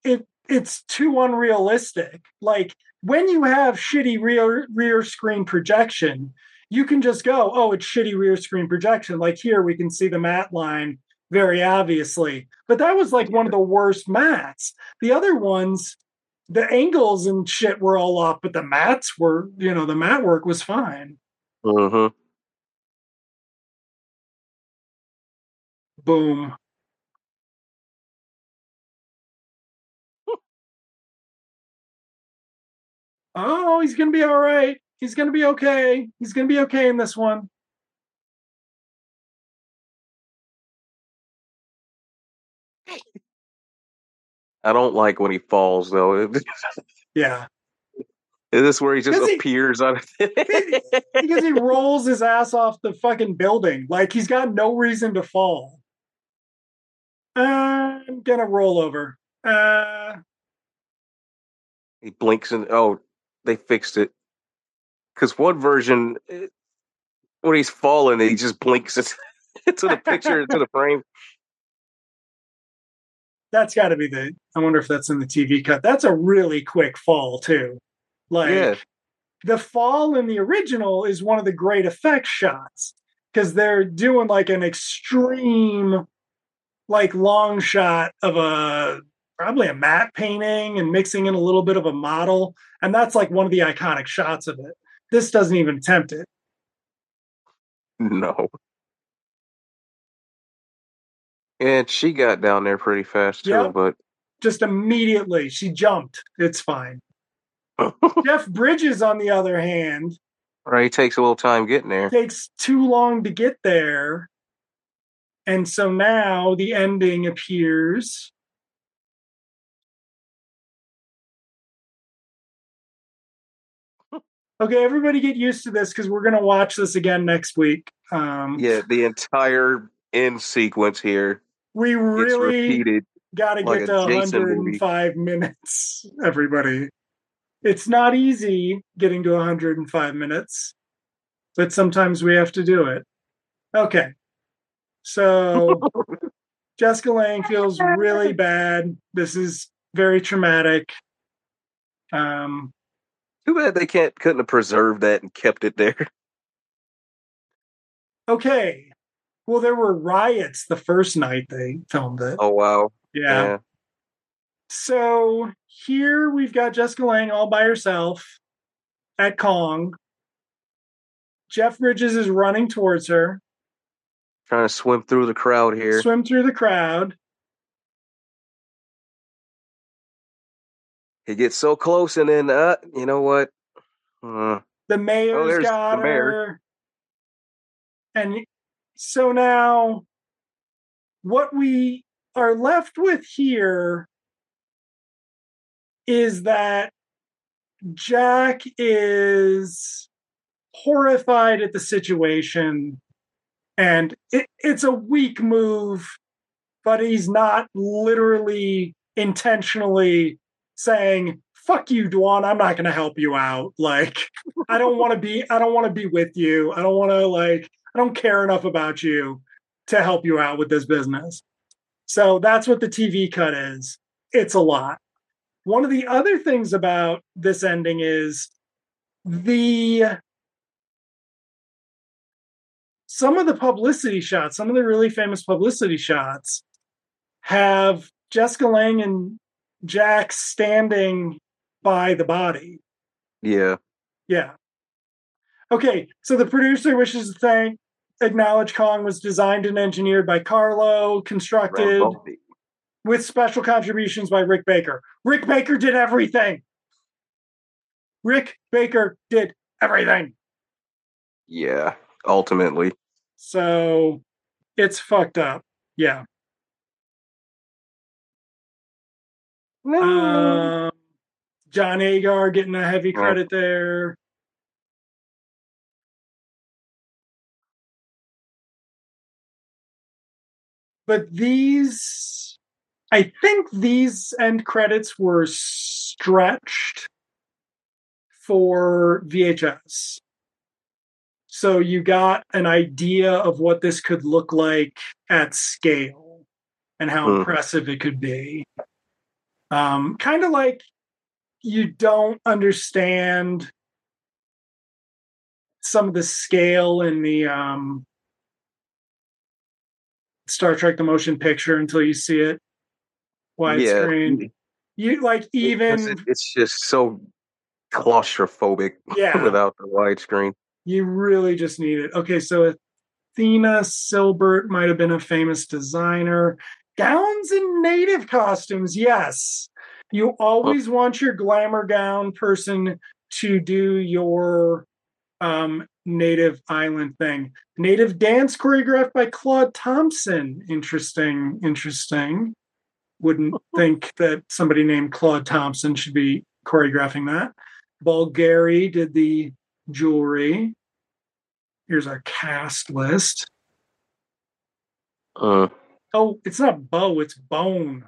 it it's too unrealistic. Like when you have shitty rear rear screen projection, you can just go, oh, it's shitty rear screen projection. Like here, we can see the matte line very obviously, but that was like one of the worst mats. The other ones, the angles and shit were all off, but the mats were, you know, the mat work was fine. Mm-hmm. Boom. Oh, he's going to be all right. He's going to be okay. He's going to be okay in this one. I don't like when he falls though. (laughs) yeah. Is this where he just appears he, on it? (laughs) because he rolls his ass off the fucking building. Like he's got no reason to fall. I'm gonna roll over. Uh he blinks and oh they fixed it. Because one version eh, when he's falling he just blinks (laughs) into the picture into the frame. That's got to be the i wonder if that's in the tv cut. That's a really quick fall too. Like yeah. the fall in the original is one of the great effect shots because they're doing like an extreme like long shot of a probably a matte painting and mixing in a little bit of a model. And that's like one of the iconic shots of it. This doesn't even attempt it. (laughs) No. And she got down there pretty fast too, Yep. but Just immediately, she jumped. It's fine. (laughs) Jeff Bridges, on the other hand, right, he takes a little time getting there. takes too long to get there. And so now the ending appears. Okay, everybody get used to this because we're going to watch this again next week. Um, Yeah, the entire end sequence here we really got to like get a to Jason movie. 105 minutes, everybody. It's not easy getting to 105 minutes, but sometimes we have to do it. Okay. So (laughs) Jessica Lange feels really (laughs) bad. This is very traumatic. Um, Too bad they can't couldn't have preserved that and kept it there. okay. Well, there were riots the first night they filmed it. Oh wow. yeah. So here we've got Jessica Lange all by herself at Kong. Jeff Bridges is running towards her, Trying to swim through the crowd here. swim through the crowd. He gets so close and then uh you know what? Uh, The mayor's Oh, got the mayor. her. And so now what we are left with here is that Jack is horrified at the situation and it, it's a weak move but he's not literally intentionally saying fuck you Dwan I'm not going to help you out. Like I don't want to be I don't want to be with you. I don't want to like I don't care enough about you to help you out with this business. So that's what the TV cut is. It's a lot. One of the other things about this ending is the some of the publicity shots, some of the really famous publicity shots have Jessica Lange and Jack standing by the body. yeah. Yeah. Okay, so the producer wishes to thank acknowledge Kong was designed and engineered by Carlo, constructed with special contributions by Rick Baker. Rick Baker did everything. Rick Baker did everything. Yeah. Ultimately. So it's fucked up. Yeah. Um, John Agar getting a heavy credit there. But these, I think these end credits were stretched for VHS. So you got an idea of what this could look like at scale and how Hmm. impressive it could be. Um, kind of like you don't understand some of the scale in the um, Star Trek: The Motion Picture until you see it widescreen. You like even it- it's just so claustrophobic (laughs) Yeah. without the widescreen. You really just need it. Okay, so Anthea Sylbert might have been a famous designer. Gowns and native costumes, yes. You always want your glamour gown person to do your um, native island thing. Native dance choreographed by Claude Thompson. Interesting, interesting. Wouldn't (laughs) think that somebody named Claude Thompson should be choreographing that. Bulgari did the jewelry. Here's our cast list. Uh, Oh, it's not bow, it's bone.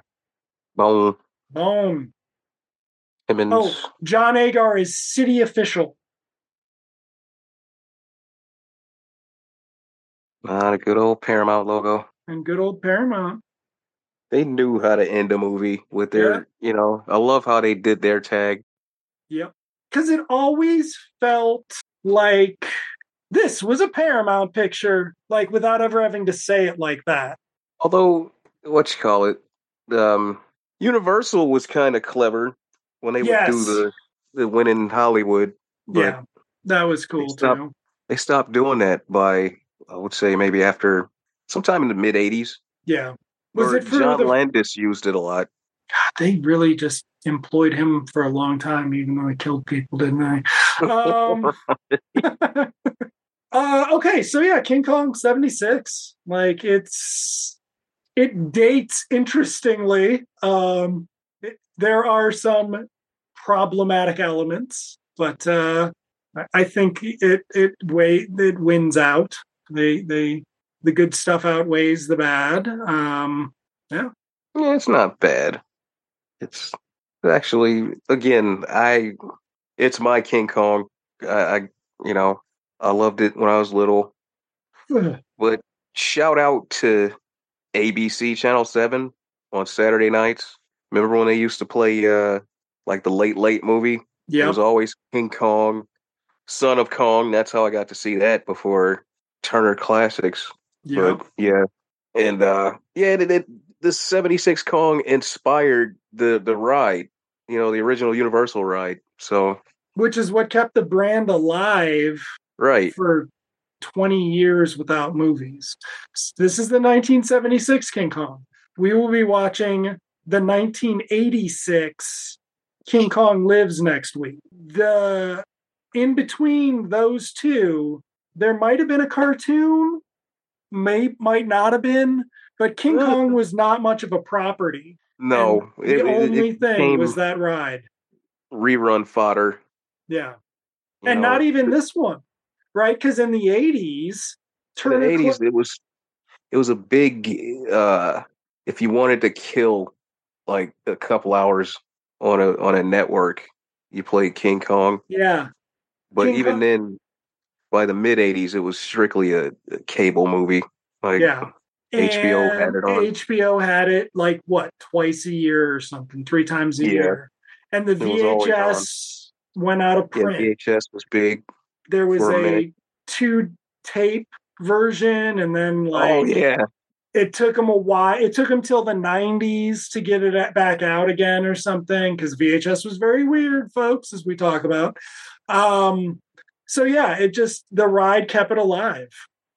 Bone Bone. Timmons. Oh, John Agar is city official. Not a good old Paramount logo. And good old Paramount. They knew how to end a movie with their, you know, I love how they did their tag. Yep. Because it always felt like this was a Paramount picture, like without ever having to say it like that. Although, what you call it, um, Universal was kind of clever when they Yes. would do the the win in Hollywood, but yeah, that was cool stopped- too. they stopped doing that by I would say maybe after sometime in the mid '80s. Yeah. Was Or it for John the? Landis used it a lot. they really just employed him for a long time, even though he killed people, didn't they? Um, (laughs) (laughs) uh, okay, so yeah, King Kong seventy six. Like it's it dates interestingly. Um, it- there are some problematic elements, but uh, I- think it it way it wins out. They they the good stuff outweighs the bad. Um, Yeah, it's not bad. It's actually again, I it's my King Kong. I, I you know I loved it when I was little. (laughs) But shout out to ABC Channel Seven on Saturday nights. Remember when they used to play uh like the late late movie? Yeah. It was always King Kong, Son of Kong. That's how I got to see that before Turner Classics. yeah. But yeah, and uh yeah, it, it, the '76 Kong inspired the the ride. You know, the original Universal ride. So which is what kept the brand alive right, for 20 years without movies. This is the 1976 King Kong. We will be watching the 1986 King Kong Lives next week. The in between those two, there might have been a cartoon, may might not have been, but King. Kong was not much of a property. no, And the it- only it thing was that ride. rerun fodder. Yeah. you and know. not even this one, right? Because in the eighties, the eighties, Cl- it was it was a big. uh If you wanted to kill like a couple hours on a on a network, you played King Kong. yeah, But King even Kong- then, by the mid '80s, it was strictly a, a cable movie. Like yeah. HBO And had it on. HBO had it like what twice a year or something, three times a Yeah. year, and the It VHS went out of yeah, print. VHS was big. There was a a, two tape version, and then like oh yeah, it took them a while. It took them till the '90s to get it back out again or something because VHS was very weird, folks, as we talk about. Um, so yeah, it just the ride kept it alive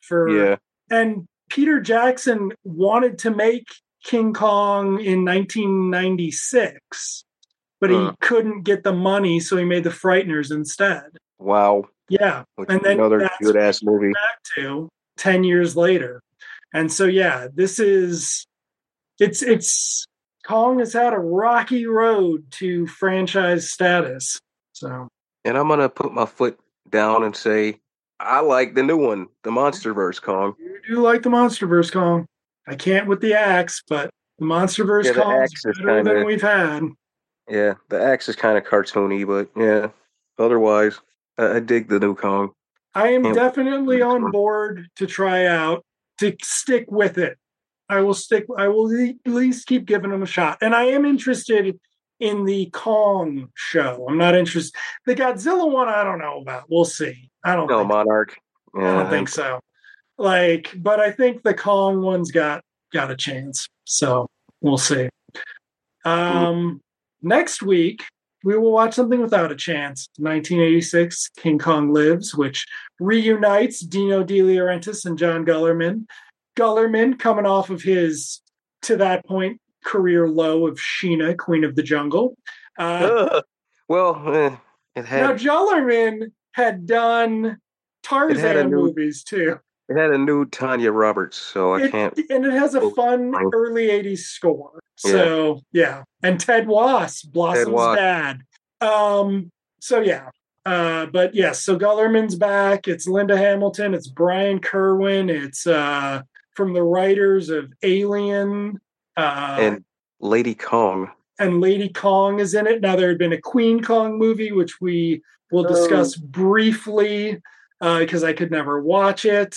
for yeah. and Peter Jackson wanted to make King Kong in 1996, but he couldn't get the money, so he made the Frighteners instead. Wow, Yeah, which And then another good ass movie. back to 10 years later. And so yeah, this is it's it's Kong has had a rocky road to franchise status. So And I'm gonna put my foot down and say I like the new one, the MonsterVerse Kong. you do like the Monsterverse Kong. I can't with the axe, but the Monsterverse Yeah, the Kong is better than kinda- we've had. Yeah, the axe is kind of cartoony, but yeah. Otherwise, I, I dig the new Kong. I am definitely on board to try out to stick with it. I will stick. I will at least keep giving them a shot, and I am interested in the Kong show. I'm not interested. The Godzilla one, I don't know about. We'll see. I don't. No, think, Monarch. I Yeah, don't think so. Like, but I think the Kong one's got got a chance. So we'll see. Um, next week we will watch something without a chance. 1986, King Kong Lives, which reunites Dino De Laurentiis and John Guillermin. Guillermin coming off of his, to that point, career low of Sheena, Queen of the Jungle. Uh, Ugh. well, eh, it now, Guillermin had done Tarzan new- movies too. It had a new Tanya Roberts, so I It- can't. and it has a Oh, fun early 80s score. So yeah. And Ted Wass, Blossom's Wass. dad. Um, so yeah. Uh, but yes, so Guillermin's back. It's Linda Hamilton, it's Brian Kerwin, it's uh from the writers of Alien, uh and Lady Kong. and Lady Kong is in it. Now there had been a Queen Kong movie, which we will discuss briefly because I could never watch it.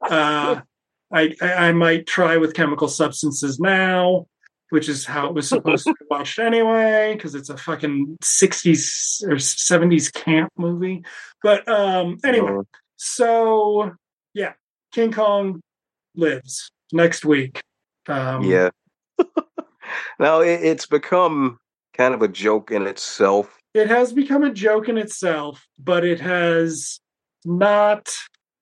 Uh, (laughs) I, I I might try with chemical substances now, which is how it was (laughs) supposed to be watched anyway, because it's a fucking sixties or seventies camp movie. But um, anyway, Uh, so yeah, King Kong lives next week. Um, yeah. (laughs) now it, it's become kind of a joke in itself. It has become a joke in itself, but it has not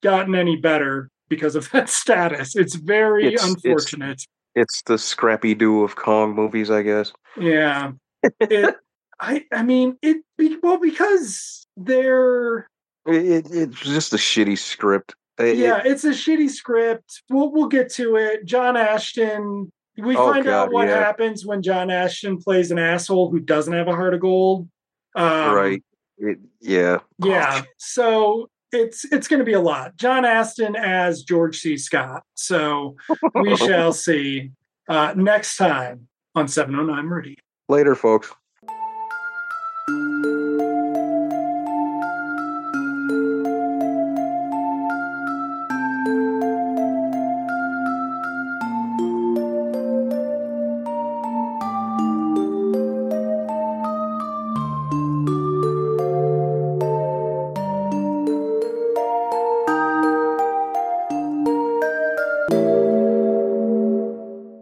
gotten any better because of (laughs) that status. It's very It's- it's- unfortunate. It's the Scrappy-Doo of Kong movies, I guess. Yeah. It, (laughs) I I mean it well because they're It, it, it's just a shitty script. Yeah, it's a shitty script. We'll we'll get to it. John Ashton. We Oh, find out what yeah. happens when John Ashton plays an asshole who doesn't have a heart of gold. Um, right. Yeah. Yeah. So it's it's going to be a lot. John Ashton as George C. Scott. So we (laughs) shall see uh, next time on 709 Meridian. Later, folks.